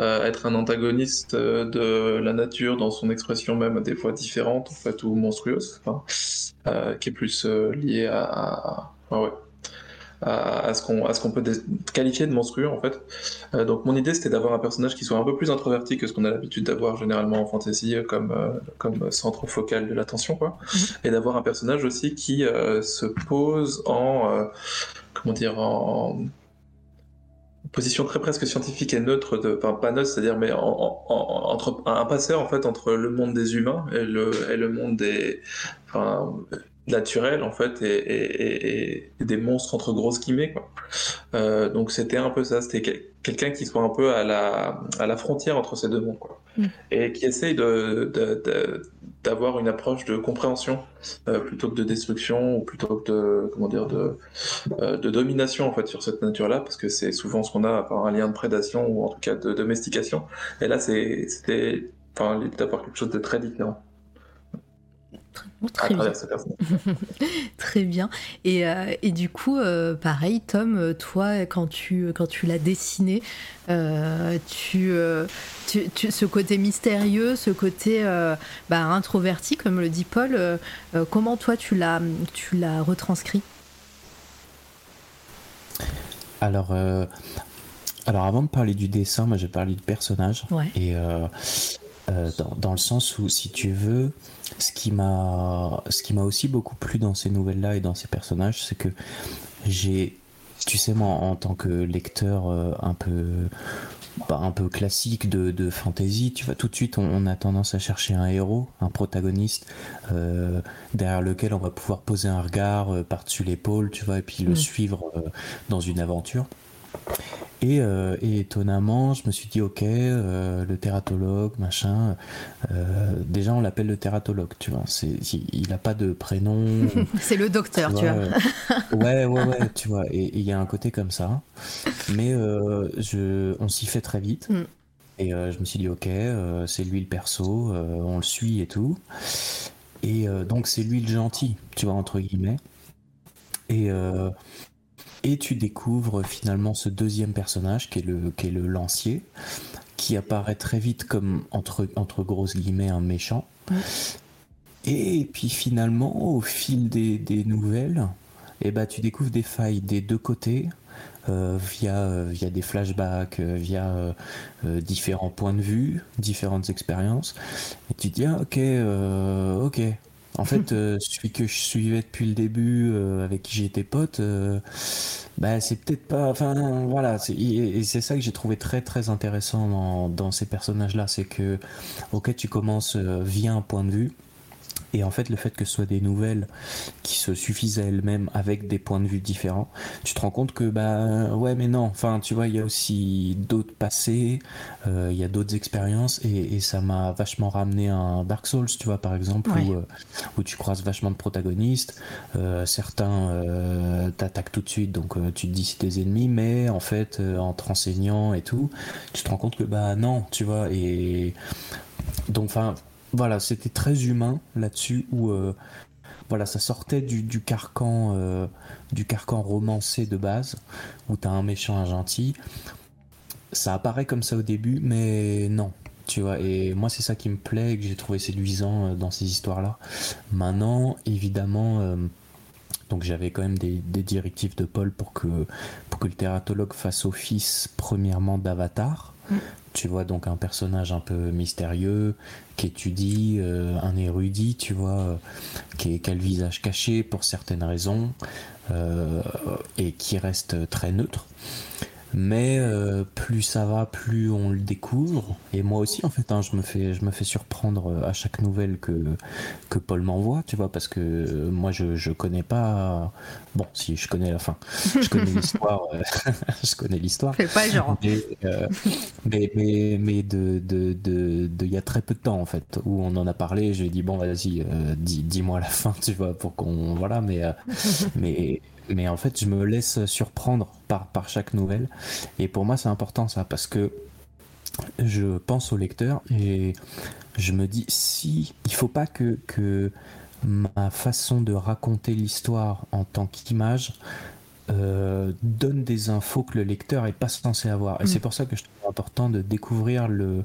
euh, être un antagoniste euh, de la nature dans son expression même des fois différente en fait ou monstrueuse, qui est plus lié à, ouais, à, ce qu'on à ce qu'on peut qualifier de monstrueux en fait. donc mon idée c'était d'avoir un personnage qui soit un peu plus introverti que ce qu'on a l'habitude d'avoir généralement en fantasy comme comme centre focal de l'attention quoi, mhm. et d'avoir un personnage aussi qui se pose en comment dire, en, position très presque scientifique et neutre, de, enfin pas neutre, c'est-à-dire mais un passeur en fait entre le monde des humains et le, monde des, naturel en fait et, des monstres entre grosses guillemets quoi. Euh, donc c'était un peu ça, c'était quelqu'un qui soit un peu à la, à la frontière entre ces deux mondes quoi. Mm. et qui essaye de, d'avoir une approche de compréhension euh, plutôt que de destruction ou plutôt que de comment dire de, euh, de domination en fait sur cette nature là parce que c'est souvent ce qu'on a par un lien de prédation ou en tout cas de domestication et là c'était enfin d'avoir quelque chose de très différent Très, bien. Très bien. Et, euh, et du coup, euh, pareil, Tom, euh, toi, quand tu, quand tu l'as dessiné, tu, tu, ce côté mystérieux, ce côté bah, introverti, comme le dit Paul, comment toi tu l'as, tu l'as retranscrit? Alors, alors, avant de parler du dessin, moi j'ai parlé du personnage. Et dans, dans, le sens où, si tu veux, ce qui m'a aussi beaucoup plu dans ces nouvelles là et dans ces personnages c'est que j'ai tu sais moi en tant que lecteur euh, un peu bah, un peu classique de, de fantasy tu vois tout de suite on, a tendance à chercher un héros un protagoniste euh, derrière lequel on va pouvoir poser un regard euh, par-dessus l'épaule tu vois et puis le mm. suivre dans une aventure euh, et, étonnamment, je me suis dit, ok, euh, le thératologue, machin. Euh, déjà, on l'appelle le thératologue, tu vois. C'est, il n'a pas de prénom. c'est le docteur, tu vois. ouais, ouais, ouais, tu vois. Et il y a un côté comme ça. Mais je, on s'y fait très vite. Mm. Et je me suis dit, ok, c'est lui le perso, on le suit et tout. Et donc, c'est lui le gentil, tu vois, entre guillemets. Et et tu découvres finalement ce deuxième personnage qui est le, qui est le lancier, qui apparaît très vite comme entre, entre grosses guillemets un méchant. Et puis finalement, au fil des, des nouvelles, eh ben, tu découvres des failles des deux côtés, euh, via, euh, via des flashbacks, euh, via différents points de vue, différentes expériences. Et tu te dis, ah, ok, ok, en fait, euh, celui que je suivais depuis le début, euh, avec qui j'étais pote, euh, bah, c'est peut-être pas. Enfin, voilà. Et c'est ça que j'ai trouvé très très intéressant dans, dans ces personnages-là. C'est que, ok, tu commences via un point de vue et en fait, le fait que ce soit des nouvelles qui se suffisent à elles-mêmes avec des points de vue différents, tu te rends compte que, bah ouais, mais non, enfin, tu vois, il y a aussi d'autres passés, euh, il y a d'autres expériences, et, ça m'a vachement ramené un Dark Souls, tu vois, par exemple, où, euh, où, tu croises vachement de protagonistes. Euh, certains t'attaquent tout de suite, donc tu te dis c'est des ennemis, mais en fait, en te renseignant et tout, tu te rends compte que, bah non, tu vois, et. Donc, enfin, voilà, c'était très humain là-dessus où euh, voilà, ça sortait du, carcan euh, du carcan romancé de base où t'as un méchant, un gentil. Ça apparaît comme ça au début, mais non, tu vois. Et moi, c'est ça qui me plaît et que j'ai trouvé séduisant euh, dans ces histoires-là. Maintenant, évidemment. donc j'avais quand même des, directives de Paul pour que, pour que le thératologue fasse office premièrement d'avatar, mm. Tu vois donc un personnage un peu mystérieux, qui étudie, euh, un érudit, tu vois, euh, qui, a le visage caché pour certaines raisons, euh, et qui reste très neutre. Mais euh, plus ça va, plus on le découvre. Et moi aussi, en fait, hein, je me fais, je me fais surprendre euh, à chaque nouvelle que que Paul m'envoie, tu vois, parce que euh, moi, je je connais pas. Bon, si je connais la fin, je connais l'histoire, je connais l'histoire. Fais pas genre. Mais mais mais, de de de il y a très peu de temps en fait où on en a parlé. Je lui ai dit bon, vas-y, dis dis-moi la fin, tu vois, pour qu'on voilà. Mais mais mais en fait, je me laisse surprendre par, par chaque nouvelle. Et pour moi, c'est important ça, parce que je pense au lecteur et je me dis si il faut pas que, que ma façon de raconter l'histoire en tant qu'image euh, donne des infos que le lecteur est pas censé avoir. Et mm. c'est pour ça que je trouve important de découvrir le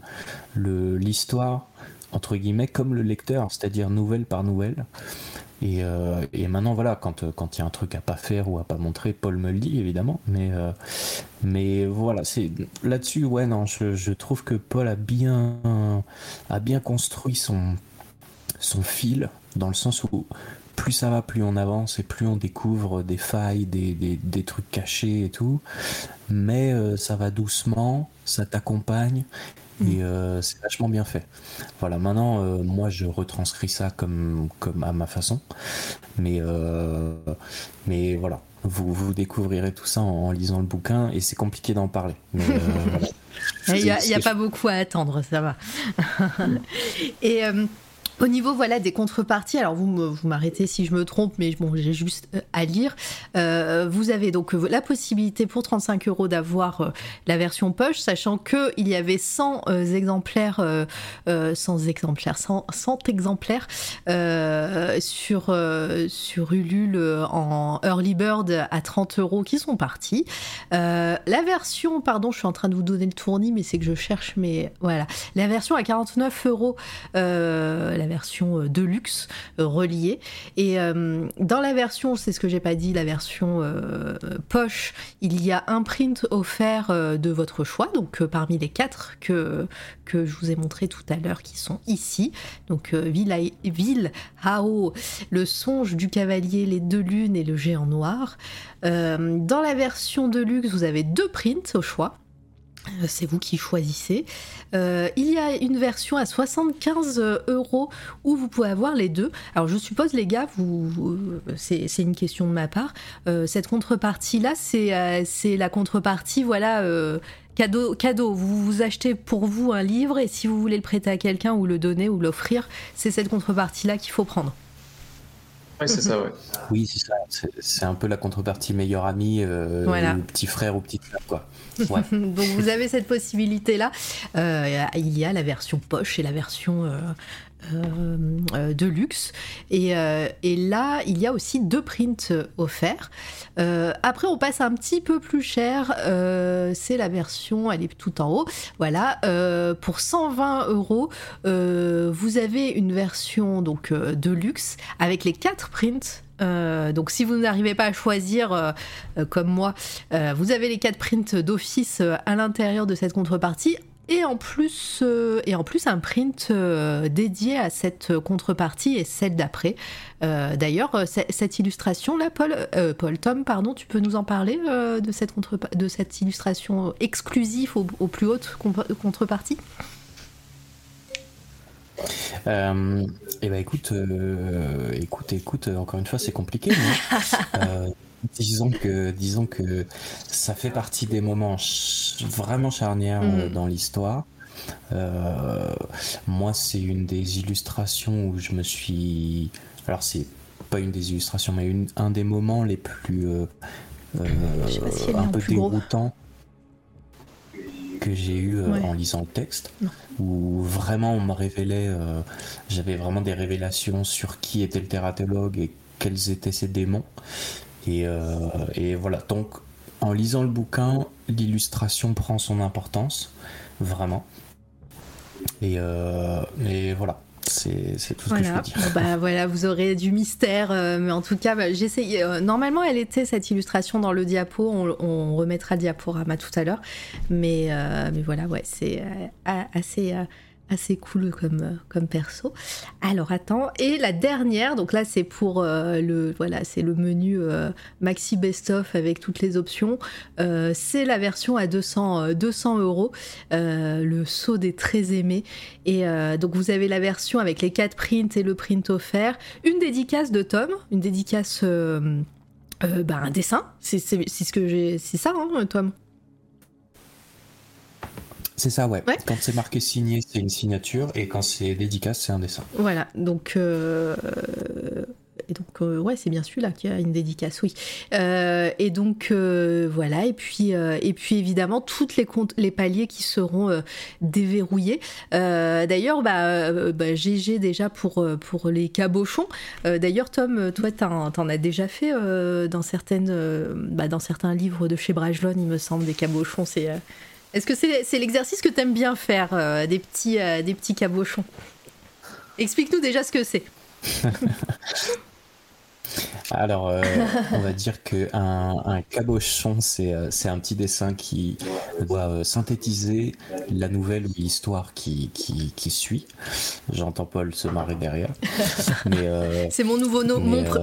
l'histoire entre guillemets comme le lecteur, c'est-à-dire nouvelle par nouvelle. Euh, et, maintenant, voilà, quand il y a un truc à pas faire ou à pas montrer, Paul me le dit, évidemment. Mais, euh, voilà, c'est là-dessus, ouais, non, je, trouve que Paul a bien, construit son, son fil, dans le sens où plus ça va, plus on avance et plus on découvre des failles, des, trucs cachés et tout. Mais euh, ça va doucement, ça t'accompagne et euh, c'est vachement bien fait. Voilà, maintenant, euh, moi, je retranscris ça comme, comme à ma façon. Mais, euh, mais voilà, vous, vous découvrirez tout ça en, en lisant le bouquin et c'est compliqué d'en parler. Mais, voilà. Il n'y a, y a pas beaucoup à attendre, ça va. Et euh, au niveau voilà des contreparties, alors vous vous m'arrêtez si je me trompe, mais bon j'ai juste euh, à lire. Euh, vous avez donc euh, la possibilité pour 35 euros d'avoir la version poche, sachant que il y avait 100 euh, exemplaires, euh, euh, 100 exemplaires, 100, 100 exemplaires sur sur Ulule en early bird à 30 euros qui sont partis. La version, pardon, je suis en train de vous donner le tournis, mais c'est que je cherche, mais voilà. La version à 49 euros, version euh, Deluxe euh, reliée. Et euh, dans la version, c'est ce que j'ai pas dit, la version poche, il y a un print offert de votre choix, donc parmi les quatre que, je vous ai montré tout à l'heure qui sont ici. Donc Ville, Ville, Hao, le songe du cavalier, les deux lunes et le géant noir. Dans la version de luxe, vous avez deux prints au choix. Euh, C'est vous qui choisissez. Euh, il y a une version à 75 euros où vous pouvez avoir les deux. Alors je suppose les gars, vous, vous- c'est une question de ma part. Euh, cette contrepartie là, c'est euh, la contrepartie voilà. euh, Cadeau, cadeau, vous vous achetez pour vous un livre et si vous voulez le prêter à quelqu'un ou le donner ou l'offrir, c'est cette contrepartie-là qu'il faut prendre. Oui, c'est ça, ouais. Oui, c'est ça. C'est- un peu la contrepartie meilleur ami, euh, Voilà. ou petit frère ou petite sœur, quoi. Ouais. Donc vous avez cette possibilité-là. Euh, il y a la version poche et la version euh, euh, de luxe. Et, euh, et là, il y a aussi deux prints offerts. Après, on passe un petit peu plus cher. C'est la version, elle est tout en haut. Voilà, pour 120 euros, vous avez une version donc de luxe avec les quatre prints. Donc si vous n'arrivez pas à choisir comme moi, vous avez les quatre prints d'office à l'intérieur de cette contrepartie. Et en plus, euh, et en plus un print euh, dédié à cette contrepartie et celle d'après. Euh, D'ailleurs, cette illustration là, Paul, Paul, Tom, pardon, tu peux nous en parler de cette de cette illustration exclusive aux, aux plus hautes contreparties et ben écoute, écoute, écoute, encore une fois, c'est compliqué. mais, disons que, disons que ça fait partie des moments ch- vraiment charnières euh, Mhm. dans l'histoire. Euh, moi, c'est une des illustrations où je me suis. Alors, c'est pas une des illustrations, mais une, un des moments les plus euh, euh, si un peu déroutants que j'ai eu euh, Ouais. en lisant le texte, Non. où vraiment on me révélait, euh, j'avais vraiment des révélations sur qui était le thératologue et quels étaient ses démons. Et, euh, et voilà, donc en lisant le bouquin, l'illustration prend son importance, vraiment. Et, euh, et voilà, c'est tout ce que je Voilà. peux dire. Bah, voilà, vous aurez du mystère, euh, mais en tout cas, bah, j'essaye. euh, normalement, elle était cette illustration dans le diapo. On, on remettra le diaporama tout à l'heure, mais euh, mais voilà, ouais, c'est assez assez cool comme comme perso. Alors attends, et la dernière, donc là c'est pour euh, le voilà, c'est le menu euh, maxi best of avec toutes les options. Euh, c'est la version à 200 euh, 200 euros, le saut des très aimés. Et donc vous avez la version avec les quatre prints et le print offert, une dédicace de Tom, une dédicace, bah, un dessin. C'est ce que j'ai, c'est ça, hein, Tom? C'est ça, ouais. Ouais. Quand c'est marqué signé, c'est une signature, et quand c'est dédicace, c'est un dessin. Voilà. Donc euh, et donc euh, ouais, c'est bien celui-là qui a une dédicace, oui. Euh, et donc euh, voilà. Et puis et puis évidemment toutes les comptes, les paliers qui seront déverrouillés. D'ailleurs, bah, euh, bah, GG déjà pour pour les cabochons. D'ailleurs, Tom, toi, t'en as déjà fait dans certaines, bah, dans certains livres de chez Brajlon, il me semble, des cabochons. C'est est-ce que c'est l'exercice que t'aimes bien faire, euh, euh, des petits cabochons? Explique-nous déjà ce que c'est. Alors, euh, on va dire que un, cabochon, c'est euh, c'est un petit dessin qui doit euh, synthétiser la nouvelle ou l'histoire qui, qui, qui, suit. J'entends Paul se marrer derrière. c'est mon nouveau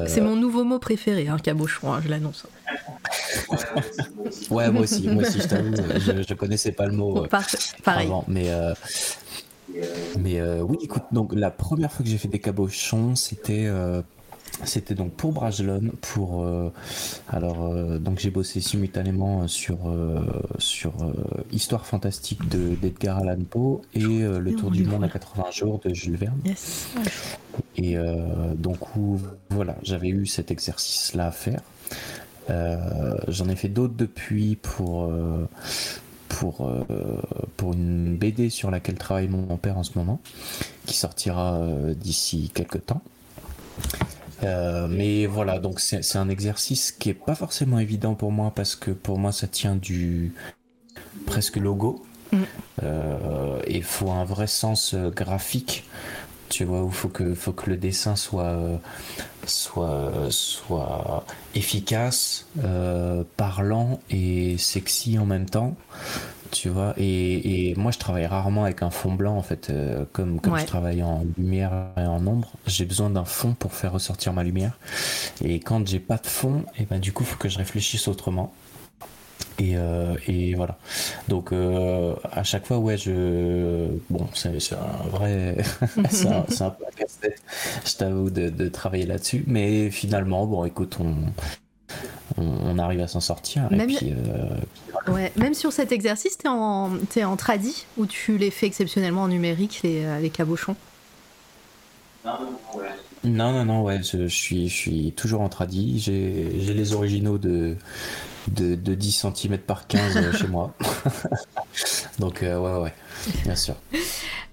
c'est mon nouveau mot préféré, un hein, cabochon. Hein, je l'annonce. ouais, moi aussi, moi aussi, je t'avoue, je, je, connaissais pas le mot. pareil. mais mais oui, écoute, donc la première fois que j'ai fait des cabochons, c'était c'était donc pour Brajlon, pour euh, alors euh, donc j'ai bossé simultanément sur euh, sur Histoire fantastique de d'Edgar Allan Poe et Le Tour du monde à 80 jours de Jules Verne. Et donc voilà, j'avais eu cet exercice là à faire. J'en ai fait d'autres depuis pour pour, pour une BD sur laquelle travaille mon père en ce moment, qui sortira d'ici quelques temps. Euh, mais voilà, donc c'est un exercice qui est pas forcément évident pour moi parce que pour moi ça tient du presque logo. Mm. Euh, et il faut un vrai sens euh, graphique, tu vois, où il faut que, faut que le dessin soit, soit, soit efficace, parlant et sexy en même temps tu vois. Et, moi, je travaille rarement avec un fond blanc, en fait. Euh, comme comme je travaille en lumière et en ombre, j'ai besoin d'un fond pour faire ressortir ma lumière. Et quand j'ai pas de fond, et eh ben du coup, il faut que je réfléchisse autrement. Et, euh, et voilà. Donc euh, à chaque fois, ouais, je bon, c'est un vrai, c'est un, un, peu un casse-tête, je t'avoue, de, de travailler là-dessus. Mais finalement, bon, écoute, on on, arrive à s'en sortir. Même, euh, ouais, même sur cet exercice, tu es en, es en tradi ou tu les fais exceptionnellement en numérique, les, euh, les cabochons? Non, non, non, ouais, je, suis, je suis toujours en tradi. J'ai les originaux de, de, 10 cm par 15 euh, chez moi. Donc, ouais, ouais, bien sûr.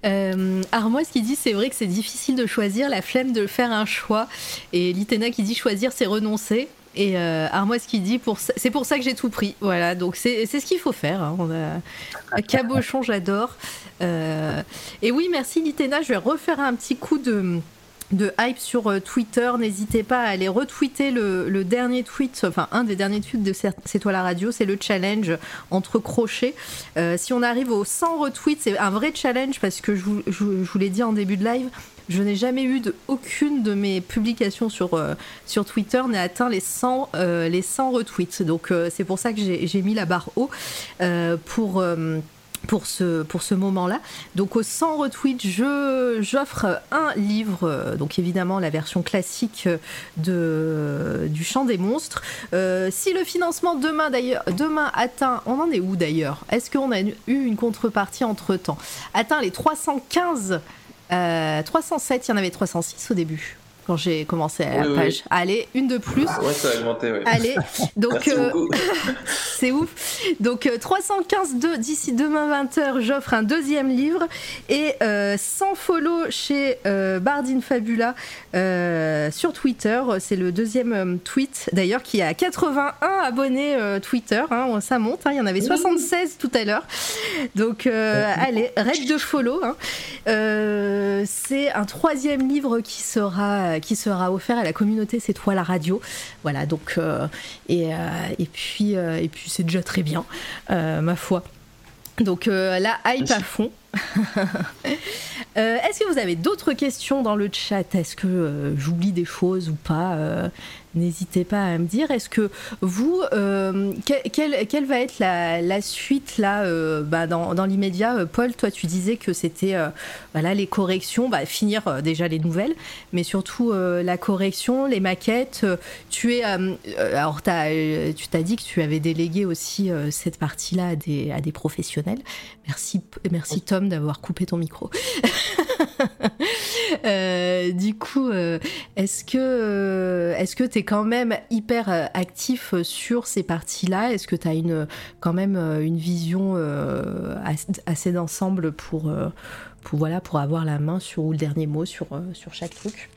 Euh, Armoise qui dit c'est vrai que c'est difficile de choisir, la flemme de faire un choix? Et Litena qui dit choisir c'est renoncer. Et euh, Armoise qui dit c'est pour ça que j'ai tout pris. Voilà, donc c'est ce qu'il faut faire. Hein. Cabochon, j'adore. Euh, et oui, merci Litena. Je vais refaire un petit coup de de hype sur euh, Twitter. N'hésitez pas à aller retweeter le, dernier tweet, enfin un des derniers tweets de C'est toi la radio, c'est le challenge entre crochets. Euh, si on arrive aux 100 retweets, c'est un vrai challenge parce que je vous, l'ai dit en début de live, je n'ai jamais eu de, aucune de mes publications sur, euh, sur Twitter n'a atteint les 100, les 100 retweets. Donc c'est pour ça que j'ai mis la barre haut pour pour ce, moment-là. Donc au 100 retweets, j'offre un livre, euh, donc évidemment la version classique de, du Chant des monstres. Euh, si le financement demain d'ailleurs, demain atteint, on en est où d'ailleurs? Est-ce qu'on a eu une contrepartie entre-temps? Atteint les 315, 307, euh, il y en avait 306 au début quand j'ai commencé à la page. Allez, une de plus. Ouais, ça a augmenté, oui. Allez, donc euh, c'est ouf. Donc 315 euh, d'ici demain 20h, j'offre un deuxième livre et euh, 100 follow chez euh, Bardine Fabula sur Twitter. C'est le deuxième tweet d'ailleurs qui a 81 abonnés Twitter. Hein, ça monte. Hein. il y en avait 76 tout à l'heure. Donc allez, raid de follow. Hein. c'est un troisième livre qui sera qui sera offert à la communauté C'est toi la radio. Voilà, donc, euh, et, euh, et, puis, euh, et puis c'est déjà très bien, ma foi. Donc la hype à fond. Est-ce que vous avez d'autres questions dans le chat? Est-ce que j'oublie des choses ou pas N'hésitez pas à me dire. Est-ce que vous, euh, quelle, va être la, suite là euh, bah, dans, l'immédiat euh, Paul, toi, tu disais que c'était voilà les corrections, bah, finir déjà les nouvelles, mais surtout la correction, les maquettes. tu es, alors tu t'as dit que tu avais délégué aussi cette partie-là à des, à des professionnels. Merci, merci Tom d'avoir coupé ton micro. du coup, est-ce que est-ce que quand même hyper euh, actif euh, sur ces parties-là? Est-ce que tu as une, quand même euh, une vision assez d'ensemble pour, pour, voilà, pour avoir la main sur ou le dernier mot sur, sur chaque truc?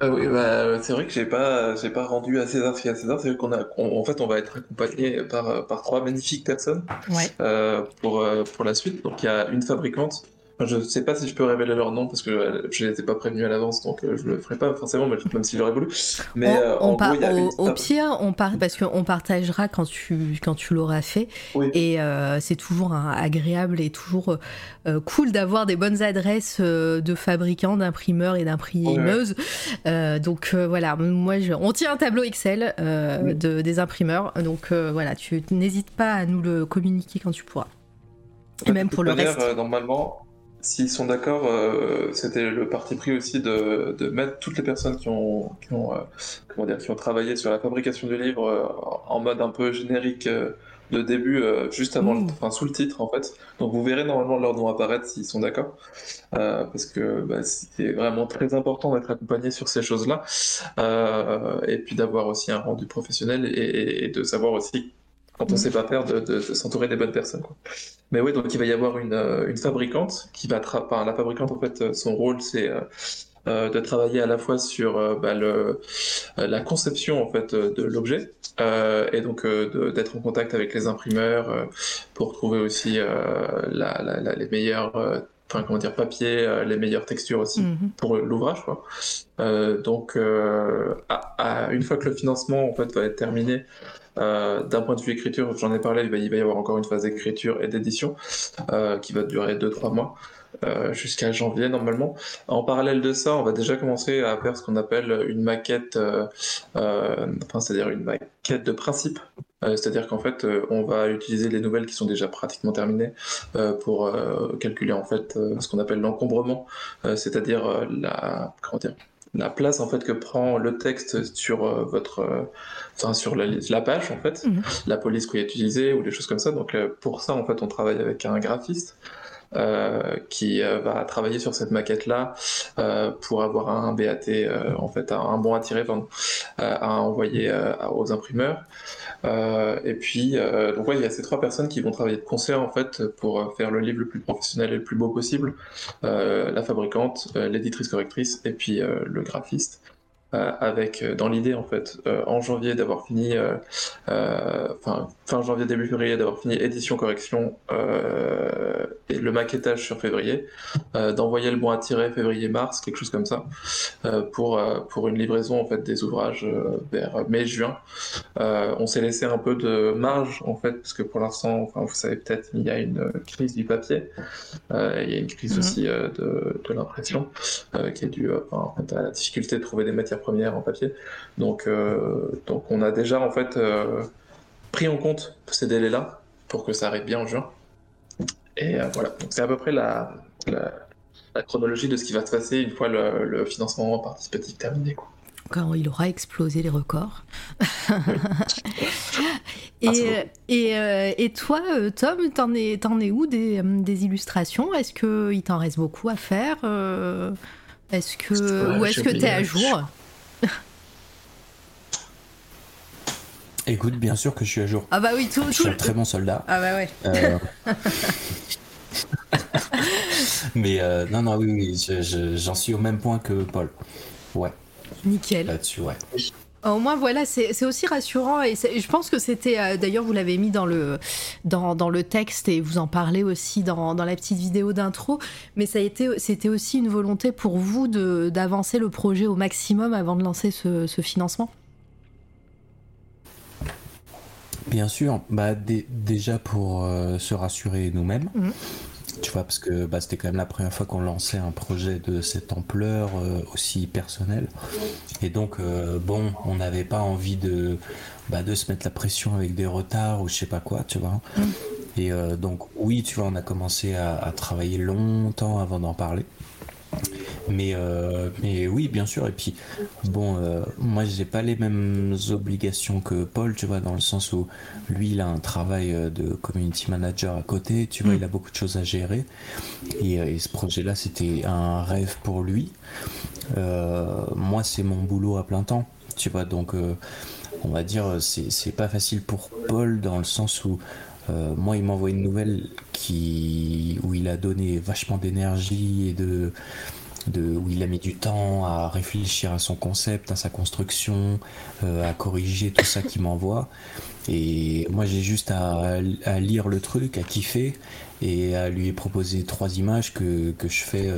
Oui, bah, c'est vrai que j'ai pas, j'ai pas rendu à César ce qu'il y a à César. C'est vrai qu'on a, en fait, on va être accompagné par, par trois magnifiques personnes pour, pour la suite. Donc, il y a une fabricante je ne sais pas si je peux révéler leur nom parce que je n'étais pas prévenu à l'avance, donc je le ferai pas forcément, même si j'aurais voulu. Mais on, au, pire, on part parce qu'on partagera quand tu quand tu l'auras fait. Et c'est toujours agréable et toujours cool d'avoir des bonnes adresses de fabricants, d'imprimeurs et d'imprimeuses. donc voilà, moi on tient un tableau Excel de, des imprimeurs, donc voilà, tu n'hésites pas à nous le communiquer quand tu pourras. Et même pour le reste. Euh, normalement, s'ils sont d'accord, euh, c'était le parti pris aussi de, de, mettre toutes les personnes qui ont, qui ont, euh, comment dire, qui ont travaillé sur la fabrication du livre en mode un peu générique de début, juste avant, le, enfin sous le titre en fait. Donc vous verrez normalement leur nom apparaître s'ils sont d'accord, parce que bah, c'est vraiment très important d'être accompagné sur ces choses-là, et puis d'avoir aussi un rendu professionnel et, et de savoir aussi quand on sait pas faire, de, s'entourer des bonnes personnes. Mais oui, donc il va y avoir une, euh, fabricante qui va enfin, la fabricante en fait, son rôle c'est euh, euh, de travailler à la fois sur bah, le, la conception en fait de l'objet et donc d'être en contact avec les imprimeurs pour trouver aussi les meilleurs enfin comment dire papier, les meilleures textures aussi mm-hmm. pour l'ouvrage quoi. donc une fois que le financement en fait va être terminé, euh, d'un point de vue écriture, j'en ai parlé, il va, y avoir encore une phase d'écriture et d'édition euh, qui va durer 2-3 mois. Euh, jusqu'à janvier normalement. En parallèle de ça, on va déjà commencer à faire ce qu'on appelle une maquette, c'est-à-dire une maquette de principe. c'est-à-dire qu'en fait, on va utiliser les nouvelles qui sont déjà pratiquement terminées pour calculer en fait ce qu'on appelle l'encombrement, c'est-à-dire la comment dire, la place en fait que prend le texte sur euh, votre euh, enfin, sur la, la, page en fait mhm. la police qui est utilisée ou des choses comme ça donc euh, pour ça en fait on travaille avec un graphiste qui va travailler sur cette maquette là pour avoir un BAT en fait un bon à tirer à envoyer aux imprimeurs euh, et puis, euh, donc ouais, il y a ces trois personnes qui vont travailler de concert en fait pour euh, faire le livre le plus professionnel et le plus beau possible. la fabricante, l'éditrice correctrice et puis le graphiste. Euh, avec euh, dans l'idée en fait euh, en janvier d'avoir fini enfin fin janvier début février d'avoir fini édition correction et le maquettage sur février d'envoyer le bon à tirer février mars quelque chose comme ça pour pour une livraison en fait des ouvrages vers mai juin on s'est laissé un peu de marge en fait parce que pour l'instant enfin vous savez peut-être il y a une crise du papier il y a une crise mhm. aussi de, de l'impression qui est due enfin, à la difficulté de trouver des matières première en papier. Donc, euh, donc on a déjà en fait euh, pris en compte ces délais-là pour que ça arrive bien en juin. Et euh, voilà, donc c'est à peu près la, la, chronologie de ce qui va se passer une fois le, financement participatif terminé. Quoi. Quand il aura explosé les records. et, et, et, toi, Tom, t'en es, en es où des, des illustrations? Est-ce qu'il t'en reste beaucoup à faire? Est-ce que, Ou est-ce que tu es à jour? Écoute, bien sûr que je suis à jour. Ah bah oui, tout. Je suis un très bon soldat. Ah bah ouais. Euh, mais euh, non, non, oui, oui, j'en suis au même point que Paul. Ouais. Nickel. Là-dessus, ouais. Au moins, voilà, c'est aussi rassurant et je pense que c'était, euh, d'ailleurs, vous l'avez mis dans le, dans, dans, le texte et vous en parlez aussi dans, dans la petite vidéo d'intro, mais ça a été, c'était aussi une volonté pour vous d'avancer le projet au maximum avant de lancer ce, ce financement? Bien sûr, bah, déjà pour euh, se rassurer nous-mêmes. Mhm. Tu vois, parce que bah, c'était quand même la première fois qu'on lançait un projet de cette ampleur, euh, aussi personnel. Et donc, euh, bon, on n'avait pas envie de, bah, de se mettre la pression avec des retards ou je sais pas quoi, tu vois. Mhm. Et donc, oui, tu vois, on a commencé à travailler longtemps avant d'en parler. Mais, euh, mais oui, bien sûr. Et puis, bon, euh, moi, j'ai pas les mêmes obligations que Paul, tu vois, dans le sens où lui, il a un travail euh, de community manager à côté, tu vois, mm. il a beaucoup de choses à gérer. Et, ce projet-là, c'était un rêve pour lui. moi, c'est mon boulot à plein temps, tu vois, donc on va dire, c'est pas facile pour Paul dans le sens où moi, il m'envoie une nouvelle qui, où il a donné vachement d'énergie et de, où il a mis du temps à réfléchir à son concept, à sa construction, à corriger tout ça qu'il m'envoie. Et moi, j'ai juste à, lire le truc, à kiffer et à lui proposer trois images que, que je fais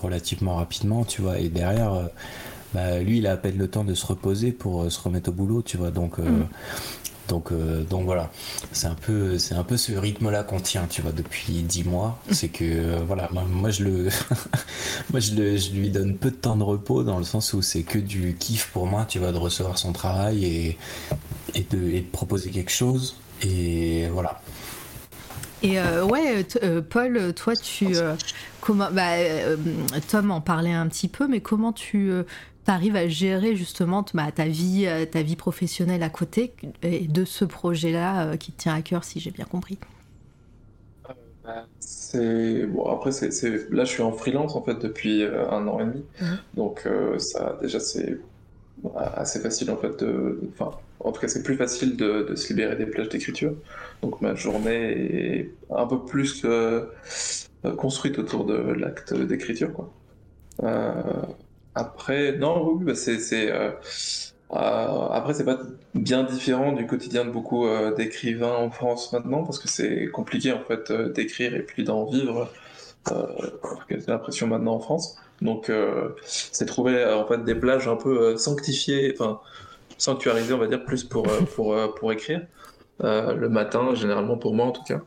relativement rapidement, tu vois. Et derrière, bah, lui, il a à peine le temps de se reposer pour se remettre au boulot, tu vois. Donc, mm. Donc, euh, donc voilà, c'est un peu, c'est un peu ce rythme-là qu'on tient, tu vois, depuis dix mois. C'est que euh, voilà, moi, je le, moi je, le, je lui donne peu de temps de repos dans le sens où c'est que du kiff pour moi, tu vois, de recevoir son travail et, et, de, et de proposer quelque chose. Et voilà. Et euh, ouais, Paul, toi, tu comment bah, Tom en parlait un petit peu, mais comment tu tu arrives à gérer justement bah, ta, vie, euh, ta vie professionnelle à côté et de ce projet-là euh, qui te tient à cœur, si j'ai bien compris. Euh, bah, c'est bon après c'est là je suis en freelance en fait depuis un an et demi. Mmh. donc ça déjà c'est assez facile en fait de enfin en tout cas c'est plus facile de, se libérer des plages d'écriture. Donc ma journée est un peu plus construite autour de l'acte d'écriture quoi après, non, oui, bah c'est, euh, euh, après, c'est pas bien différent du quotidien de beaucoup euh, d'écrivains en France maintenant, parce que c'est compliqué en fait d'écrire et puis d'en vivre. j'ai l'impression maintenant en France. Donc, c'est trouver en fait des plages un peu sanctifiées, enfin sanctuarisées, on va dire, plus pour pour pour écrire. Euh, le matin, généralement pour moi en tout cas.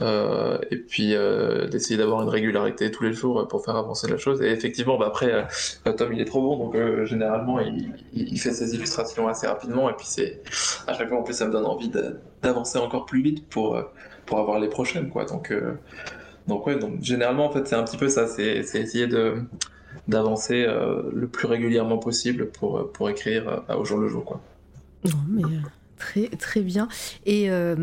Euh, et puis euh, d'essayer d'avoir une régularité tous les jours pour faire avancer la chose. Et effectivement, bah, après, Tom il est trop bon, donc généralement il, fait ses illustrations assez rapidement. Et puis c'est à chaque fois en plus ça me donne envie d'avancer encore plus vite pour, pour avoir les prochaines. Quoi. Donc, donc ouais, donc généralement en fait c'est un petit peu ça, c'est essayer de d'avancer le plus régulièrement possible pour, pour écrire au jour le jour. Quoi. Très, très bien. Et, euh,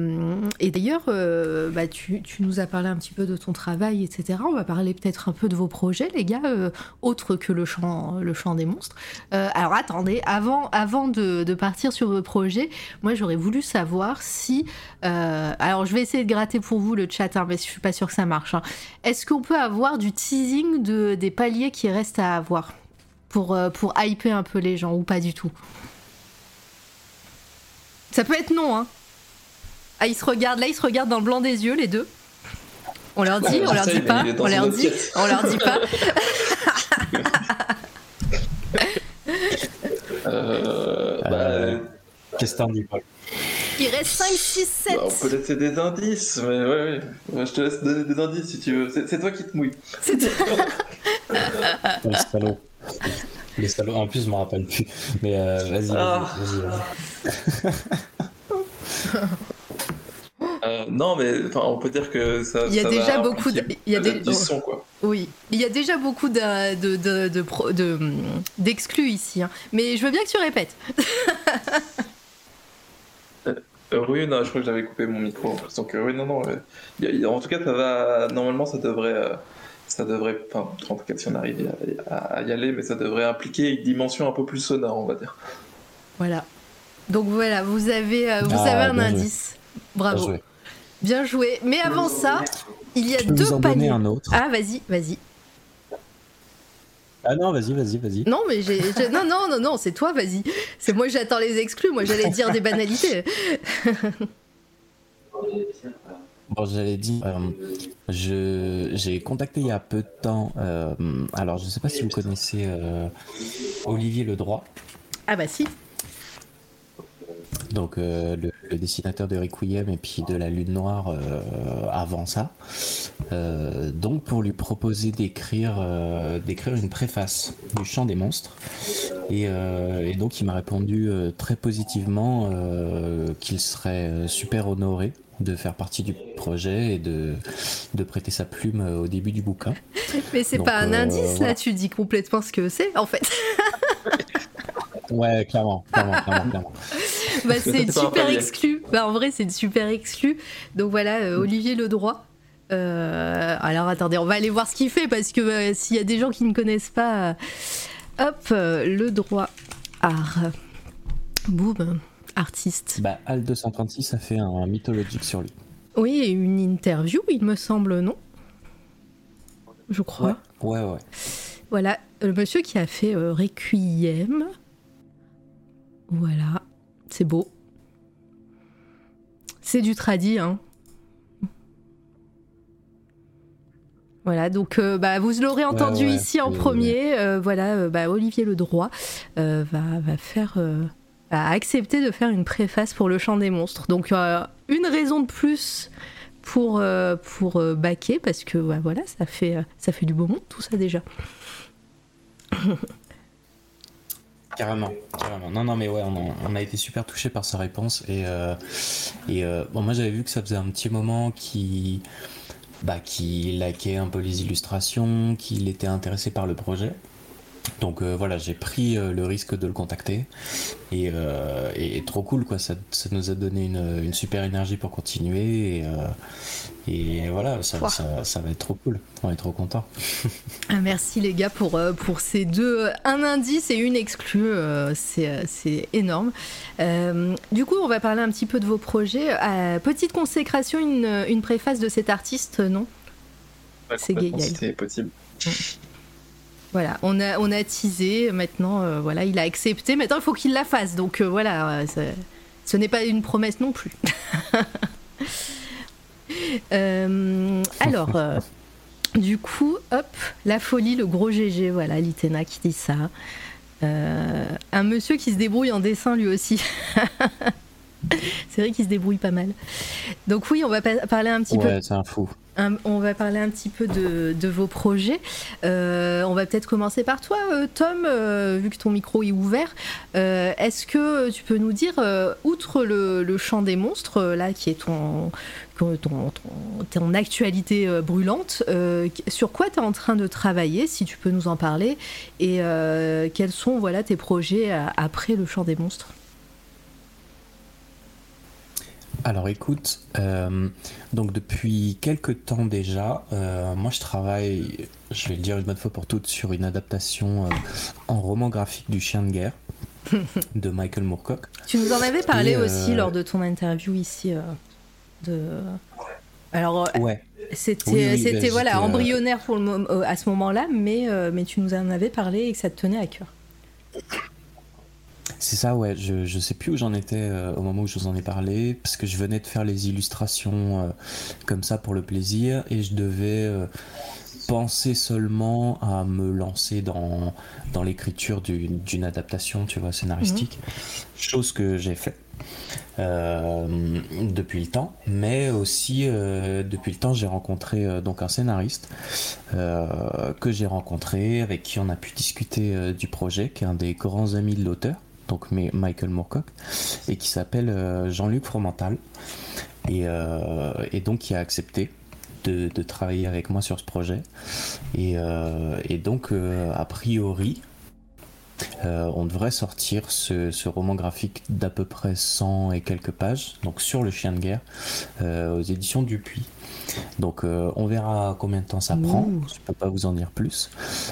d'ailleurs, euh, bah, tu, nous as parlé un petit peu de ton travail, etc. On va parler peut-être un peu de vos projets, les gars, euh, autres que le chant, le chant des monstres. alors attendez, avant, de, partir sur vos projets, moi j'aurais voulu savoir si... alors je vais essayer de gratter pour vous le chat, hein, mais je suis pas sûre que ça marche. Hein. Est-ce qu'on peut avoir du teasing de, des paliers qui restent à avoir pour, pour hyper un peu les gens ou pas du tout? Ça peut être non, hein. Ah, ils se regardent, là, ils se regardent dans le blanc des yeux, les deux. On leur dit, on leur dit pas, on leur dit, on leur dit pas. euh, bah, Qu'est-ce que t'en dis, Il reste 5, 6, 7. on peut laisser des indices, mais ouais, ouais. je te laisse donner des indices si tu veux. C'est toi qui te mouilles. C'est toi. Les salauds. En plus, je m'en rappelle plus. Mais euh, vas-y, vas-y. Ah. Vas Euh, non, mais on peut dire que ça. Il y a déjà beaucoup de. Il y a des... quoi. Oui, il y a déjà beaucoup de, de, de, d'exclus ici. Hein. Mais je veux bien que tu répètes. Euh, euh, oui, non, je crois que j'avais coupé mon micro. Donc, oui, non, non. en tout cas, ça va. Normalement, ça devrait. Ça devrait. Enfin, en tout cas, si on arrive à, y aller, mais ça devrait impliquer une dimension un peu plus sonore, on va dire. Voilà. Donc voilà, vous avez, vous ah, avez un indice. Bravo. Bien joué. Mais avant ça, il y a deux vous en paniers. un autre. Ah, vas-y, vas-y. Ah non, vas-y, vas-y, vas-y. Non, mais j'ai, non, non, non, non, c'est toi, vas-y. C'est moi, j'attends les exclus. Moi, j'allais dire des banalités. bon, j'allais dire, euh, je, j'ai contacté il y a peu de temps. Euh, alors, je ne sais pas si vous connaissez euh, Olivier Ledroit. Ah bah si donc le, dessinateur de Requiem et puis de la Lune Noire avant ça. Donc pour lui proposer d'écrire d'écrire une préface du Chant des monstres. Et, donc il m'a répondu très positivement qu'il serait super honoré de faire partie du projet et de, de prêter sa plume au début du bouquin. Mais c'est pas un indice là, tu dis complètement ce que c'est en fait. Ouais, clairement, clairement, clairement, bah, c'est une super exclu. Bah, en vrai, c'est une super exclu. Donc voilà, euh, Olivier Ledroit. Euh, alors attendez, on va aller voir ce qu'il fait parce que euh, s'il y a des gens qui ne connaissent pas, hop, le droit art. Boum, artiste. Bah, Al 236 a fait un mythologique sur lui. Oui, une interview, il me semble, non? Je crois. Ouais, ouais. ouais. Voilà, le monsieur qui a fait Requiem. Voilà, c'est beau. C'est du tradi, hein. Voilà, donc bah, vous l'aurez entendu ici en premier. voilà, bah, Olivier Ledroit va, va faire a accepté de faire une préface pour le chant des monstres. Donc une raison de plus pour, euh, pour euh, baquer, parce que voilà, ça fait, euh, ça fait du beau monde tout ça déjà. Carrément, carrément. Non, non, mais ouais, on a, été super touché par sa réponse. Et, et bon, moi j'avais vu que ça faisait un petit moment qui bah, qui laquait un peu les illustrations, qu'il était intéressé par le projet. Donc euh, voilà, j'ai pris euh, le risque de le contacter. Et, euh, trop cool quoi, ça, nous a donné une, super énergie pour continuer. Et, voilà, ça, va être trop cool, on est trop content. Ah, merci les gars pour, pour ces deux, un indice et une exclue, c'est énorme. du coup, on va parler un petit peu de vos projets. petite consécration, une, préface de cet artiste, non? C'est gay, C'est possible. Voilà, on a, on a teasé, maintenant, euh, voilà, il a accepté, maintenant il faut qu'il la fasse, donc euh, voilà, euh, ce n'est pas une promesse non plus. alors, du coup, hop, la folie, le gros GG, voilà, Litena qui dit ça. un monsieur qui se débrouille en dessin lui aussi. c'est vrai qu'il se débrouille pas mal. Donc oui, on va parler un petit peu. Ouais, c'est un fou on va parler un petit peu de, vos projets. Euh, on va peut-être commencer par toi, euh, Tom, euh, vu que ton micro est ouvert. Est-ce que tu peux nous dire, outre le, chant des monstres, là, qui est ton, ton, actualité brûlante, sur quoi tu es en train de travailler, si tu peux nous en parler, et quels sont voilà, tes projets après le chant des monstres? Alors écoute, euh, donc depuis quelques temps déjà, euh, moi je travaille, je vais le dire une bonne fois pour toutes, sur une adaptation euh, en roman graphique du Chien de guerre de Michael Moorcock. Tu nous en avais parlé aussi lors de ton interview ici. de... Alors, ouais. c'était, c'était voilà, embryonnaire pour le, à ce moment-là, mais, mais tu nous en avais parlé et que ça te tenait à cœur. C'est ça, ouais. Je, je sais plus où j'en étais euh, au moment où je vous en ai parlé, parce que je venais de faire les illustrations euh, comme ça pour le plaisir, et je devais euh, penser seulement à me lancer dans, dans l'écriture d'une adaptation, tu vois, scénaristique. Mhm. Chose que j'ai fait. depuis le temps, mais aussi depuis le temps j'ai rencontré donc un scénariste que j'ai rencontré avec qui on a pu discuter du projet, qui est un des grands amis de l'auteur donc Michael Moorcock, et qui s'appelle euh, Jean-Luc Fromental, et, euh, donc qui a accepté de, travailler avec moi sur ce projet. Et, euh, donc, a priori, on devrait sortir ce, roman graphique d'à peu près 100 et quelques pages, donc sur le chien de guerre, aux éditions Dupuis. Donc euh, on verra combien de temps ça prend, je peux pas vous en dire plus,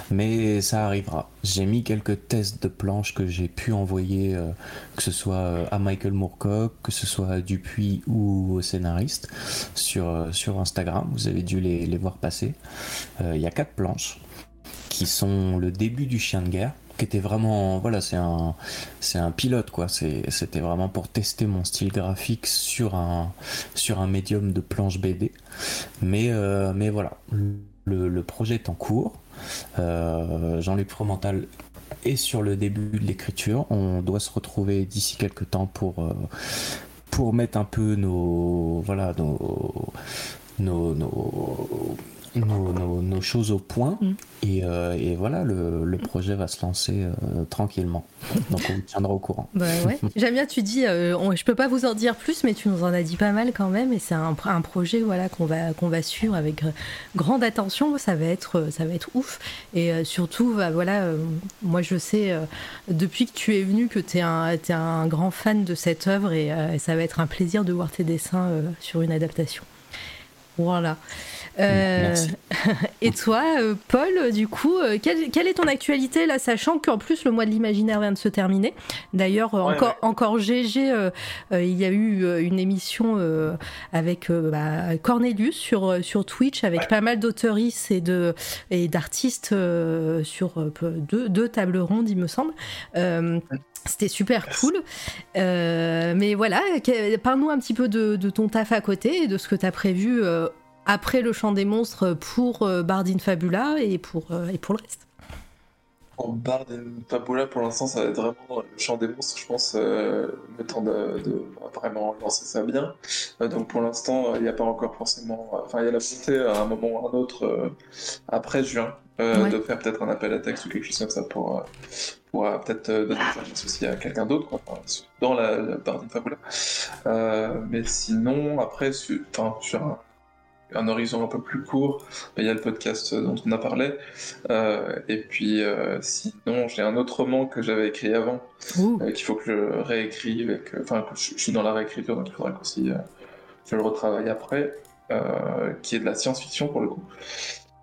mais ça arrivera. J'ai mis quelques tests de planches que j'ai pu envoyer, euh, que ce soit euh, à Michael Moorcock, que ce soit à Dupuis ou au scénariste, sur, sur Instagram, vous avez dû les, les voir passer. Il y a quatre planches qui sont le début du chien de guerre qui était vraiment voilà c'est un c'est un pilote quoi. C'était vraiment pour tester mon style graphique sur un sur un médium de planche BD mais euh, mais voilà. Le, projet est en cours. Euh, Jean-Luc Fromental est sur le début de l'écriture. On doit se retrouver d'ici quelques temps pour euh, pour mettre un peu nos voilà nos, nos, nos nos, choses au point. Mm. Euh, et, voilà, le, projet va se lancer euh, tranquillement. Donc on vous tiendra au courant. Bah ouais. J'aime bien, tu dis, euh, je peux pas vous en dire plus, mais tu nous en as dit pas mal quand même. Et c'est un, un, projet voilà, qu'on va, qu'on va suivre avec grande attention. Ça va être, ça va être ouf. Et surtout, bah, voilà, moi je sais, depuis que tu es venu, que tu es, es, un grand fan de cette œuvre. Et ça va être un plaisir de voir tes dessins sur une adaptation. Voilà. Euh, et toi, euh, Paul, du coup, euh, quelle, est ton actualité là, sachant qu'en plus le mois de l'imaginaire vient de se terminer. D'ailleurs, encore, encore GG, il y a eu une émission avec bah, Cornelius sur, sur Twitch avec pas mal d'auteuristes et de et d'artistes sur deux, deux, tables rondes, il me semble. C'était super cool. mais voilà, parle-nous un petit peu de, de, ton taf à côté et de ce que tu as prévu après le chant des monstres pour euh, Bardine Fabula et pour, euh, et pour le reste En Bardine Fabula, pour l'instant, ça va être vraiment le chant des monstres, je pense, euh, le temps de, vraiment lancer ça bien. donc pour l'instant, il n'y a pas encore forcément. Enfin, il y a la volonté à un moment ou à un autre, après juin, de faire peut-être un appel à texte ou quelque chose comme ça pour, pour peut-être donner des aussi à quelqu'un d'autre, dans la, la Bardine Fabula. mais sinon, après, sur, sur un un horizon un peu plus court, il y a le podcast dont on a parlé. Euh, et puis euh, sinon, j'ai un autre roman que j'avais écrit avant, euh, qu'il faut que je réécrive, enfin, je, suis dans la réécriture, donc il faudra aussi je le retravaille après, qui est de la science-fiction pour le coup.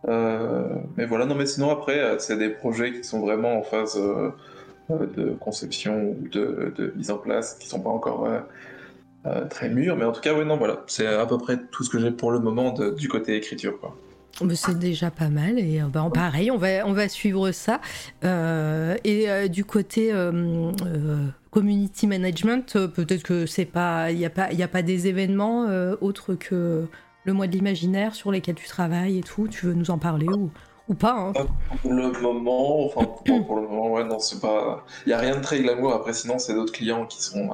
Mais voilà, non, mais sinon après, c'est des projets qui sont vraiment en phase de conception ou de, mise en place, qui sont pas encore euh, très mûr. Mais en tout cas, oui, non, voilà, c'est à peu près tout ce que j'ai pour le moment du côté écriture. Quoi. C'est déjà pas mal et bah, pareil, on va, on va suivre ça. Euh, et du côté community management, peut-être que c'est pas, il n'y a a pas des événements autres que le mois de l'imaginaire sur lesquels tu travailles et tout. Tu veux nous en parler ou, ou pas hein? Pour le moment, enfin pour, le moment, ouais, non, c'est pas, il y a rien de très glamour. Après, sinon, c'est d'autres clients qui sont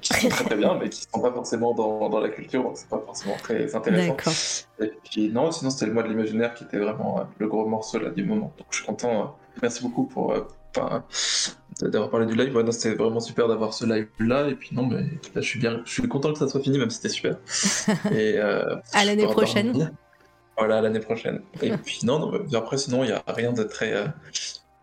qui sont très, très bien, mais qui ne sont pas forcément dans, dans la culture, donc c'est pas forcément très intéressant. Et puis non, sinon c'était le mois de l'imaginaire qui était vraiment euh, le gros morceau là du moment. Donc je suis content. Euh, merci beaucoup pour euh, d'avoir parlé du live. Ouais, c'était vraiment super d'avoir ce live là. Et puis non, mais là, je suis bien, je suis content que ça soit fini, même si c'était super. Et à l'année prochaine. Voilà, l'année prochaine. Et puis non, non après sinon il n'y a rien de très euh,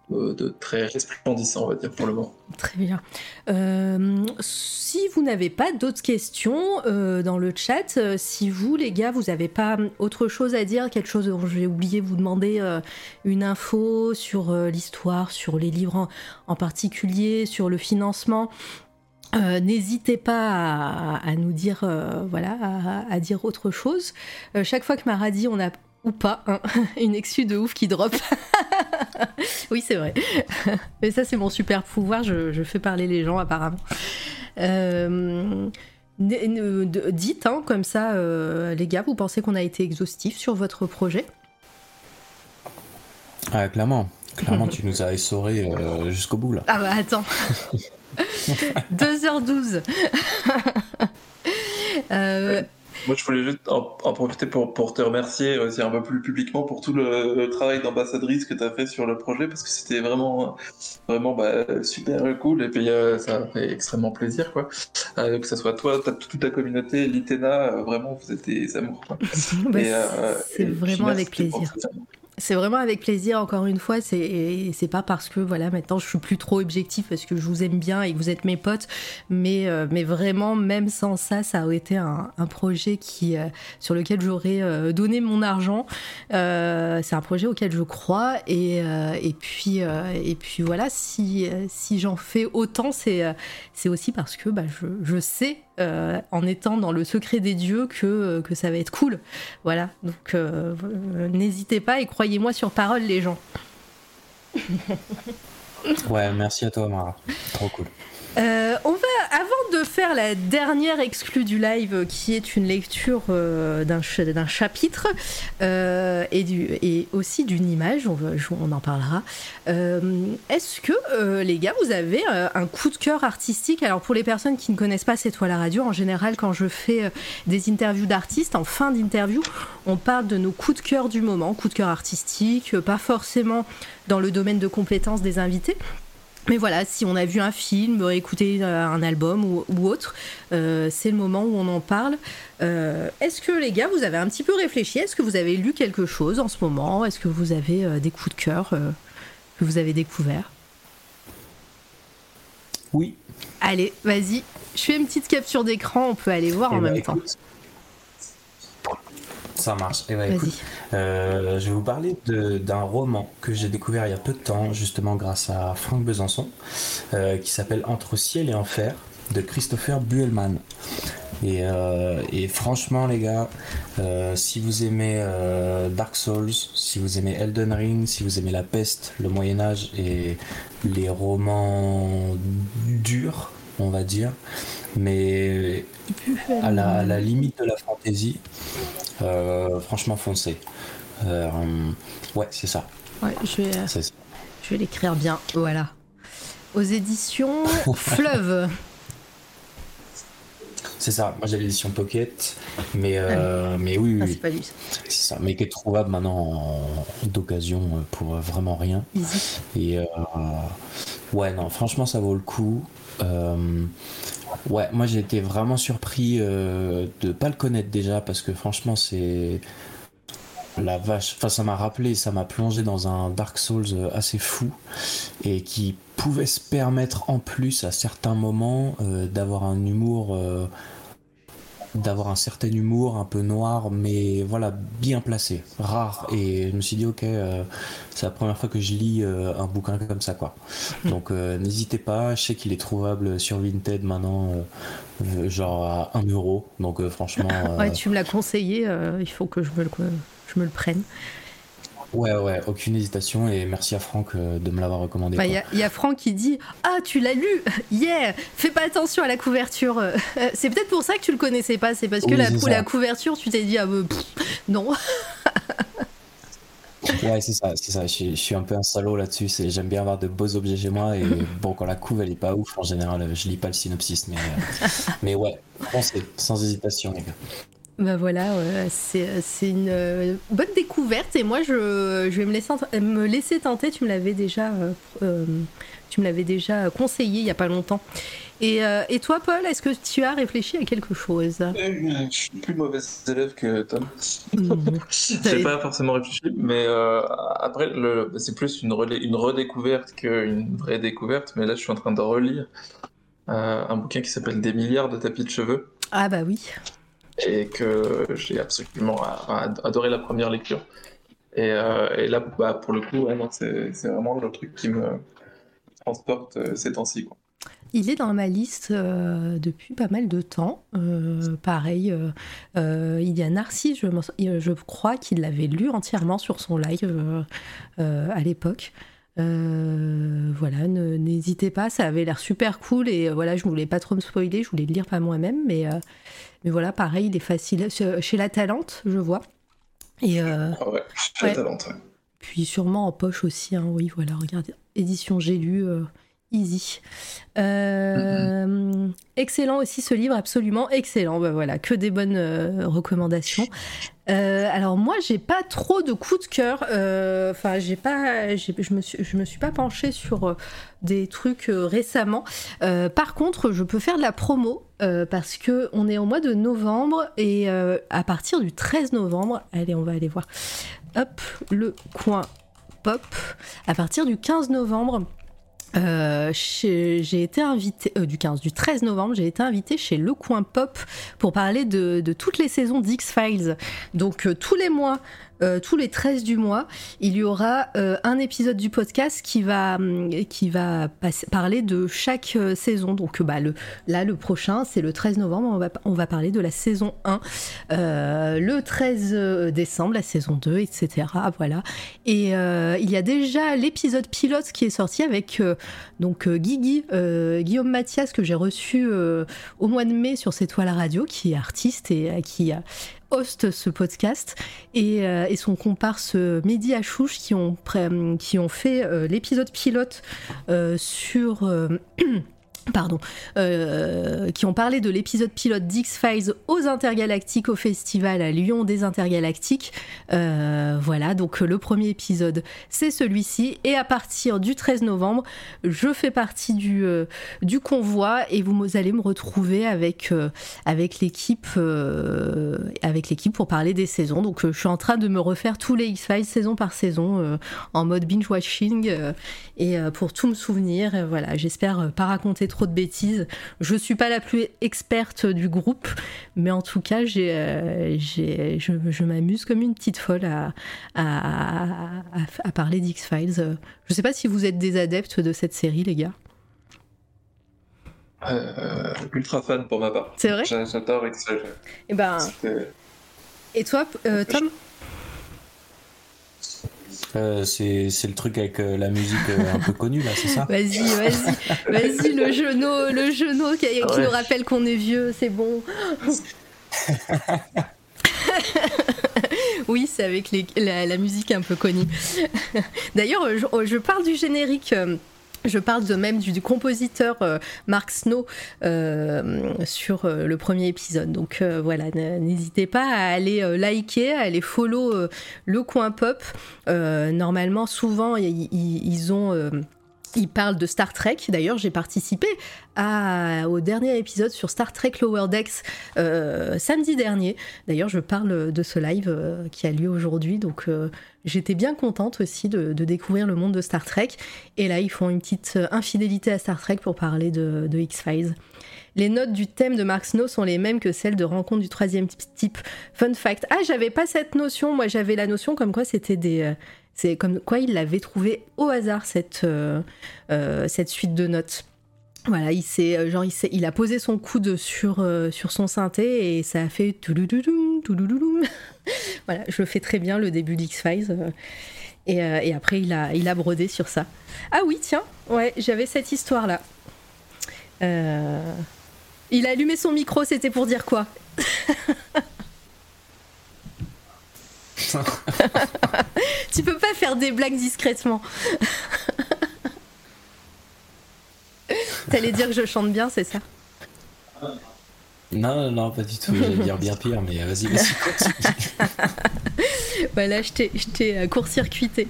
de très resplendissant, on va dire, pour le moment. Très bien. Euh, si vous n'avez pas d'autres questions euh, dans le chat, si vous, les gars, vous n'avez pas autre chose à dire, quelque chose dont j'ai oublié vous demander une info sur l'histoire, sur les livres en, particulier, sur le financement, N'hésitez pas à, nous dire, voilà, à, dire autre chose. chaque fois que Maradi, on a ou pas, hein. une excuse de ouf qui drop. oui, c'est vrai. Mais ça, c'est mon super pouvoir, je, fais parler les gens apparemment. Euh, dites, hein, comme ça, euh, les gars, vous pensez qu'on a été exhaustif sur votre projet? Ah, Clairement, clairement, tu nous as essoré euh, jusqu'au bout là. Ah bah attends 2h12 moi, je voulais juste en, profiter pour, pour, te remercier aussi un peu plus publiquement pour tout le, travail d'ambassadrice que tu as fait sur le projet parce que c'était vraiment, vraiment bah, super cool et puis euh, ça fait extrêmement plaisir quoi. Euh, que ce soit toi, toute ta communauté, l'ITENA, euh, vraiment vous êtes des amours. Bah, c'est vraiment avec plaisir. C'est vraiment avec plaisir, encore une fois. C'est, c'est pas parce que voilà maintenant je suis plus trop objectif parce que je vous aime bien et que vous êtes mes potes, mais, euh, mais vraiment, même sans ça, ça a été un, projet qui, euh, sur lequel j'aurais euh, donné mon argent. c'est un projet auquel je crois et, et, puis, et puis voilà, si, si j'en fais autant, c'est, c'est aussi parce que bah, je, je sais euh, en étant dans le secret des dieux que, euh, que ça va être cool. Voilà, donc euh, n'hésitez pas et croyez-moi sur parole les gens. ouais, merci à toi Mara, trop cool. Euh, on va, avant de faire la dernière exclue du live, qui est une lecture euh, d'un, chapitre euh, et, aussi d'une image, on, on, en parlera. est-ce que, les gars, vous avez un coup de cœur artistique? Alors, pour les personnes qui ne connaissent pas C'est toi la radio, en général, quand je fais des interviews d'artistes, en fin d'interview, on parle de nos coups de cœur du moment, coups de cœur artistique, pas forcément dans le domaine de compétences des invités. Mais voilà, si on a vu un film, écouté euh, un album ou, autre, euh, c'est le moment où on en parle. Euh, est-ce que les gars, vous avez un petit peu réfléchi? Est-ce que vous avez lu quelque chose en ce moment? Est-ce que vous avez des coups de cœur que vous avez découverts? Oui. Allez, vas-y. Je fais une petite capture d'écran, on peut aller voir en eh ben, même temps. Ça marche. Eh ben, écoute, euh, je vais vous parler d'un roman que j'ai découvert il y a peu de temps, justement grâce à Franck Besançon, euh, qui s'appelle Entre ciel et enfer de Christopher Buellman. Et, euh, et, franchement, les gars, si vous aimez Dark Souls, si vous aimez Elden Ring, si vous aimez la peste, le Moyen Âge et les romans durs, on va dire, mais à la, limite de la fantaisie, euh, franchement foncé. Euh, ouais, c'est ça. Ouais, je vais, je vais l'écrire bien. Voilà. Aux éditions Fleuve. C'est ça, moi j'ai l'édition Pocket, mais, euh, ah mais oui, oui, ah, c'est ça, mais qui est trouvable maintenant d'occasion pour vraiment rien. Et ouais, non, franchement ça vaut le coup. Ouais, moi j'ai été vraiment surpris euh, de pas le connaître déjà parce que franchement c'est la vache. Enfin, ça m'a rappelé, ça m'a plongé dans un Dark Souls euh, assez fou et qui pouvait se permettre en plus à certains moments euh, d'avoir un humour d'avoir un certain humour un peu noir, mais voilà, bien placé, rare. Et je me suis dit, ok, euh, c'est la première fois que je lis euh, un bouquin comme ça, quoi. Donc euh, n'hésitez pas, je sais qu'il est trouvable sur Vinted maintenant, genre à 1 euro. Donc franchement. ouais, tu me l'as conseillé, il faut que je me le, je me le prenne. Ouais, ouais, aucune hésitation et merci à Franck euh, de me l'avoir recommandé. Bah, il y, a Franck qui dit Ah, tu l'as lu Yeah Fais pas attention à la couverture. c'est peut-être pour ça que tu le connaissais pas, c'est parce que la, la, couverture, tu t'es dit Ah, bah, non. ouais, c'est ça, c'est ça. Je, suis un peu un salaud là-dessus. J'aime bien avoir de beaux objets chez moi et bon, quand la couve elle est pas ouf, en général, je lis pas le synopsis, mais, euh, mais ouais, sans hésitation, les gars. Bah voilà, c'est une euh, bonne découverte et moi je, je vais me laisser, me laisser tenter. Tu me l'avais déjà, euh, euh, tu me l'avais déjà conseillé il y a pas longtemps. Et, et toi, Paul, est-ce que tu as réfléchi à quelque chose? Je suis plus mauvais élève que Tom. J'ai pas forcément réfléchi, mais après c'est plus une, une redécouverte qu'une vraie découverte. Mais là, je suis en train de relire un bouquin qui s'appelle Des milliards de tapis de cheveux. Ah bah oui et que j'ai absolument adoré la première lecture. Et, euh, là, bah, pour le coup, c'est vraiment le truc qui me transporte euh, ces temps-ci. Il est dans ma liste euh, depuis pas mal de temps. pareil, il y a Narcisse, je, je crois qu'il l'avait lu entièrement sur son live à l'époque. voilà, n'hésitez pas, ça avait l'air super cool et voilà, je voulais pas trop me spoiler, je voulais le lire pas moi-même, mais mais voilà, pareil, il est facile. Chez La Talente, je vois. Et euh, ah ouais, chez La Talente, ouais. Puis sûrement en poche aussi, hein, oui, voilà, regardez. Édition J'ai lu, euh, Euh, excellent aussi ce livre, absolument excellent. Ben voilà, que des bonnes recommandations. alors moi, j'ai pas trop de coups de cœur. Enfin, j'ai pas, je me suis, je me suis pas penchée sur des trucs récemment. par contre, je peux faire de la promo euh, parce que on est au mois de novembre et euh, à partir du 13 novembre, allez, on va aller voir. Hop, le coin pop. À partir du 15 novembre, euh, j'ai été invité du 15 du 13 novembre j'ai été invité chez Le Coin Pop pour parler de, de toutes les saisons d'X Files donc tous les mois euh, tous les 13 du mois, il y aura euh, un épisode du podcast qui va, va parler de chaque euh, saison. Donc bah, le, là, le prochain, c'est le 13 novembre, on va, parler de la saison 1. le 13 décembre, la saison 2, etc. Voilà. Et il y a déjà l'épisode pilote qui est sorti avec donc Guigui, Guillaume Mathias, que j'ai reçu au mois de mai sur cette toile radio, qui est artiste et qui a host ce podcast et, euh, et son comparse Mehdi Achouche qui ont, qui ont fait euh, l'épisode pilote euh, sur pardon, euh, qui ont parlé de l'épisode pilote d'X-Files aux Intergalactiques au festival à Lyon des Intergalactiques. Euh, voilà, donc le premier épisode, c'est celui-ci. Et à partir du 13 novembre, je fais partie du, euh, du convoi et vous allez me retrouver avec, avec l'équipe avec pour parler des saisons. Donc je suis en train de me refaire tous les X-Files saison par saison en mode binge-watching et pour tout me souvenir. voilà, j'espère pas raconter trop trop de bêtises. Je suis pas la plus experte du groupe, mais en tout cas, j'ai, j'ai, je, m'amuse comme une petite folle à, à, à, parler d'X-Files. Je sais pas si vous êtes des adeptes de cette série, les gars. Euh, ultra fan pour ma part. C'est vrai? J'adore X-Files. Et, eh ben... Et toi, euh, Tom? Euh, c'est, le truc avec euh, la musique euh, un peu connue là, c'est ça? Vas-y, vas-y, vas-y, le genou, le genou qui, nous rappelle qu'on est vieux, c'est bon. oui, c'est avec la, musique un peu connue. D'ailleurs, je, parle du générique. Je parle de même du, compositeur euh, Mark Snow euh, sur euh, le premier épisode. Donc voilà, n'hésitez pas à aller liker, à aller follow le coin pop. normalement, souvent, ils ont il parle de Star Trek. D'ailleurs, j'ai participé au dernier épisode sur Star Trek Lower Decks euh, samedi dernier. D'ailleurs, je parle de ce live euh, qui a lieu aujourd'hui. Donc, euh, j'étais bien contente aussi de, découvrir le monde de Star Trek. Et là, ils font une petite infidélité à Star Trek pour parler de, X-Files. Les notes du thème de Mark Snow sont les mêmes que celles de rencontre du troisième type. Fun fact. Ah, j'avais pas cette notion. Moi, j'avais la notion comme quoi c'était des c'est comme quoi il l'avait trouvé au hasard, cette, euh, euh, cette suite de notes. Voilà, il euh, genre il, il, a posé son coude sur sur son synthé et ça a fait voilà, je fais très bien le début d'X Files et, et, après il a il a brodé sur ça. Ah oui tiens, ouais j'avais cette histoire là. il a allumé son micro, c'était pour dire quoi? tu peux pas faire des blagues discrètement. T'allais dire que je chante bien, c'est ça? Non, non, pas du tout. J'allais dire bien pire, mais vas-y, vas-y, voilà, je t'ai euh, court-circuité.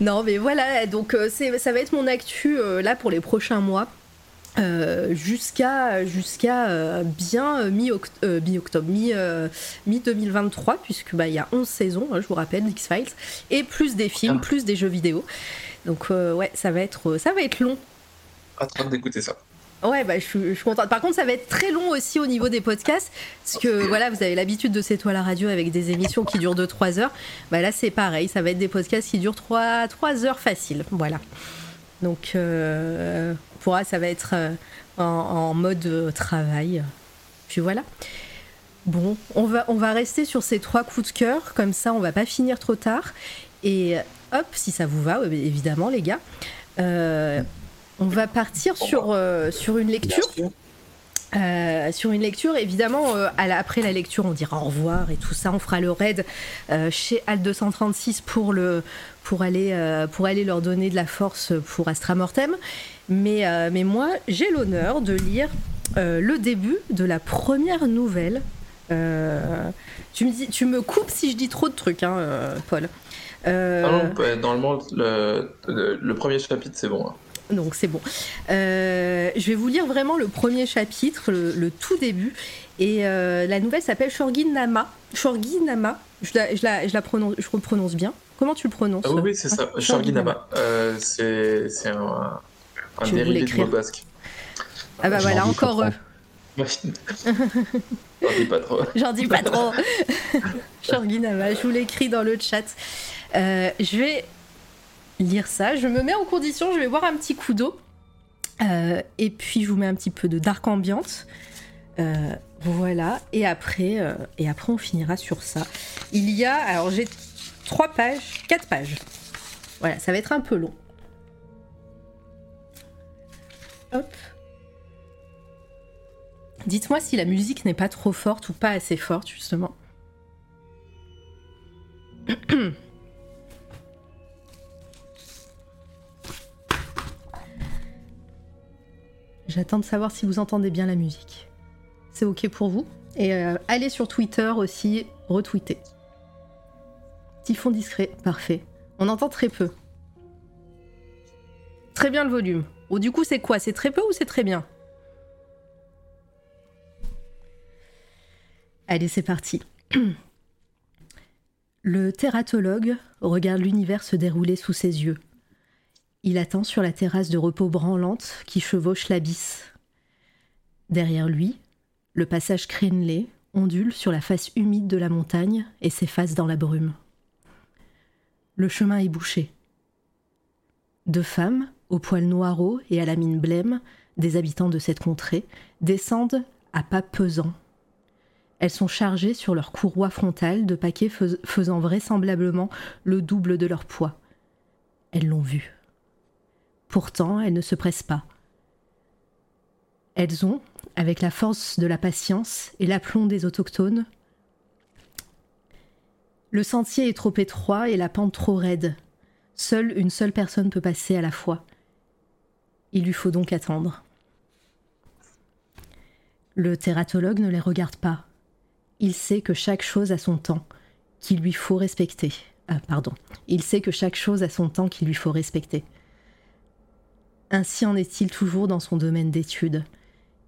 Non, mais voilà, donc euh, ça va être mon actu euh, là pour les prochains mois. Euh, jusqu'à jusqu'à euh, bien euh, mi-octobre, mi, mi 2023 puisque bah il y a 11 saisons, hein, je vous rappelle X-Files et plus des films, plus des jeux vidéo. Donc ouais, ça va être ça va être long. En train d'écouter ça. Ouais, bah, je, suis, contente. Par contre, ça va être très long aussi au niveau des podcasts, parce que voilà, vous avez l'habitude de C'est toi la radio avec des émissions qui durent 2-3 heures. Bah là, c'est pareil, ça va être des podcasts qui durent 3, 3 heures facile. Voilà. Donc, euh, pour ça va être euh, en, mode euh, travail. Puis voilà. Bon, on va, on va rester sur ces trois coups de cœur, comme ça on va pas finir trop tard. Et hop, si ça vous va, évidemment les gars, on va partir sur, sur une lecture. Euh, sur une lecture, évidemment, euh, après la lecture, on dira au revoir et tout ça. On fera le raid euh, chez Alt 236 pour, le, pour, aller, pour aller leur donner de la force pour Astra Mortem. Mais, mais moi, j'ai l'honneur de lire le début de la première nouvelle. tu, me dis, tu me coupes si je dis trop de trucs, hein, Paul. Ah non, normalement, le, le, premier chapitre, c'est bon. Hein donc c'est bon. Euh, je vais vous lire vraiment le premier chapitre, le, tout début. Et euh, la nouvelle s'appelle Shorgin Nama. Shorgin Nama, je la, je la, je la prononce, je prononce bien. Comment tu le prononces? Ah Oui, c'est ça, Shorgin Nama. Euh, c'est un, un dérivé du mot basque. Ah bah voilà, encore eux. J'en dis pas trop. J'en dis pas trop. Nama, je vous l'écris dans le chat. je vais lire ça. Je me mets en condition, je vais boire un petit coup d'eau. Euh, et puis je vous mets un petit peu de dark ambiante. Euh, voilà. Et après, euh, et après, on finira sur ça. Il y a. Alors j'ai trois pages, quatre pages. Voilà, ça va être un peu long. Hop. Dites-moi si la musique n'est pas trop forte ou pas assez forte, justement. J'attends de savoir si vous entendez bien la musique. C'est ok pour vous Et euh, allez sur Twitter aussi, retweeter. Typhon discret, parfait. On entend très peu. Très bien le volume. Ou du coup, c'est quoi? C'est très peu ou c'est très bien? Allez, c'est parti. Le thératologue regarde l'univers se dérouler sous ses yeux. Il attend sur la terrasse de repos branlante qui chevauche l'abysse, Derrière lui, le passage crénelé ondule sur la face humide de la montagne et s'efface dans la brume. Le chemin est bouché. Deux femmes, aux poils noireaux et à la mine blême, des habitants de cette contrée, descendent à pas pesants. Elles sont chargées sur leur courroie frontale de paquets faisant vraisemblablement le double de leur poids. Elles l'ont vu. Pourtant, elles ne se pressent pas. Elles ont, avec la force de la patience et l'aplomb des autochtones, le sentier est trop étroit et la pente trop raide. Seule une seule personne peut passer à la fois. Il lui faut donc attendre. Le thératologue ne les regarde pas. Il sait que chaque chose a son temps, qu'il lui faut respecter. Ah, pardon. Il sait que chaque chose a son temps qu'il lui faut respecter. Ainsi en est-il toujours dans son domaine d'étude.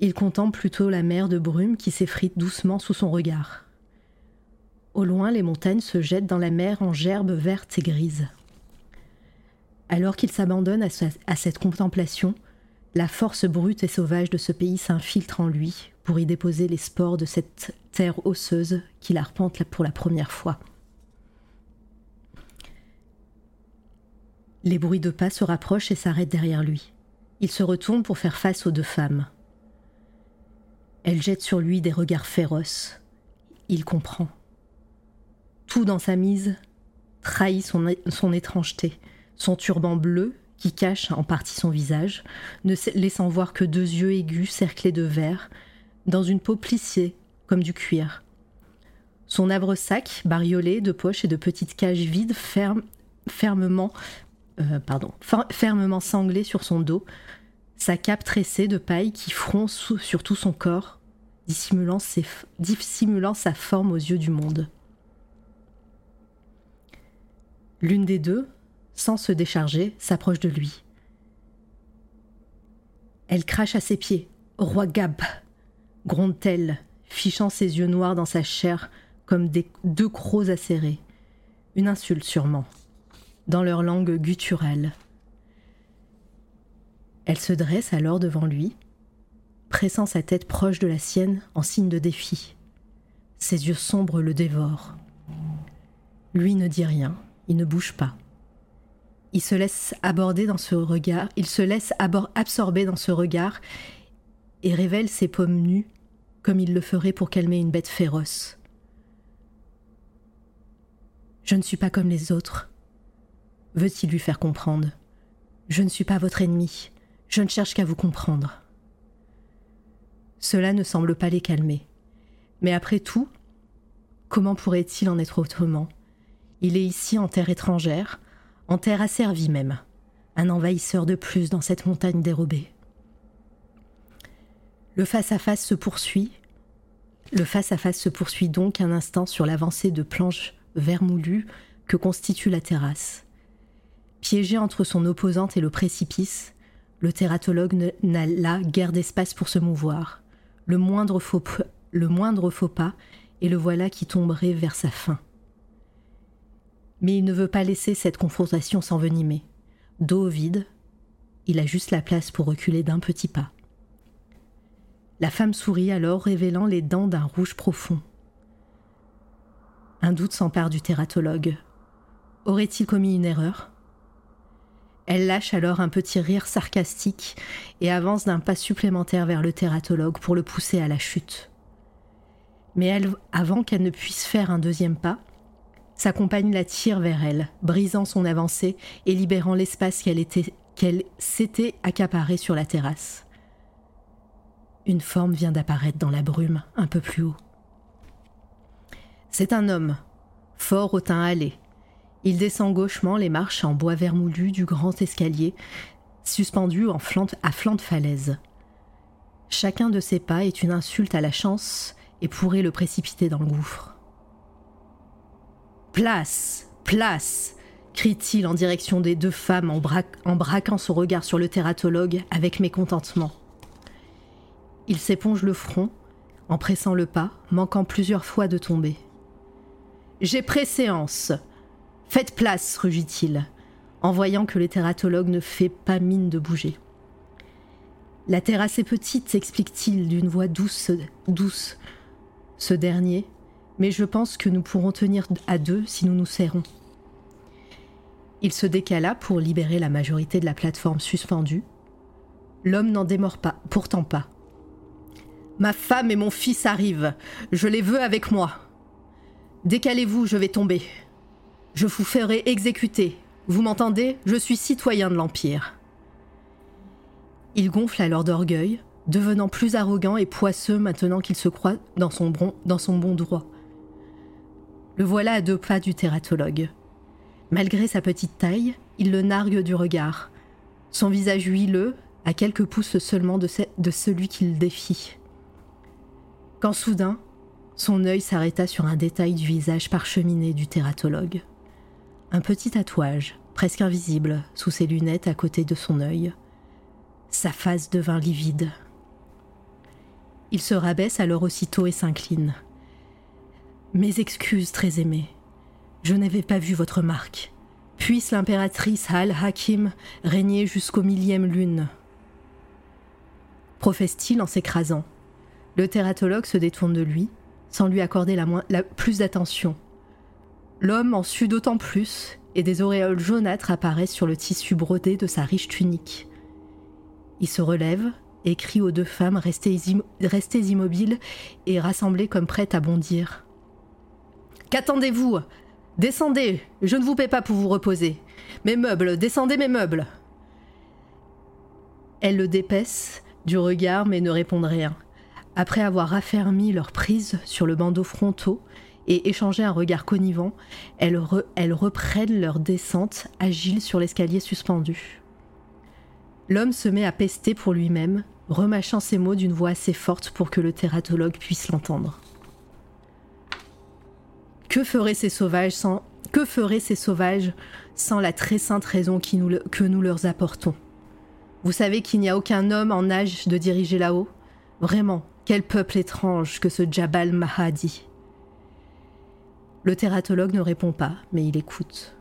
Il contemple plutôt la mer de brume qui s'effrite doucement sous son regard. Au loin, les montagnes se jettent dans la mer en gerbes vertes et grises. Alors qu'il s'abandonne à, cette contemplation, la force brute et sauvage de ce pays s'infiltre en lui pour y déposer les spores de cette terre osseuse qu'il arpente pour la première fois. Les bruits de pas se rapprochent et s'arrêtent derrière lui. Il se retourne pour faire face aux deux femmes. Elles jettent sur lui des regards féroces. Il comprend. Tout dans sa mise trahit son, étrangeté, son turban bleu qui cache en partie son visage, ne laissant voir que deux yeux aigus cerclés de verre, dans une peau plissée comme du cuir. Son havre-sac, bariolé de poches et de petites cages vides, fermement, euh, sur son dos, sa cape tressée de paille qui fronce sur tout son corps, dissimulant, sa forme aux yeux du monde. L'une des deux, sans se décharger, s'approche de lui. Elle crache à ses pieds. Roi Gab gronde-t-elle, fichant ses yeux noirs dans sa chair comme des deux crocs acérés. Une insulte sûrement, dans leur langue gutturale. Elle se dresse alors devant lui, pressant sa tête proche de la sienne en signe de défi. Ses yeux sombres le dévorent. Lui ne dit rien, il ne bouge pas. Il se laisse aborder dans ce regard, il se laisse absorber dans ce regard et révèle ses paumes nues comme il le ferait pour calmer une bête féroce. Je ne suis pas comme les autres, veut-il lui faire comprendre. Je ne suis pas votre ennemi, je ne cherche qu'à vous comprendre. Cela ne semble pas les calmer. Mais après tout, comment pourrait-il en être autrement? Il est ici en terre étrangère, en terre asservie même, un envahisseur de plus dans cette montagne dérobée. Le face-à-face se poursuit. Le face-à-face se poursuit donc un instant sur l'avancée de planches vermoulues que constitue la terrasse. Piégé entre son opposante et le précipice, le thératologue n'a là guère d'espace pour se mouvoir. Le moindre, faux, pas, et le voilà qui tomberait vers sa fin. Mais il ne veut pas laisser cette confrontation s'envenimer. Dos vide, il a juste la place pour reculer d'un petit pas. La femme sourit alors, révélant les dents d'un rouge profond. Un doute s'empare du thératologue. Aurait-il commis une erreur? Elle lâche alors un petit rire sarcastique et avance d'un pas supplémentaire vers le thératologue pour le pousser à la chute. Mais avant qu'elle ne puisse faire un deuxième pas, sa compagne la tire vers elle, brisant son avancée et libérant l'espace qu'elle qu'elle s'était accaparé sur la terrasse. Une forme vient d'apparaître dans la brume un peu plus haut. C'est un homme, fort au teint hâlé. Il descend gauchement les marches en bois vermoulu du grand escalier, suspendu à flanc de falaise. Chacun de ses pas est une insulte à la chance et pourrait le précipiter dans le gouffre. Place Place crie-t-il en direction des deux femmes en, en braquant son regard sur le thératologue avec mécontentement. Il s'éponge le front, en pressant le pas, manquant plusieurs fois de tomber. J'ai préséance. Faites place, rugit-il, en voyant que le thératologue ne fait pas mine de bouger. La terrasse est petite, s'explique-t-il d'une voix douce, douce. Ce dernier, mais je pense que nous pourrons tenir à deux si nous nous serrons. Il se décala pour libérer la majorité de la plateforme suspendue. L'homme n'en démord pas, pourtant pas. Ma femme et mon fils arrivent. Je les veux avec moi. Décalez-vous, je vais tomber. Je vous ferai exécuter. Vous m'entendez? Je suis citoyen de l'Empire. Il gonfle alors d'orgueil, devenant plus arrogant et poisseux maintenant qu'il se croit dans son, bon, droit. Le voilà à deux pas du thératologue. Malgré sa petite taille, il le nargue du regard. Son visage huileux, à quelques pouces seulement de, de celui qu'il défie. Quand soudain, son œil s'arrêta sur un détail du visage parcheminé du thératologue. Un petit tatouage, presque invisible, sous ses lunettes à côté de son œil. Sa face devint livide. Il se rabaisse alors aussitôt et s'incline. Mes excuses, très aimés. Je n'avais pas vu votre marque. Puisse l'impératrice Al-Hakim régner jusqu'au millième lune. Professe-t-il en s'écrasant. Le thératologue se détourne de lui, sans lui accorder la plus d'attention. L'homme en sut d'autant plus, et des auréoles jaunâtres apparaissent sur le tissu brodé de sa riche tunique. Il se relève et crie aux deux femmes restées, immobiles et rassemblées comme prêtes à bondir. Qu'attendez-vous? Descendez, je ne vous paie pas pour vous reposer. Mes meubles, descendez mes meubles. Elles le dépaissent du regard mais ne répondent rien. Après avoir affermi leur prise sur le bandeau frontaux et échangé un regard connivant, elles, reprennent leur descente agile sur l'escalier suspendu. L'homme se met à pester pour lui-même, remâchant ses mots d'une voix assez forte pour que le thératologue puisse l'entendre. Que feraient ces sauvages sans que feraient ces sauvages sans la très sainte raison que nous leur apportons? Vous savez qu'il n'y a aucun homme en âge de diriger là-haut? Vraiment, quel peuple étrange que ce Jabal Mahadi. Le thératologue ne répond pas, mais il écoute.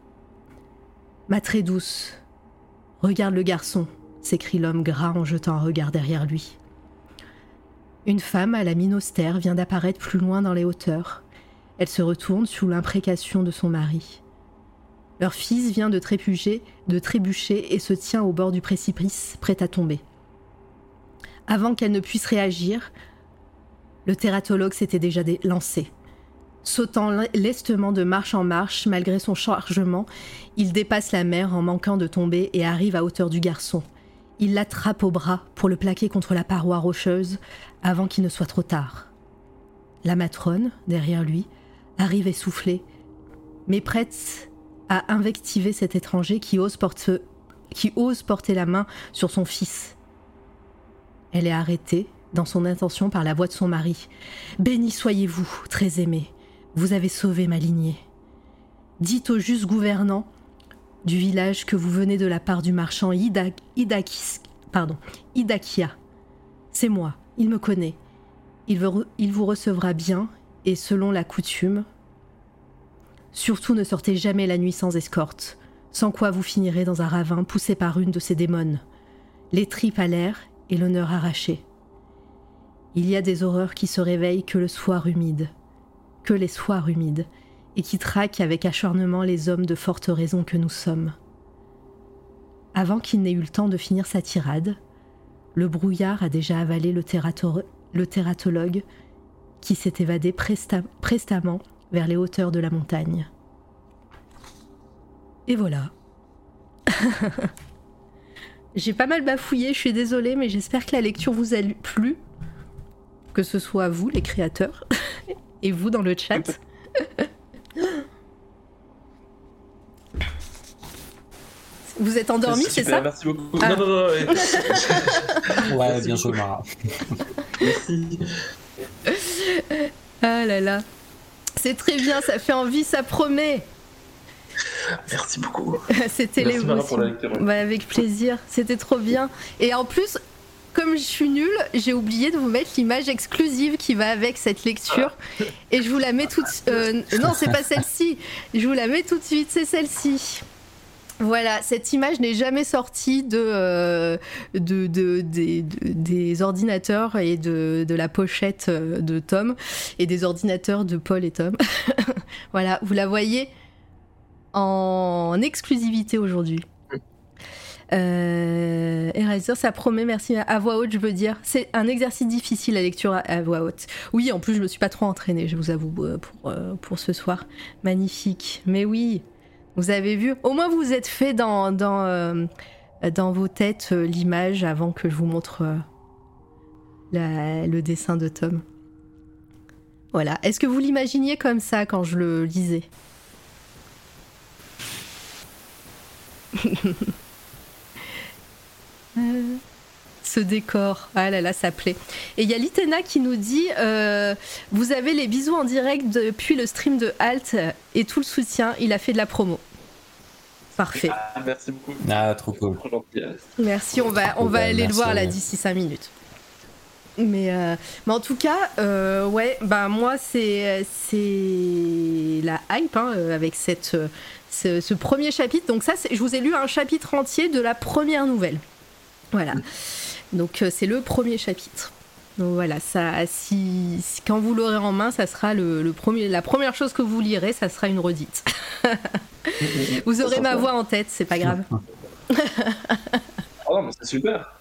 Ma très douce, regarde le garçon, s'écrie l'homme gras en jetant un regard derrière lui. Une femme à la mine austère vient d'apparaître plus loin dans les hauteurs. Elle se retourne sous l'imprécation de son mari. Leur fils vient de trébucher, de trébucher et se tient au bord du précipice, prêt à tomber. Avant qu'elle ne puisse réagir, le thératologue s'était déjà lancé. Sautant lestement de marche en marche, malgré son chargement, il dépasse la mer en manquant de tomber et arrive à hauteur du garçon. Il l'attrape au bras pour le plaquer contre la paroi rocheuse avant qu'il ne soit trop tard. La matrone, derrière lui, arrive essoufflée, mais prête à invectiver cet étranger qui ose, qui ose porter la main sur son fils. Elle est arrêtée dans son intention par la voix de son mari. Béni soyez-vous, très aimé, vous avez sauvé ma lignée. Dites au juste gouvernant du village que vous venez de la part du marchand Idakis, pardon, Idakia. C'est moi, il me connaît. Il, il vous recevra bien et selon la coutume. Surtout ne sortez jamais la nuit sans escorte, sans quoi vous finirez dans un ravin poussé par une de ces démones, les tripes à l'air et l'honneur arraché. Il y a des horreurs qui se réveillent que le soir humide, que les soirs humides, et qui traquent avec acharnement les hommes de forte raison que nous sommes. Avant qu'il n'ait eu le temps de finir sa tirade, le brouillard a déjà avalé le, le thératologue qui s'est évadé prestamment vers les hauteurs de la montagne. Et voilà. J'ai pas mal bafouillé, je suis désolée, mais j'espère que la lecture vous a plu. Que ce soit vous, les créateurs, et vous dans le chat. Vous êtes endormi, c'est ça Merci beaucoup. Ah. Non, non, non. Ouais, ouais bien sûr, Mara. Merci. Ah là là. C'est très bien, ça fait envie, ça promet. Merci beaucoup. C'était l'émotion. Bah, avec plaisir, c'était trop bien. Et en plus, comme je suis nulle, j'ai oublié de vous mettre l'image exclusive qui va avec cette lecture. Et je vous la mets tout de suite. Euh, non, c'est pas celle-ci. Je vous la mets tout de suite, c'est celle-ci. Voilà, cette image n'est jamais sortie de, euh, de, de- des- de- des ordinateurs et de, de la pochette euh, de Tom et des ordinateurs de Paul et Tom. voilà, vous la voyez en exclusivité aujourd'hui. Euh, Eraser, ça promet, merci. À voix haute, je veux dire. C'est un exercice difficile, la lecture à, voix haute. Oui, en plus, je me suis pas trop entraînée, je vous avoue, euh, pour, euh, pour ce soir. Magnifique. Mais oui, vous avez vu. Au moins, vous vous êtes fait dans, dans, euh, dans vos têtes euh, l'image avant que je vous montre euh, le dessin de Tom. Voilà. Est-ce que vous l'imaginiez comme ça quand je le lisais? Euh, Ce décor, ah là là, ça plaît. Et il y a Litena qui nous dit euh, Vous avez les bisous en direct depuis le stream de Halt et tout le soutien, il a fait de la promo. Parfait. Ah, merci beaucoup. Ah, trop cool. Merci, on va, on va aller le voir là d'ici 5 minutes. Mais, euh, mais en tout cas, euh, ouais, bah moi c'est c'est la hype hein, avec cette ce, ce premier chapitre. Donc ça, je vous ai lu un chapitre entier de la première nouvelle. Voilà. Donc euh, c'est le premier chapitre. Donc voilà, ça, si, si- quand vous l'aurez en main, ça sera le, le premier, la première chose que vous lirez, ça sera une redite. Vous aurez ma voix en tête, c'est pas grave. Oh, mais c'est super.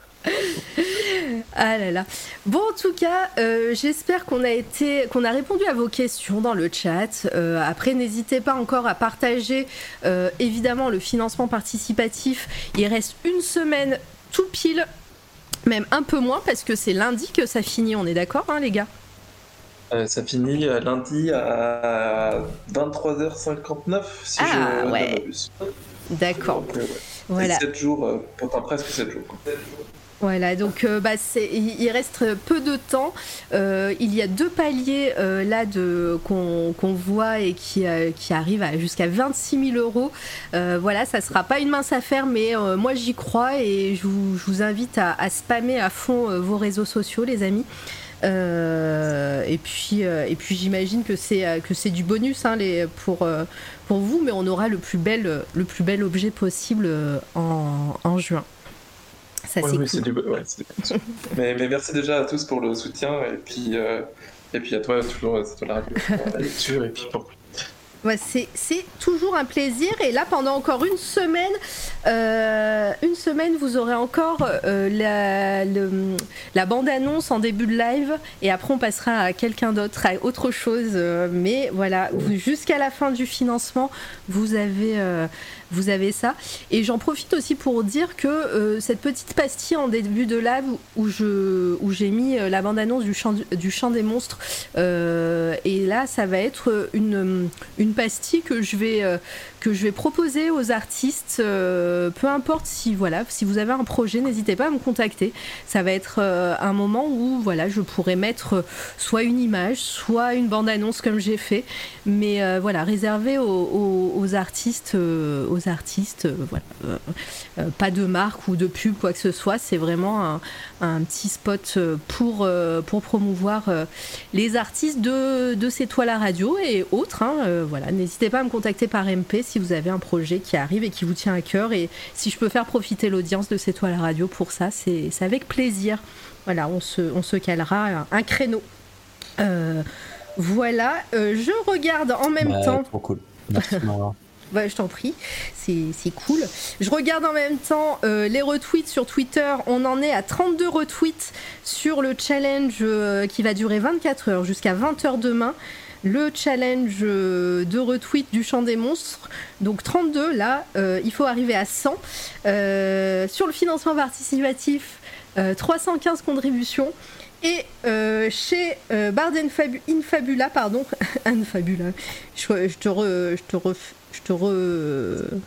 Ah là là. Bon, en tout cas, euh, j'espère qu'on a été, qu'on a répondu à vos questions dans le chat. Euh, après, n'hésitez pas encore à partager, euh, évidemment, le financement participatif. Il reste une semaine tout pile, même un peu moins, parce que c'est lundi que ça finit. On est d'accord, hein, les gars? Euh, ça finit euh, lundi à 23h59, si Ah, je ouais. D'accord. Euh, ouais. Voilà. 7 jours, euh, enfin presque 7 jours. quoi. Voilà, donc euh, bah, il reste peu de temps. Euh, il y a deux paliers euh, là de qu'on voit et qui, arrivent à jusqu'à 26 000 euros. Voilà, ça sera pas une mince affaire, mais moi j'y crois et je vous, invite à, spammer à fond vos réseaux sociaux, les amis. Et puis, j'imagine que c'est que c'est du bonus hein, pour, vous, mais on aura le plus bel, le plus bel objet possible en juin. Ça c'est oui, cool. c'est du- ouais, c'est du- mais, mais merci déjà à tous pour le soutien et puis, euh, et puis à toi toujours euh, c'est toi la radio pour la lecture et puis pour Ouais, c'est, toujours un plaisir. Et là, pendant encore une semaine, euh, une semaine, vous aurez encore euh, la, le- la bande-annonce en début de live. Et après, on passera à quelqu'un d'autre, à autre chose. Euh, mais voilà, jusqu'à la fin du financement, vous avez, vous avez ça. Et j'en profite aussi pour dire que euh, cette petite pastille en début de live où, où j'ai mis euh, la bande-annonce du chant, du chant des monstres, euh, et là, ça va être une, une pastille que je vais, que je vais proposer aux artistes. euh, peu importe si, voilà, si vous avez un projet, n'hésitez pas à me contacter. Ça va être euh, un moment où voilà, je pourrais mettre euh, soit une image, soit une bande-annonce comme j'ai fait. Mais voilà, réservé aux, artistes, aux artistes, voilà, pas de marque ou de pub, quoi que ce soit. C'est vraiment un, un petit spot euh, pour, euh, pour promouvoir euh, les artistes de, de C'est toi la radio et autres. hein, voilà, n'hésitez pas à me contacter par MP si vous avez un projet qui arrive et qui vous tient à cœur. Et si je peux faire profiter l'audience de C'est toi la radio pour ça, c'est avec plaisir. Voilà, on se, on se calera un, créneau. Euh, voilà, euh, je regarde en même Ouais, temps. Trop cool. Merci. Bah, je t'en prie, c'est cool. Je regarde en même temps euh, les retweets sur Twitter. On en est à 32 retweets sur le challenge euh, qui va durer 24 heures jusqu'à 20h demain. Le challenge euh, de retweet du champ des monstres. Donc 32, là, il faut arriver à 100. Euh, sur le financement participatif, euh, 315 contributions. Et chez euh, Bard Infabu- Infabula, pardon, Infabula, je, je te re, je te re...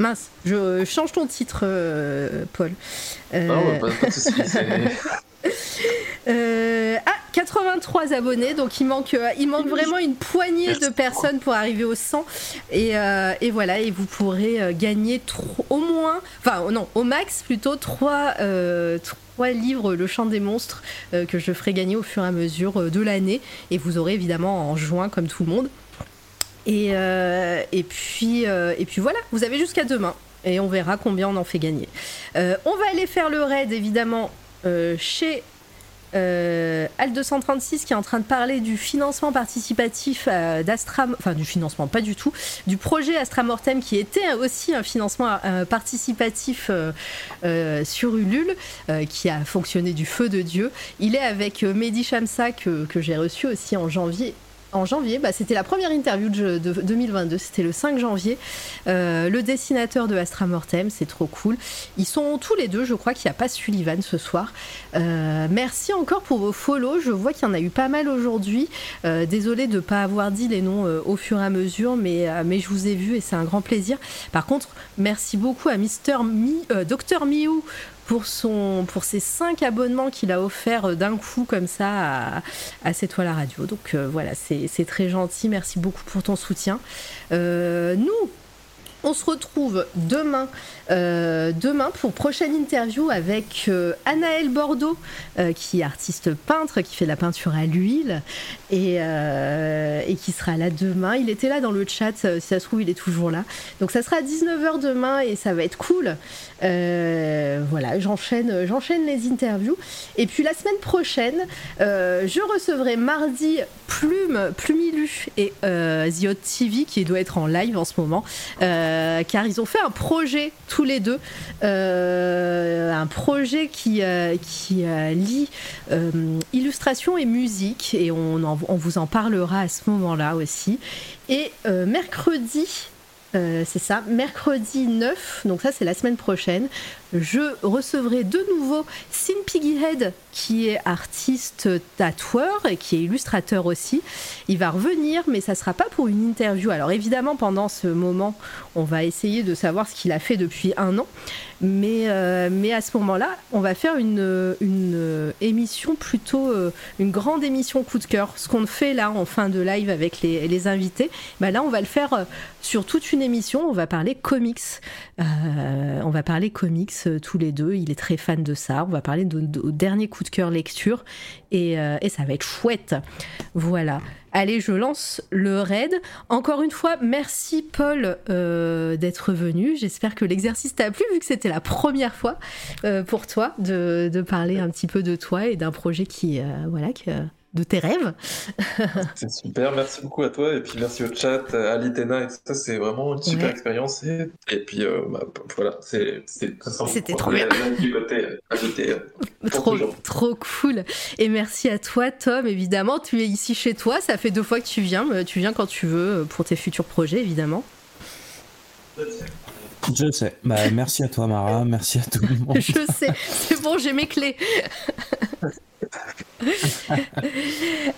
Mince, je change ton titre, euh, Paul. Euh, Non, bah, pas, pas de soucis, c'est- euh, ah, 83 abonnés, donc il manque, il manque vraiment une poignée de personnes pour arriver au 100. Et, euh, et voilà, et vous pourrez gagner au moins, enfin non, au max plutôt 3, livres Le Chant des Monstres que je ferai gagner au fur et à mesure de l'année. Et vous aurez évidemment en juin, comme tout le monde. Et, euh, et, puis, euh, et puis voilà, vous avez jusqu'à demain. et on verra combien on en fait gagner. Euh, on va aller faire le raid évidemment chez euh, Al 236 qui est en train de parler du financement participatif euh, d'Astra, enfin du financement pas du tout, du projet Astra Mortem qui était aussi un financement participatif sur Ulule qui a fonctionné du feu de Dieu. Il est avec Mehdi Shamsa que, que j'ai reçu aussi en janvier en janvier, bah, c'était la première interview de, de 2022, c'était le 5 janvier. Euh, le dessinateur de Astra Mortem, c'est trop cool. Ils sont tous les deux, je crois qu'il n'y a pas Sullivan ce soir. Euh, merci encore pour vos follow, je vois qu'il y en a eu pas mal aujourd'hui. Euh, désolé de ne pas avoir dit les noms au fur et à mesure, mais, je vous ai vu et c'est un grand plaisir. Par contre, merci beaucoup à Mister Mi, Dr Miou pour, ses 5 abonnements qu'il a offert d'un coup comme ça à, à cette toile à radio. Donc euh, voilà, c'est très gentil. Merci beaucoup pour ton soutien. Euh, nous, on se retrouve demain, euh, demain pour prochaine interview avec euh, Anaël Bordeaux, euh, qui est artiste peintre, qui fait la peinture à l'huile et, euh, et qui sera là demain. Il était là dans le chat, si ça se trouve, il est toujours là. Donc ça sera à 19h demain et ça va être cool. Voilà, j'enchaîne, j'enchaîne les interviews. Et puis la semaine prochaine, je recevrai mardi Plume, Plumilu et The Hot TV qui doit être en live en ce moment, car ils ont fait un projet tous les deux, euh, un projet qui, euh, qui euh, lie illustration et musique, et on, vous en parlera à ce moment-là aussi. Et mercredi, c'est ça, mercredi 9, donc ça c'est la semaine prochaine, je recevrai de nouveau Sin Piggyhead, qui est artiste tatoueur et qui est illustrateur aussi. Il va revenir, mais ça sera pas pour une interview. Alors évidemment, pendant ce moment, on va essayer de savoir ce qu'il a fait depuis un an. Mais, euh, à ce moment-là, on va faire une, émission plutôt, euh, une grande émission coup de cœur. Ce qu'on fait là en fin de live avec les, invités, bah là, on va le faire euh, sur toute une émission. On va parler comics. On va parler comics euh, tous les deux. Il est très fan de ça. On va parler de, de- au dernier coup de cœur lecture. Et, euh, et ça va être chouette. Voilà. Allez, je lance le raid. Encore une fois, merci Paul euh, d'être venu. J'espère que l'exercice t'a plu, vu que c'était la première fois pour toi de, parler un petit peu de toi et d'un projet qui, voilà, que- de tes rêves. C'est super, merci beaucoup à toi et puis merci au chat, à l'Itena et tout ça, c'est vraiment une super Ouais. expérience et, et puis euh, bah, voilà, c'est C'était trop bien. du côté euh, invité. euh, pour Trop, toujours. trop cool. Et merci à toi, Tom. Évidemment, tu es ici chez toi. Ça fait deux fois que tu viens. mais Tu viens quand tu veux euh, pour tes futurs projets, évidemment. Je sais. Bah, merci à toi, Mara. Merci à tout le monde. Je sais. C'est bon, j'ai mes clés.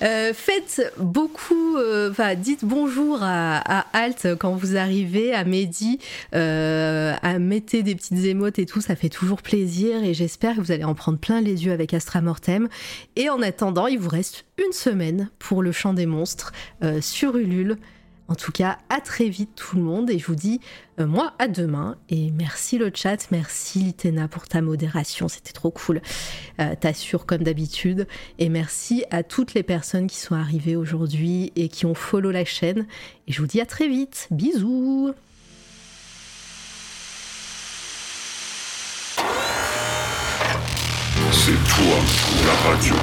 Euh, faites beaucoup, euh, enfin, dites bonjour à, Alt quand vous arrivez, à Mehdi, euh, à mettez des petites émotes et tout, ça fait toujours plaisir et j'espère que vous allez en prendre plein les yeux avec Astra Mortem. Et en attendant, il vous reste une semaine pour le chant des monstres sur Ulule. En tout cas, à très vite tout le monde et je vous dis euh, moi à demain et merci le chat, merci Litena pour ta modération, c'était trop cool. Euh, T'assures comme d'habitude et merci à toutes les personnes qui sont arrivées aujourd'hui et qui ont follow la chaîne et je vous dis à très vite. Bisous. C'est toi, la radio.